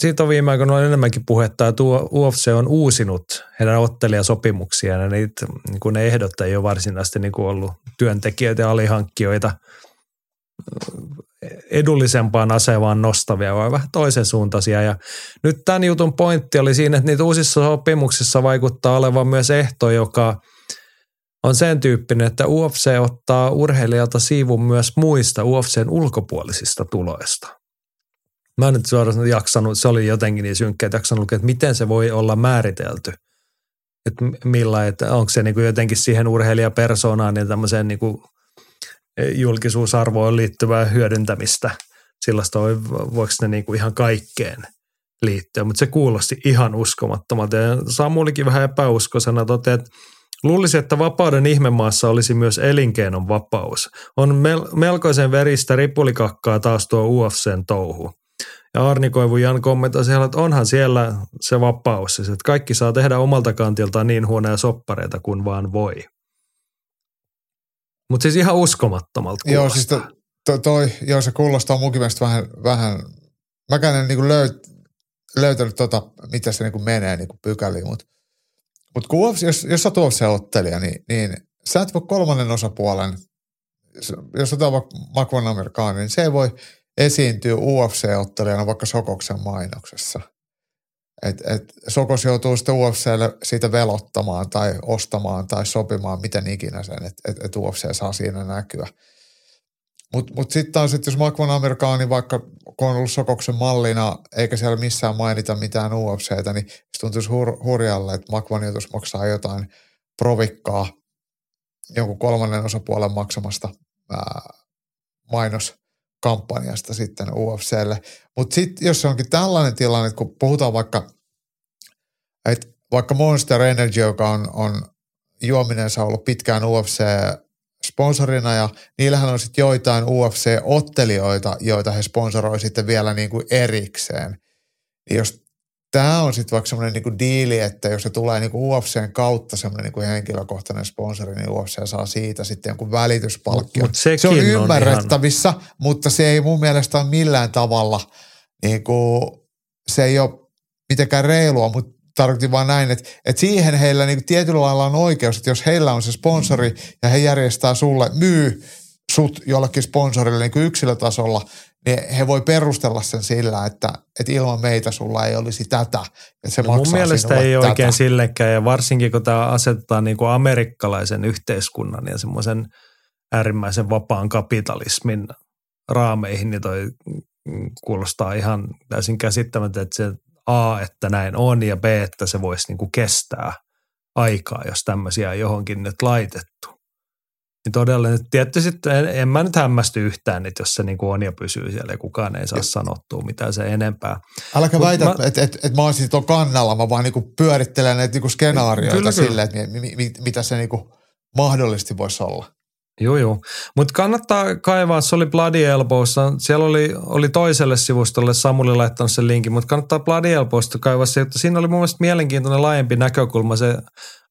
siitä on viime aikoina enemmänkin puhetta, että UFC on uusinut heidän ottelijasopimuksia ja niitä, niin kuin ne ehdot ei ole varsinaisesti niin ollut työntekijöitä ja alihankkijoita edullisempaan asemaan nostavia, vai vähän toisen suuntaisia. Ja nyt tämän jutun pointti oli siinä, että niitä uusissa sopimuksissa vaikuttaa olevan myös ehto, joka on sen tyyppinen, että UFC ottaa urheilijalta siivun myös muista UFCn ulkopuolisista tuloista. Mä en nyt suoraan jaksanut, se oli jotenkin niin synkkä, että jaksanut että miten se voi olla määritelty. Että millä, että onko se niin jotenkin siihen urheilijapersoonaan ja tämmöiseen niin julkisuusarvoon liittyvää hyödyntämistä. Sellaista voiko ne niin kuin ihan kaikkeen liittyä, mutta se kuulosti ihan uskomattomalta. Ja Samulikin vähän epäuskoisena toteaa, että Luulisi, että vapauden ihmemaassa olisi myös elinkeinon vapaus. On mel- melkoisen veristä ripulikakkaa taas tuo UFCn touhu. Ja Arni Koivu Jan kommentoi siellä, että onhan siellä se vapaus, siis, että kaikki saa tehdä omalta kantiltaan niin huonoja soppareita kuin vaan voi. Mutta siis ihan uskomattomalta kuulostaa. Joo, siis to, to, toi, joo, se kuulostaa munkin mielestä vähän, vähän mäkään en niinku löyt, löytänyt tota, mitä se niinku menee niinku pykäliin, mutta mut jos, jos sä tuossa se ottelija, niin, niin sä et voi kolmannen osapuolen, jos otetaan vaikka Makvan Amerikaan, niin se ei voi esiintyä UFC-ottelijana vaikka Sokoksen mainoksessa – et, et Sokos joutuu sitten UFClle siitä velottamaan tai ostamaan tai sopimaan miten ikinä sen, että et, et UFC saa siinä näkyä. Mutta mut, mut sitten taas, että jos Makvan Amerikaani vaikka kun on ollut Sokoksen mallina, eikä siellä missään mainita mitään UFCtä, niin se tuntuisi hur, hurjalle, että Makvan joutuisi maksaa jotain provikkaa jonkun kolmannen osapuolen maksamasta ää, mainos kampanjasta sitten UFClle. Mutta sitten jos se onkin tällainen tilanne, kun puhutaan vaikka, että vaikka Monster Energy, joka on, on juominensa ollut pitkään UFC sponsorina ja niillähän on sitten joitain UFC-ottelijoita, joita he sponsoroivat sitten vielä niin kuin erikseen. Jos tämä on sitten vaikka semmoinen niinku diili, että jos se tulee niinku UFCn kautta semmoinen niinku henkilökohtainen sponsori, niin UFC saa siitä sitten jonkun välityspalkkio. Mut, mut se on ymmärrettävissä, on ihan... mutta se ei mun mielestä ole millään tavalla, niinku, se ei ole mitenkään reilua, mutta tarkoitin vaan näin, että, että siihen heillä niin tietyllä lailla on oikeus, että jos heillä on se sponsori ja he järjestää sulle, myy sut jollekin sponsorille niin yksilötasolla, niin he voi perustella sen sillä, että, että ilman meitä sulla ei olisi tätä. Että se no mun mielestä ei tätä. oikein sillekään, ja varsinkin kun tämä asetetaan niin kuin amerikkalaisen yhteiskunnan ja semmoisen äärimmäisen vapaan kapitalismin raameihin, niin toi kuulostaa ihan täysin käsittämättä, että se A, että näin on, ja B, että se voisi niin kuin kestää aikaa, jos tämmöisiä on johonkin nyt laitettu. Niin todella nyt tietysti en, en mä nyt hämmästy yhtään, että jos se niin kuin on ja pysyy siellä ja kukaan ei saa sanottua mitään se enempää. Äläkä väitä, että et, et, et mä olisin tuon kannalla, mä vaan niin pyörittelen näitä niin skenaarioita kyllä, sille, että mi, mi, mi, mitä se niin kuin mahdollisesti voisi olla. Joo, joo. Mutta kannattaa kaivaa, se oli Bloody Elbowssa. Siellä oli, oli toiselle sivustolle, Samuli laittanut sen linkin, mutta kannattaa Bloody Elbowsta kaivaa se, että siinä oli mun mielestä mielenkiintoinen laajempi näkökulma. Se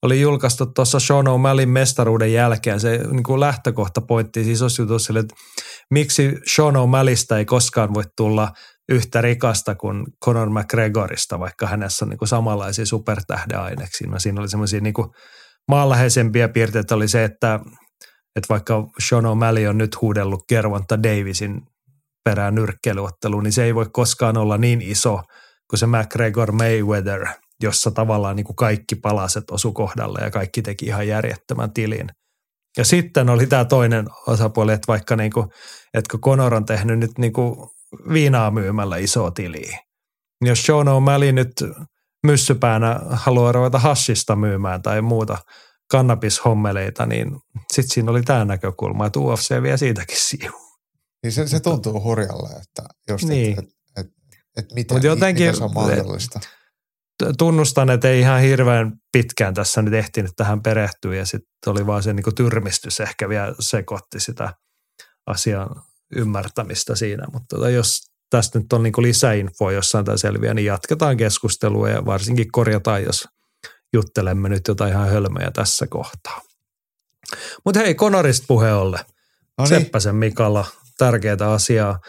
oli julkaistu tuossa Sean O'Mallin mestaruuden jälkeen. Se niin kuin lähtökohta pointti siis olisi että miksi Sean O'Mallista ei koskaan voi tulla yhtä rikasta kuin Conor McGregorista, vaikka hänessä on niin kuin samanlaisia supertähdeaineksia. Siinä oli semmoisia niin maanläheisempiä piirteitä oli se, että, että vaikka Sean O'Malley on nyt huudellut Gervonta Davisin perään nyrkkeilyotteluun, niin se ei voi koskaan olla niin iso kuin se McGregor Mayweather, jossa tavallaan niin kuin kaikki palaset osu kohdalle ja kaikki teki ihan järjettömän tilin. Ja sitten oli tämä toinen osapuoli, että vaikka niin kuin, että kun Conor on tehnyt nyt niin kuin viinaa myymällä iso tiliä, niin jos Sean O'Malley nyt myssypäänä haluaa ruveta hashista myymään tai muuta kannabishommeleita, niin sitten siinä oli tämä näkökulma, että UFC vie siitäkin sivu. Niin se, se tuntuu hurjalle, että just, niin. et, et, et, et miten, Mut jotenkin, miten se on mahdollista. Tunnustan, että ei ihan hirveän pitkään tässä nyt ehtinyt tähän perehtyä ja sitten oli vaan se niin tyrmistys ehkä vielä sekoitti sitä asian ymmärtämistä siinä, mutta tota, jos tästä nyt on niin lisäinfoa jossain tai selviä, niin jatketaan keskustelua ja varsinkin korjataan, jos juttelemme nyt jotain ihan hölmöjä tässä kohtaa. Mutta hei, Konorista puheolle. No niin. Seppäsen Mikalla, tärkeää asiaa.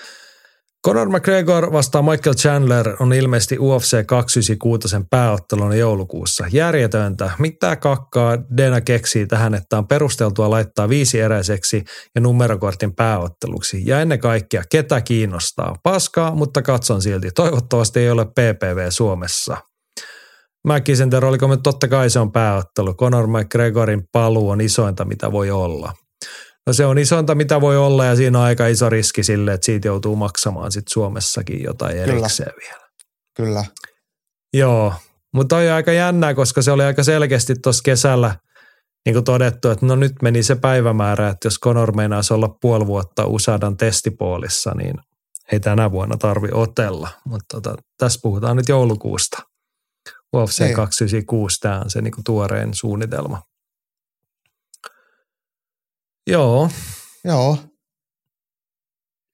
Conor McGregor vastaa Michael Chandler on ilmeisesti UFC 296 pääottelun joulukuussa. Järjetöntä. Mitä kakkaa Dena keksii tähän, että on perusteltua laittaa viisi eräiseksi ja numerokortin pääotteluksi. Ja ennen kaikkea, ketä kiinnostaa? Paskaa, mutta katson silti. Toivottavasti ei ole PPV Suomessa. McKisenter, oliko me totta kai se on pääottelu. Conor McGregorin paluu on isointa, mitä voi olla. No se on isointa, mitä voi olla ja siinä on aika iso riski sille, että siitä joutuu maksamaan sitten Suomessakin jotain erikseen Kyllä. vielä. Kyllä. Joo, mutta on aika jännää, koska se oli aika selkeästi tuossa kesällä niin kuin todettu, että no nyt meni se päivämäärä, että jos Conor meinaisi olla puoli vuotta USADan testipoolissa, niin ei tänä vuonna tarvi otella. Mutta tota, tässä puhutaan nyt joulukuusta. UFC ei. 296, tämä on se niin kuin tuorein suunnitelma. Joo. Joo.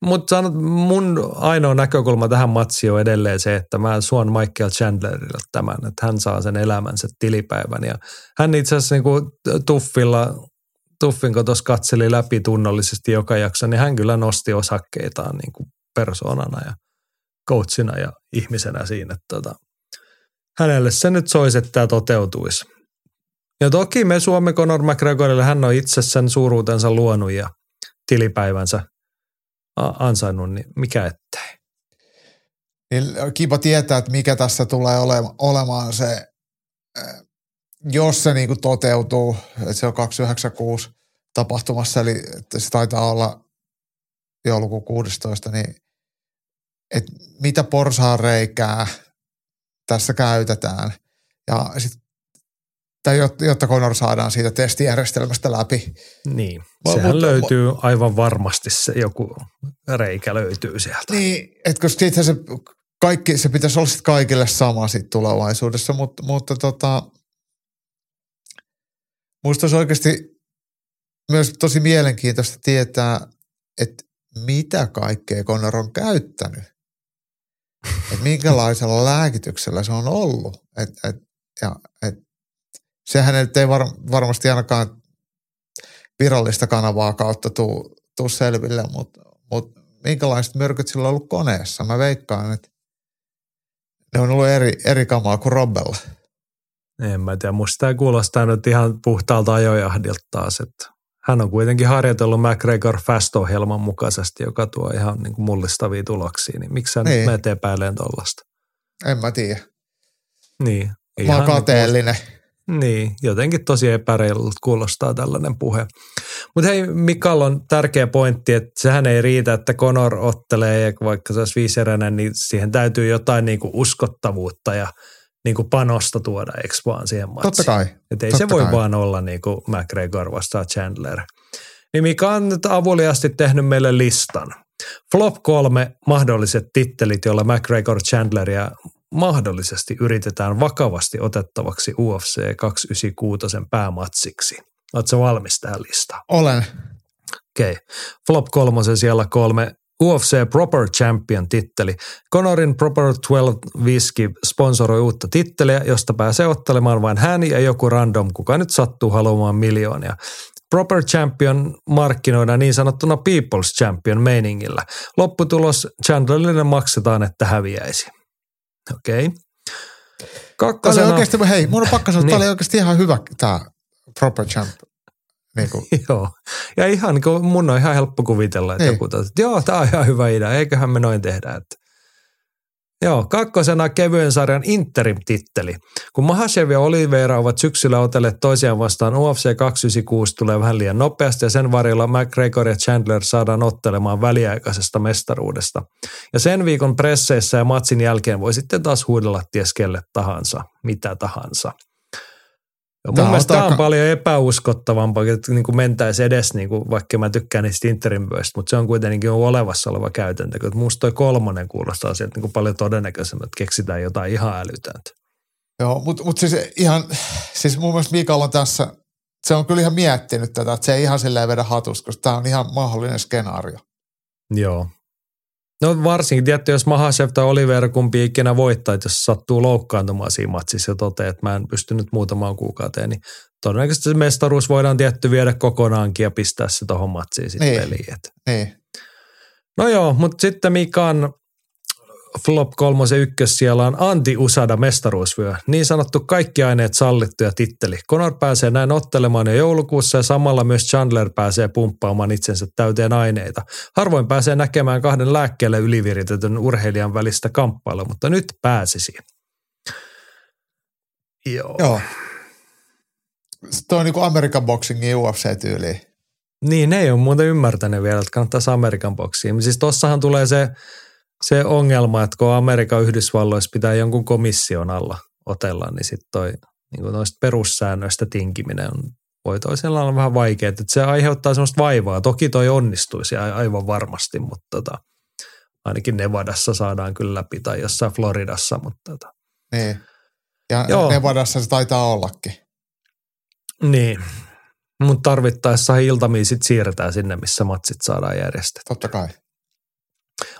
Mutta mun ainoa näkökulma tähän matsiin on edelleen se, että mä suon Michael Chandlerille tämän, että hän saa sen elämänsä tilipäivän. Ja hän itse asiassa niinku tuffilla, tuffin kun tuossa katseli läpi tunnollisesti joka jakso, niin hän kyllä nosti osakkeitaan niinku persoonana ja coachina ja ihmisenä siinä. Että tota, hänelle se nyt soisi, että tämä toteutuisi. Ja toki me Suomi Conor McGregorille, hän on itse sen suuruutensa luonut ja tilipäivänsä ansainnut, niin mikä ettei. Niin kiva tietää, että mikä tässä tulee olemaan se, eh, jos se niin kuin toteutuu, että se on 296 tapahtumassa, eli se taitaa olla joulukuun 16, niin että mitä reikää tässä käytetään. Ja sitten tai jotta Conor saadaan siitä testijärjestelmästä läpi. Niin, sehän mutta, löytyy aivan varmasti se joku reikä löytyy sieltä. Niin, että koska sitten se kaikki, se pitäisi olla sitten kaikille sama sitten tulevaisuudessa, mutta, mutta tota, musta olisi oikeasti myös tosi mielenkiintoista tietää, että mitä kaikkea Conor on käyttänyt. Että minkälaisella lääkityksellä se on ollut. Et, et, ja, et, sehän ei var, varmasti ainakaan virallista kanavaa kautta tuu, selville, mutta mut minkälaiset myrkyt sillä on ollut koneessa? Mä veikkaan, että ne on ollut eri, eri kamaa kuin Robbella. En mä tiedä, musta tämä kuulostaa nyt ihan puhtaalta ajojahdilta taas, että hän on kuitenkin harjoitellut McGregor Fast-ohjelman mukaisesti, joka tuo ihan niin kuin mullistavia tuloksia, niin miksi hän niin. menet epäileen tollasta? En mä tiedä. Niin. Mä oon kateellinen. Niin niin, jotenkin tosi epäreilulta kuulostaa tällainen puhe. Mutta hei, Mikal on tärkeä pointti, että sehän ei riitä, että Conor ottelee ja vaikka se olisi viiseräinen, niin siihen täytyy jotain niinku uskottavuutta ja niinku panosta tuoda, eikö vaan siihen matsiin? Totta kai. Että ei Totta se voi kai. vaan olla niinku McGregor vastaan Chandler. Niin Mika on nyt avuliasti tehnyt meille listan. Flop kolme mahdolliset tittelit, joilla McGregor Chandleria mahdollisesti yritetään vakavasti otettavaksi UFC 296 päämatsiksi. Oletko valmis tähän listaan? Olen. Okei. Okay. Flop kolmosen siellä kolme. UFC Proper Champion titteli. Conorin Proper 12 Whisky sponsoroi uutta titteliä, josta pääsee ottelemaan vain hän ja joku random, kuka nyt sattuu haluamaan miljoonia. Proper Champion markkinoidaan niin sanottuna People's Champion meiningillä. Lopputulos Chandlerille maksetaan, että häviäisi. Okei. Okay. Kakkosena... Tämä oli oikeasti, hei, mun on pakko sanoa, niin. tämä oli oikeasti ihan hyvä tämä Proper Champ. Niin kuin. Joo. Ja ihan niin kuin mun on ihan helppo kuvitella, että niin. joku että joo, tämä on ihan hyvä idea, eiköhän me noin tehdä. Että. Joo, kakkosena kevyen sarjan interim-titteli. Kun Mahashev ja Oliveira ovat syksyllä otelleet toisiaan vastaan, UFC 296 tulee vähän liian nopeasti ja sen varjolla McGregor ja Chandler saadaan ottelemaan väliaikaisesta mestaruudesta. Ja sen viikon presseissä ja matsin jälkeen voi sitten taas huudella ties kelle tahansa, mitä tahansa. Mun mielestä tämä on paljon epäuskottavampaa, että niin kuin mentäisi edes, niin kuin, vaikka mä tykkään niistä interimvyöistä, mutta se on kuitenkin olevassa oleva käytäntö. Että musta toi kolmonen kuulostaa sieltä niin kuin paljon todennäköisemmät, että keksitään jotain ihan älytöntä. Joo, mutta mut siis ihan, siis mun mielestä Mikael on tässä, se on kyllä ihan miettinyt tätä, että se ei ihan silleen vedä hatusta, koska tämä on ihan mahdollinen skenaario. Joo, No varsinkin, tietty, jos Mahashev tai Oliver kumpi ikinä voittaa, että jos sattuu loukkaantumaan siinä matsissa ja toteaa, että mä en pystynyt muutamaan kuukauteen, niin todennäköisesti se mestaruus voidaan tietty viedä kokonaankin ja pistää se tuohon matsiin sitten niin. peliin. Niin. No joo, mutta sitten mikä on Flop kolmosen ykkös siellä on Anti Usada mestaruusvyö, niin sanottu kaikki aineet sallittu ja titteli. Conor pääsee näin ottelemaan jo joulukuussa ja samalla myös Chandler pääsee pumppaamaan itsensä täyteen aineita. Harvoin pääsee näkemään kahden lääkkeelle yliviritetyn urheilijan välistä kamppailua, mutta nyt pääsisi. Joo. Joo. Tuo on niin kuin American Boxingin UFC-tyyli. Niin, ne ei ole muuten ymmärtänyt vielä, että kannattaisi American Boxiin. Siis tossahan tulee se se ongelma, että kun Amerikan Yhdysvalloissa pitää jonkun komission alla otella, niin sitten toi niin noista perussäännöistä tinkiminen on, voi toisella olla vähän vaikeaa, että se aiheuttaa semmoista vaivaa. Toki toi onnistuisi aivan varmasti, mutta tota, ainakin Nevadassa saadaan kyllä läpi tai jossain Floridassa, mutta tota. Niin. Ja Joo. Nevadassa se taitaa ollakin. Niin. Mutta tarvittaessa iltamiin sit siirretään sinne, missä matsit saadaan järjestettyä. Totta kai.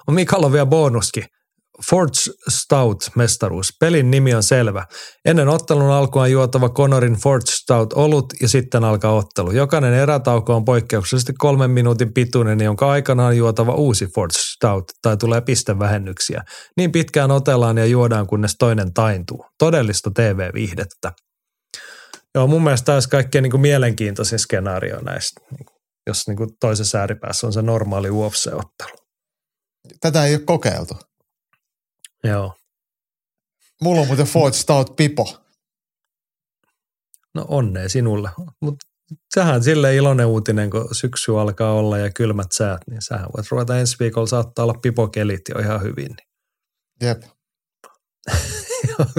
On Mikael on vielä bonuskin. Forge Stout mestaruus. Pelin nimi on selvä. Ennen ottelun alkua juotava Conorin Forge Stout olut ja sitten alkaa ottelu. Jokainen erätauko on poikkeuksellisesti kolmen minuutin pituinen, jonka aikana on juotava uusi Forge Stout tai tulee pistevähennyksiä. Niin pitkään otellaan ja juodaan, kunnes toinen taintuu. Todellista TV-viihdettä. Joo, mun mielestä tämä olisi kaikkein niin kuin mielenkiintoisin skenaario näistä, niin kuin, jos niin kuin toisessa ääripäässä on se normaali UFC-ottelu. Tätä ei ole kokeiltu. Joo. Mulla on muuten Ford Stout Pipo. No onnea sinulle. Mutta sehän sille iloinen uutinen, kun syksy alkaa olla ja kylmät säät, niin sähän voit ruveta ensi viikolla saattaa olla pipokelit jo ihan hyvin. Niin. Jep.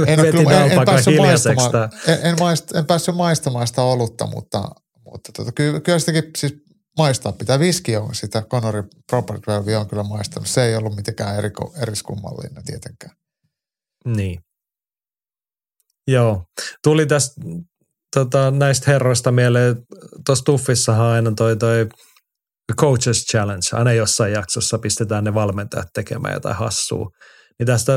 en, kyllä, en, en, päässyt maistamaan, en, en, maist, en päässyt maistamaan sitä olutta, mutta, mutta tota, kyllä, kyllä sitäkin siis maistaa pitää. Viski on sitä Conori Proper 12 on kyllä maistanut. Se ei ollut mitenkään eriko, eriskummallinen tietenkään. Niin. Joo. Tuli tästä tota, näistä herroista mieleen, tuossa Tuffissahan aina toi, toi Coaches Challenge, aina jossain jaksossa pistetään ne valmentajat tekemään jotain hassua. Niin tästä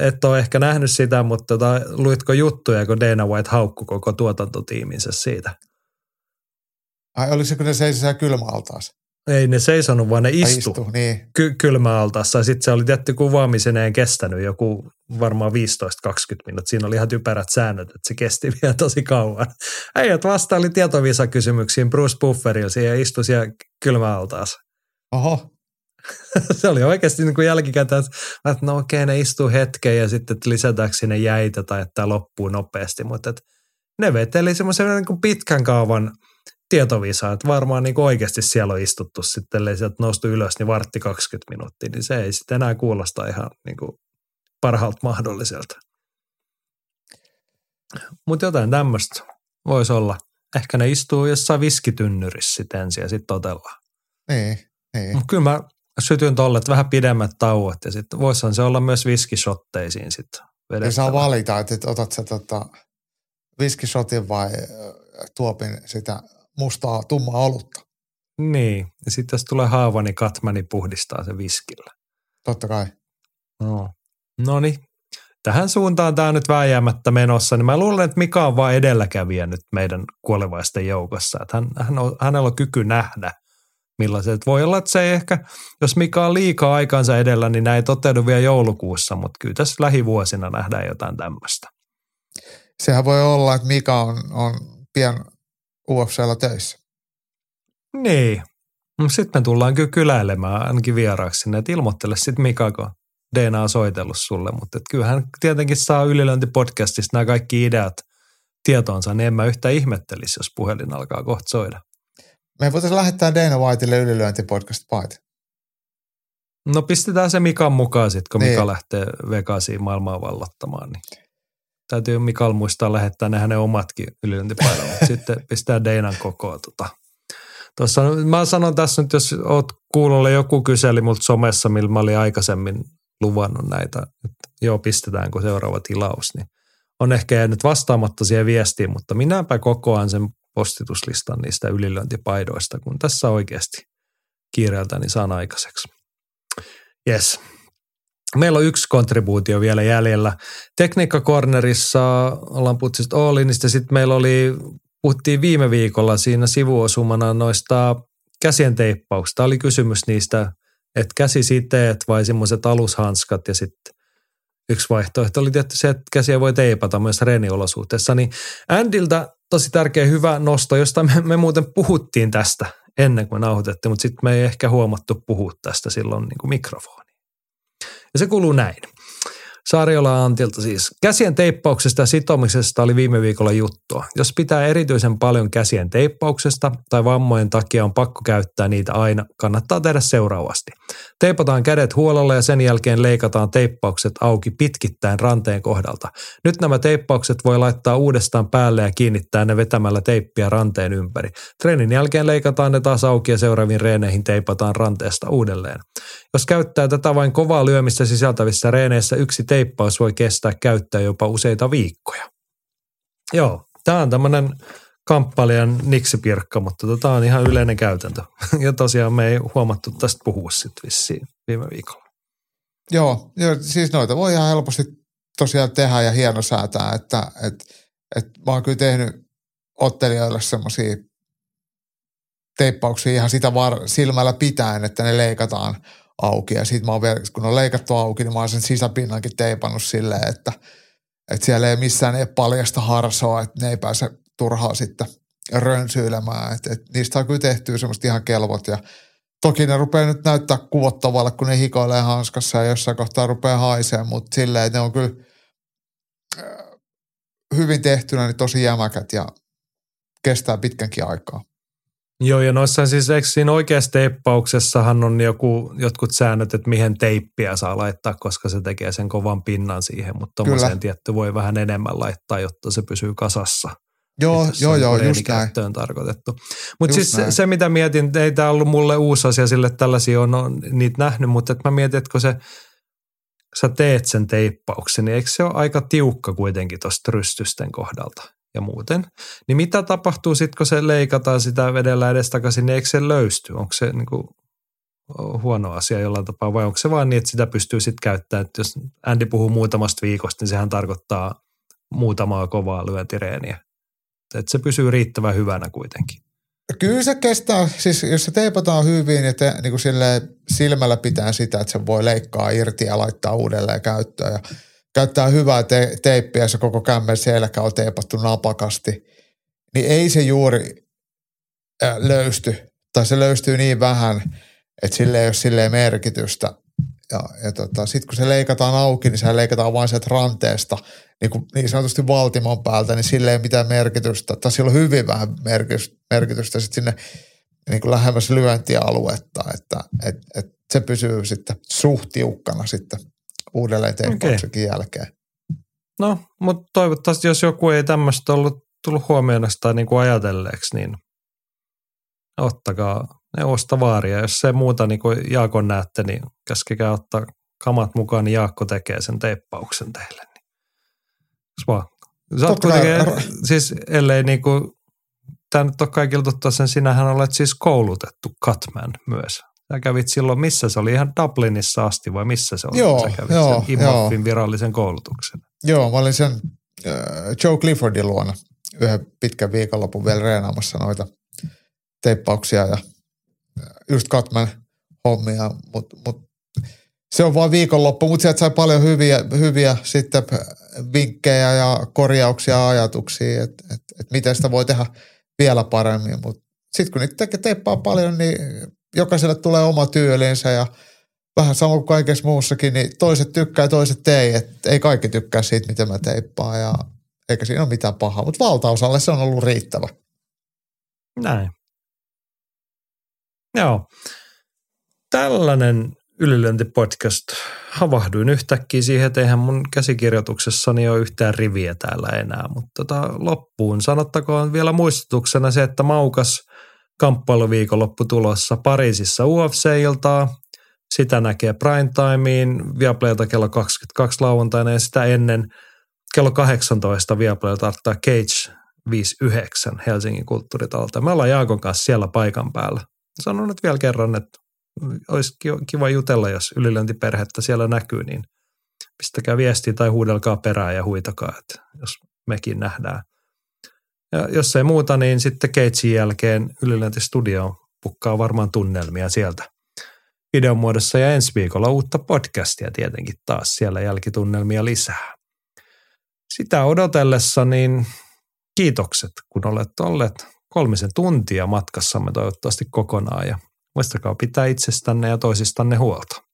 et ole ehkä nähnyt sitä, mutta tota, luitko juttuja, kun Dana White haukku koko tuotantotiiminsä siitä? Ai olisiko ne seisoi kylmäaltaassa? Ei ne seisonut, vaan ne istu, istu niin. ky- kylmäaltaassa. Ja sitten se oli tietty kuvaamiseneen kestänyt joku varmaan 15-20 minuuttia. Siinä oli ihan typerät säännöt, että se kesti vielä tosi kauan. Äijät vastaili tietovisakysymyksiin Bruce Bufferilla ja istui siellä kylmäaltaassa. Oho. se oli oikeasti niin kuin jälkikäteen, että no okei, ne istuu hetken ja sitten että lisätäänkö sinne jäitä tai että loppuu nopeasti. Mutta että ne veteli semmoisen niin pitkän kaavan – tietovisa, että varmaan niin oikeasti siellä on istuttu sitten, ellei sieltä noustu ylös, niin vartti 20 minuuttia, niin se ei sitten enää kuulosta ihan niin kuin parhaalta mahdolliselta. Mutta jotain tämmöistä voisi olla. Ehkä ne istuu jossain viskitynnyrissä sitten ensin ja sitten otellaan. Niin, niin. Mut kyllä mä sytyn tolle, että vähän pidemmät tauot ja sitten voisihan se olla myös viskishotteisiin sitten. Ja saa valita, että otat sä tota viskishotin vai tuopin sitä mustaa, tummaa olutta. Niin, ja sitten jos tulee haava, niin Katmani puhdistaa se viskillä. Totta kai. No. No niin, tähän suuntaan tämä on nyt vääjäämättä menossa, niin mä luulen, että Mika on vaan edelläkävijä nyt meidän kuolevaisten joukossa. Että hän, hän on, hänellä on kyky nähdä, millaiset. Voi olla, että se ei ehkä, jos Mika on liikaa aikansa edellä, niin näin ei toteudu vielä joulukuussa, mutta kyllä tässä lähivuosina nähdään jotain tämmöistä. Sehän voi olla, että Mika on, on pian UFCllä töissä. Niin. Sitten me tullaan kyllä kyläilemään ainakin vieraaksi sinne, että ilmoittele sitten Mika, kun DNA on soitellut sulle, mutta et kyllähän tietenkin saa ylilöintipodcastista nämä kaikki ideat tietoonsa, niin en mä yhtään ihmettelisi, jos puhelin alkaa kohta soida. Me voitaisiin lähettää Dana Whiteille ylilöintipodcast paita. No pistetään se Mikan mukaan sitten, kun Niin. Mika lähtee Vegasiin maailmaa vallottamaan. Niin täytyy Mikal muistaa lähettää ne hänen omatkin ylilöintipaidat, mutta sitten pistää Deinan kokoa. Tota. Tuossa, mä sanon tässä nyt, jos oot kuulolla joku kyseli multa somessa, millä mä olin aikaisemmin luvannut näitä, että joo, pistetäänkö seuraava tilaus, niin on ehkä jäänyt vastaamatta siihen viestiin, mutta minäpä kokoan sen postituslistan niistä ylilöintipaidoista, kun tässä oikeasti kiireeltäni saan aikaiseksi. Yes. Meillä on yksi kontribuutio vielä jäljellä. Tekniikka Cornerissa ollaan puhuttu sitten Allinista. Sitten meillä oli, puhuttiin viime viikolla siinä sivuosumana noista käsien teippauksista. Oli kysymys niistä, että käsisiteet vai semmoiset alushanskat ja sitten yksi vaihtoehto oli tietty se, että käsiä voi teipata myös treeniolosuhteessa. Niin Andiltä tosi tärkeä hyvä nosto, josta me, me muuten puhuttiin tästä ennen kuin me nauhoitettiin, mutta sitten me ei ehkä huomattu puhua tästä silloin niin kuin mikrofoni. Ja se kuuluu näin. Saariola Antilta siis. Käsien teippauksesta ja sitomisesta oli viime viikolla juttua. Jos pitää erityisen paljon käsien teippauksesta tai vammojen takia on pakko käyttää niitä aina, kannattaa tehdä seuraavasti. Teipataan kädet huolella ja sen jälkeen leikataan teippaukset auki pitkittäin ranteen kohdalta. Nyt nämä teippaukset voi laittaa uudestaan päälle ja kiinnittää ne vetämällä teippiä ranteen ympäri. Treenin jälkeen leikataan ne taas auki ja seuraaviin reeneihin teipataan ranteesta uudelleen. Jos käyttää tätä vain kovaa lyömistä sisältävissä reeneissä, yksi teippaus voi kestää käyttää jopa useita viikkoja. Joo, tämä on tämmöinen kamppailijan niksipirkka, mutta tota on ihan yleinen käytäntö. Ja tosiaan me ei huomattu tästä puhua sitten vissiin viime viikolla. Joo, joo, siis noita voi ihan helposti tosiaan tehdä ja hieno säätää, että et, et mä oon kyllä tehnyt ottelijoille semmoisia teippauksia ihan sitä var, silmällä pitäen, että ne leikataan auki. Ja sit mä oon vielä, kun on leikattu auki, niin mä oon sen sisäpinnankin teipannut silleen, että, että siellä ei missään ei paljasta harsoa, että ne ei pääse turhaa sitten rönsyilemään. Että, että niistä on kyllä tehty semmoista ihan kelvot ja Toki ne rupeaa nyt näyttää kuvottavalle, kun ne hikoilee hanskassa ja jossain kohtaa rupeaa haisee, mutta silleen, ne on kyllä äh, hyvin tehtynä, niin tosi jämäkät ja kestää pitkänkin aikaa. Joo, ja noissa siis, eikö siinä oikeassa teippauksessahan on joku, jotkut säännöt, että mihin teippiä saa laittaa, koska se tekee sen kovan pinnan siihen, mutta tuommoiseen tietty voi vähän enemmän laittaa, jotta se pysyy kasassa. Joo, joo, joo, niinku just näin. tarkoitettu. Mutta siis se, se, mitä mietin, ei tämä ollut mulle uusi asia sille, että tällaisia on, on niitä nähnyt, mutta että mä mietin, että kun se, sä teet sen teippauksen, niin eikö se ole aika tiukka kuitenkin tuosta rystysten kohdalta ja muuten. Niin mitä tapahtuu sitten, kun se leikataan sitä vedellä edestakaisin, niin eikö se löysty? Onko se niinku huono asia jollain tapaa vai onko se vaan niin, että sitä pystyy sitten käyttämään, että jos Andy puhuu muutamasta viikosta, niin sehän tarkoittaa muutamaa kovaa lyöntireeniä. Että se pysyy riittävän hyvänä kuitenkin. Kyllä se kestää, siis jos se teipataan hyvin ja te, niin kuin silmällä pitää sitä, että se voi leikkaa irti ja laittaa uudelleen käyttöön ja käyttää hyvää te- teippiä, se koko kämmen selkä on teipattu napakasti, niin ei se juuri äh, löysty. Tai se löystyy niin vähän, että sille ei ole silleen merkitystä. Ja, ja tota, sitten kun se leikataan auki, niin se leikataan vain sieltä ranteesta, niin, kuin niin sanotusti valtimon päältä, niin sille ei mitään merkitystä. Tai sillä on hyvin vähän merkitystä, merkitystä sit sinne niin kuin lähemmäs lyöntialuetta, että et, et se pysyy sitten suht tiukkana sitten uudelleen teippauksenkin jälkeen. No, mutta toivottavasti, jos joku ei tämmöistä ollut tullut huomioon tai niin kuin ajatelleeksi, niin ottakaa neuvosta vaaria. Jos se muuta niin kuin Jaakon näette, niin käskekää ottaa kamat mukaan, niin Jaakko tekee sen teippauksen teille. Niin. Vaan. Sä oot kuitenkin, siis ellei niin kuin tämä nyt on kaikilla tuttua sen, sinähän olet siis koulutettu Cutman myös. Sä kävit silloin, missä se oli ihan Dublinissa asti vai missä se oli? Joo, Sä kävit joo, sen IMAFin virallisen koulutuksen. Joo, mä olin sen äh, Joe Cliffordin luona yhden pitkän viikonlopun vielä reenaamassa noita teippauksia ja äh, just Katman hommia, mutta mut se on vain viikonloppu, mutta sieltä sai paljon hyviä, hyviä sitten vinkkejä ja korjauksia ja ajatuksia, että et, et miten sitä voi tehdä vielä paremmin. Mutta sitten kun niitä teippaa paljon, niin jokaiselle tulee oma tyylinsä ja vähän sama kuin kaikessa muussakin, niin toiset tykkää toiset ei. Et ei kaikki tykkää siitä, miten mä teippaan ja eikä siinä ole mitään pahaa, mutta valtaosalle se on ollut riittävä. Näin. Joo. Tällainen ylilöintipodcast. Havahduin yhtäkkiä siihen, että eihän mun käsikirjoituksessani ole yhtään riviä täällä enää, mutta tota, loppuun sanottakoon vielä muistutuksena se, että maukas kamppailuviikonloppu tulossa Pariisissa UFC-iltaa. Sitä näkee primetimeen Viaplaylta kello 22 lauantaina ja sitä ennen kello 18 Viaplaylta tarttaa Cage 59 Helsingin kulttuuritalolta. Me ollaan Jaakon kanssa siellä paikan päällä. Sanon nyt vielä kerran, että olisi kiva jutella, jos ylilöintiperhettä siellä näkyy, niin pistäkää viestiä tai huudelkaa perään ja huitakaa, että jos mekin nähdään. Ja jos ei muuta, niin sitten Keitsin jälkeen ylilöintistudio pukkaa varmaan tunnelmia sieltä videon muodossa ja ensi viikolla uutta podcastia tietenkin taas siellä jälkitunnelmia lisää. Sitä odotellessa niin kiitokset, kun olette olleet kolmisen tuntia matkassamme toivottavasti kokonaan ja muistakaa pitää itsestänne ja toisistanne huolta.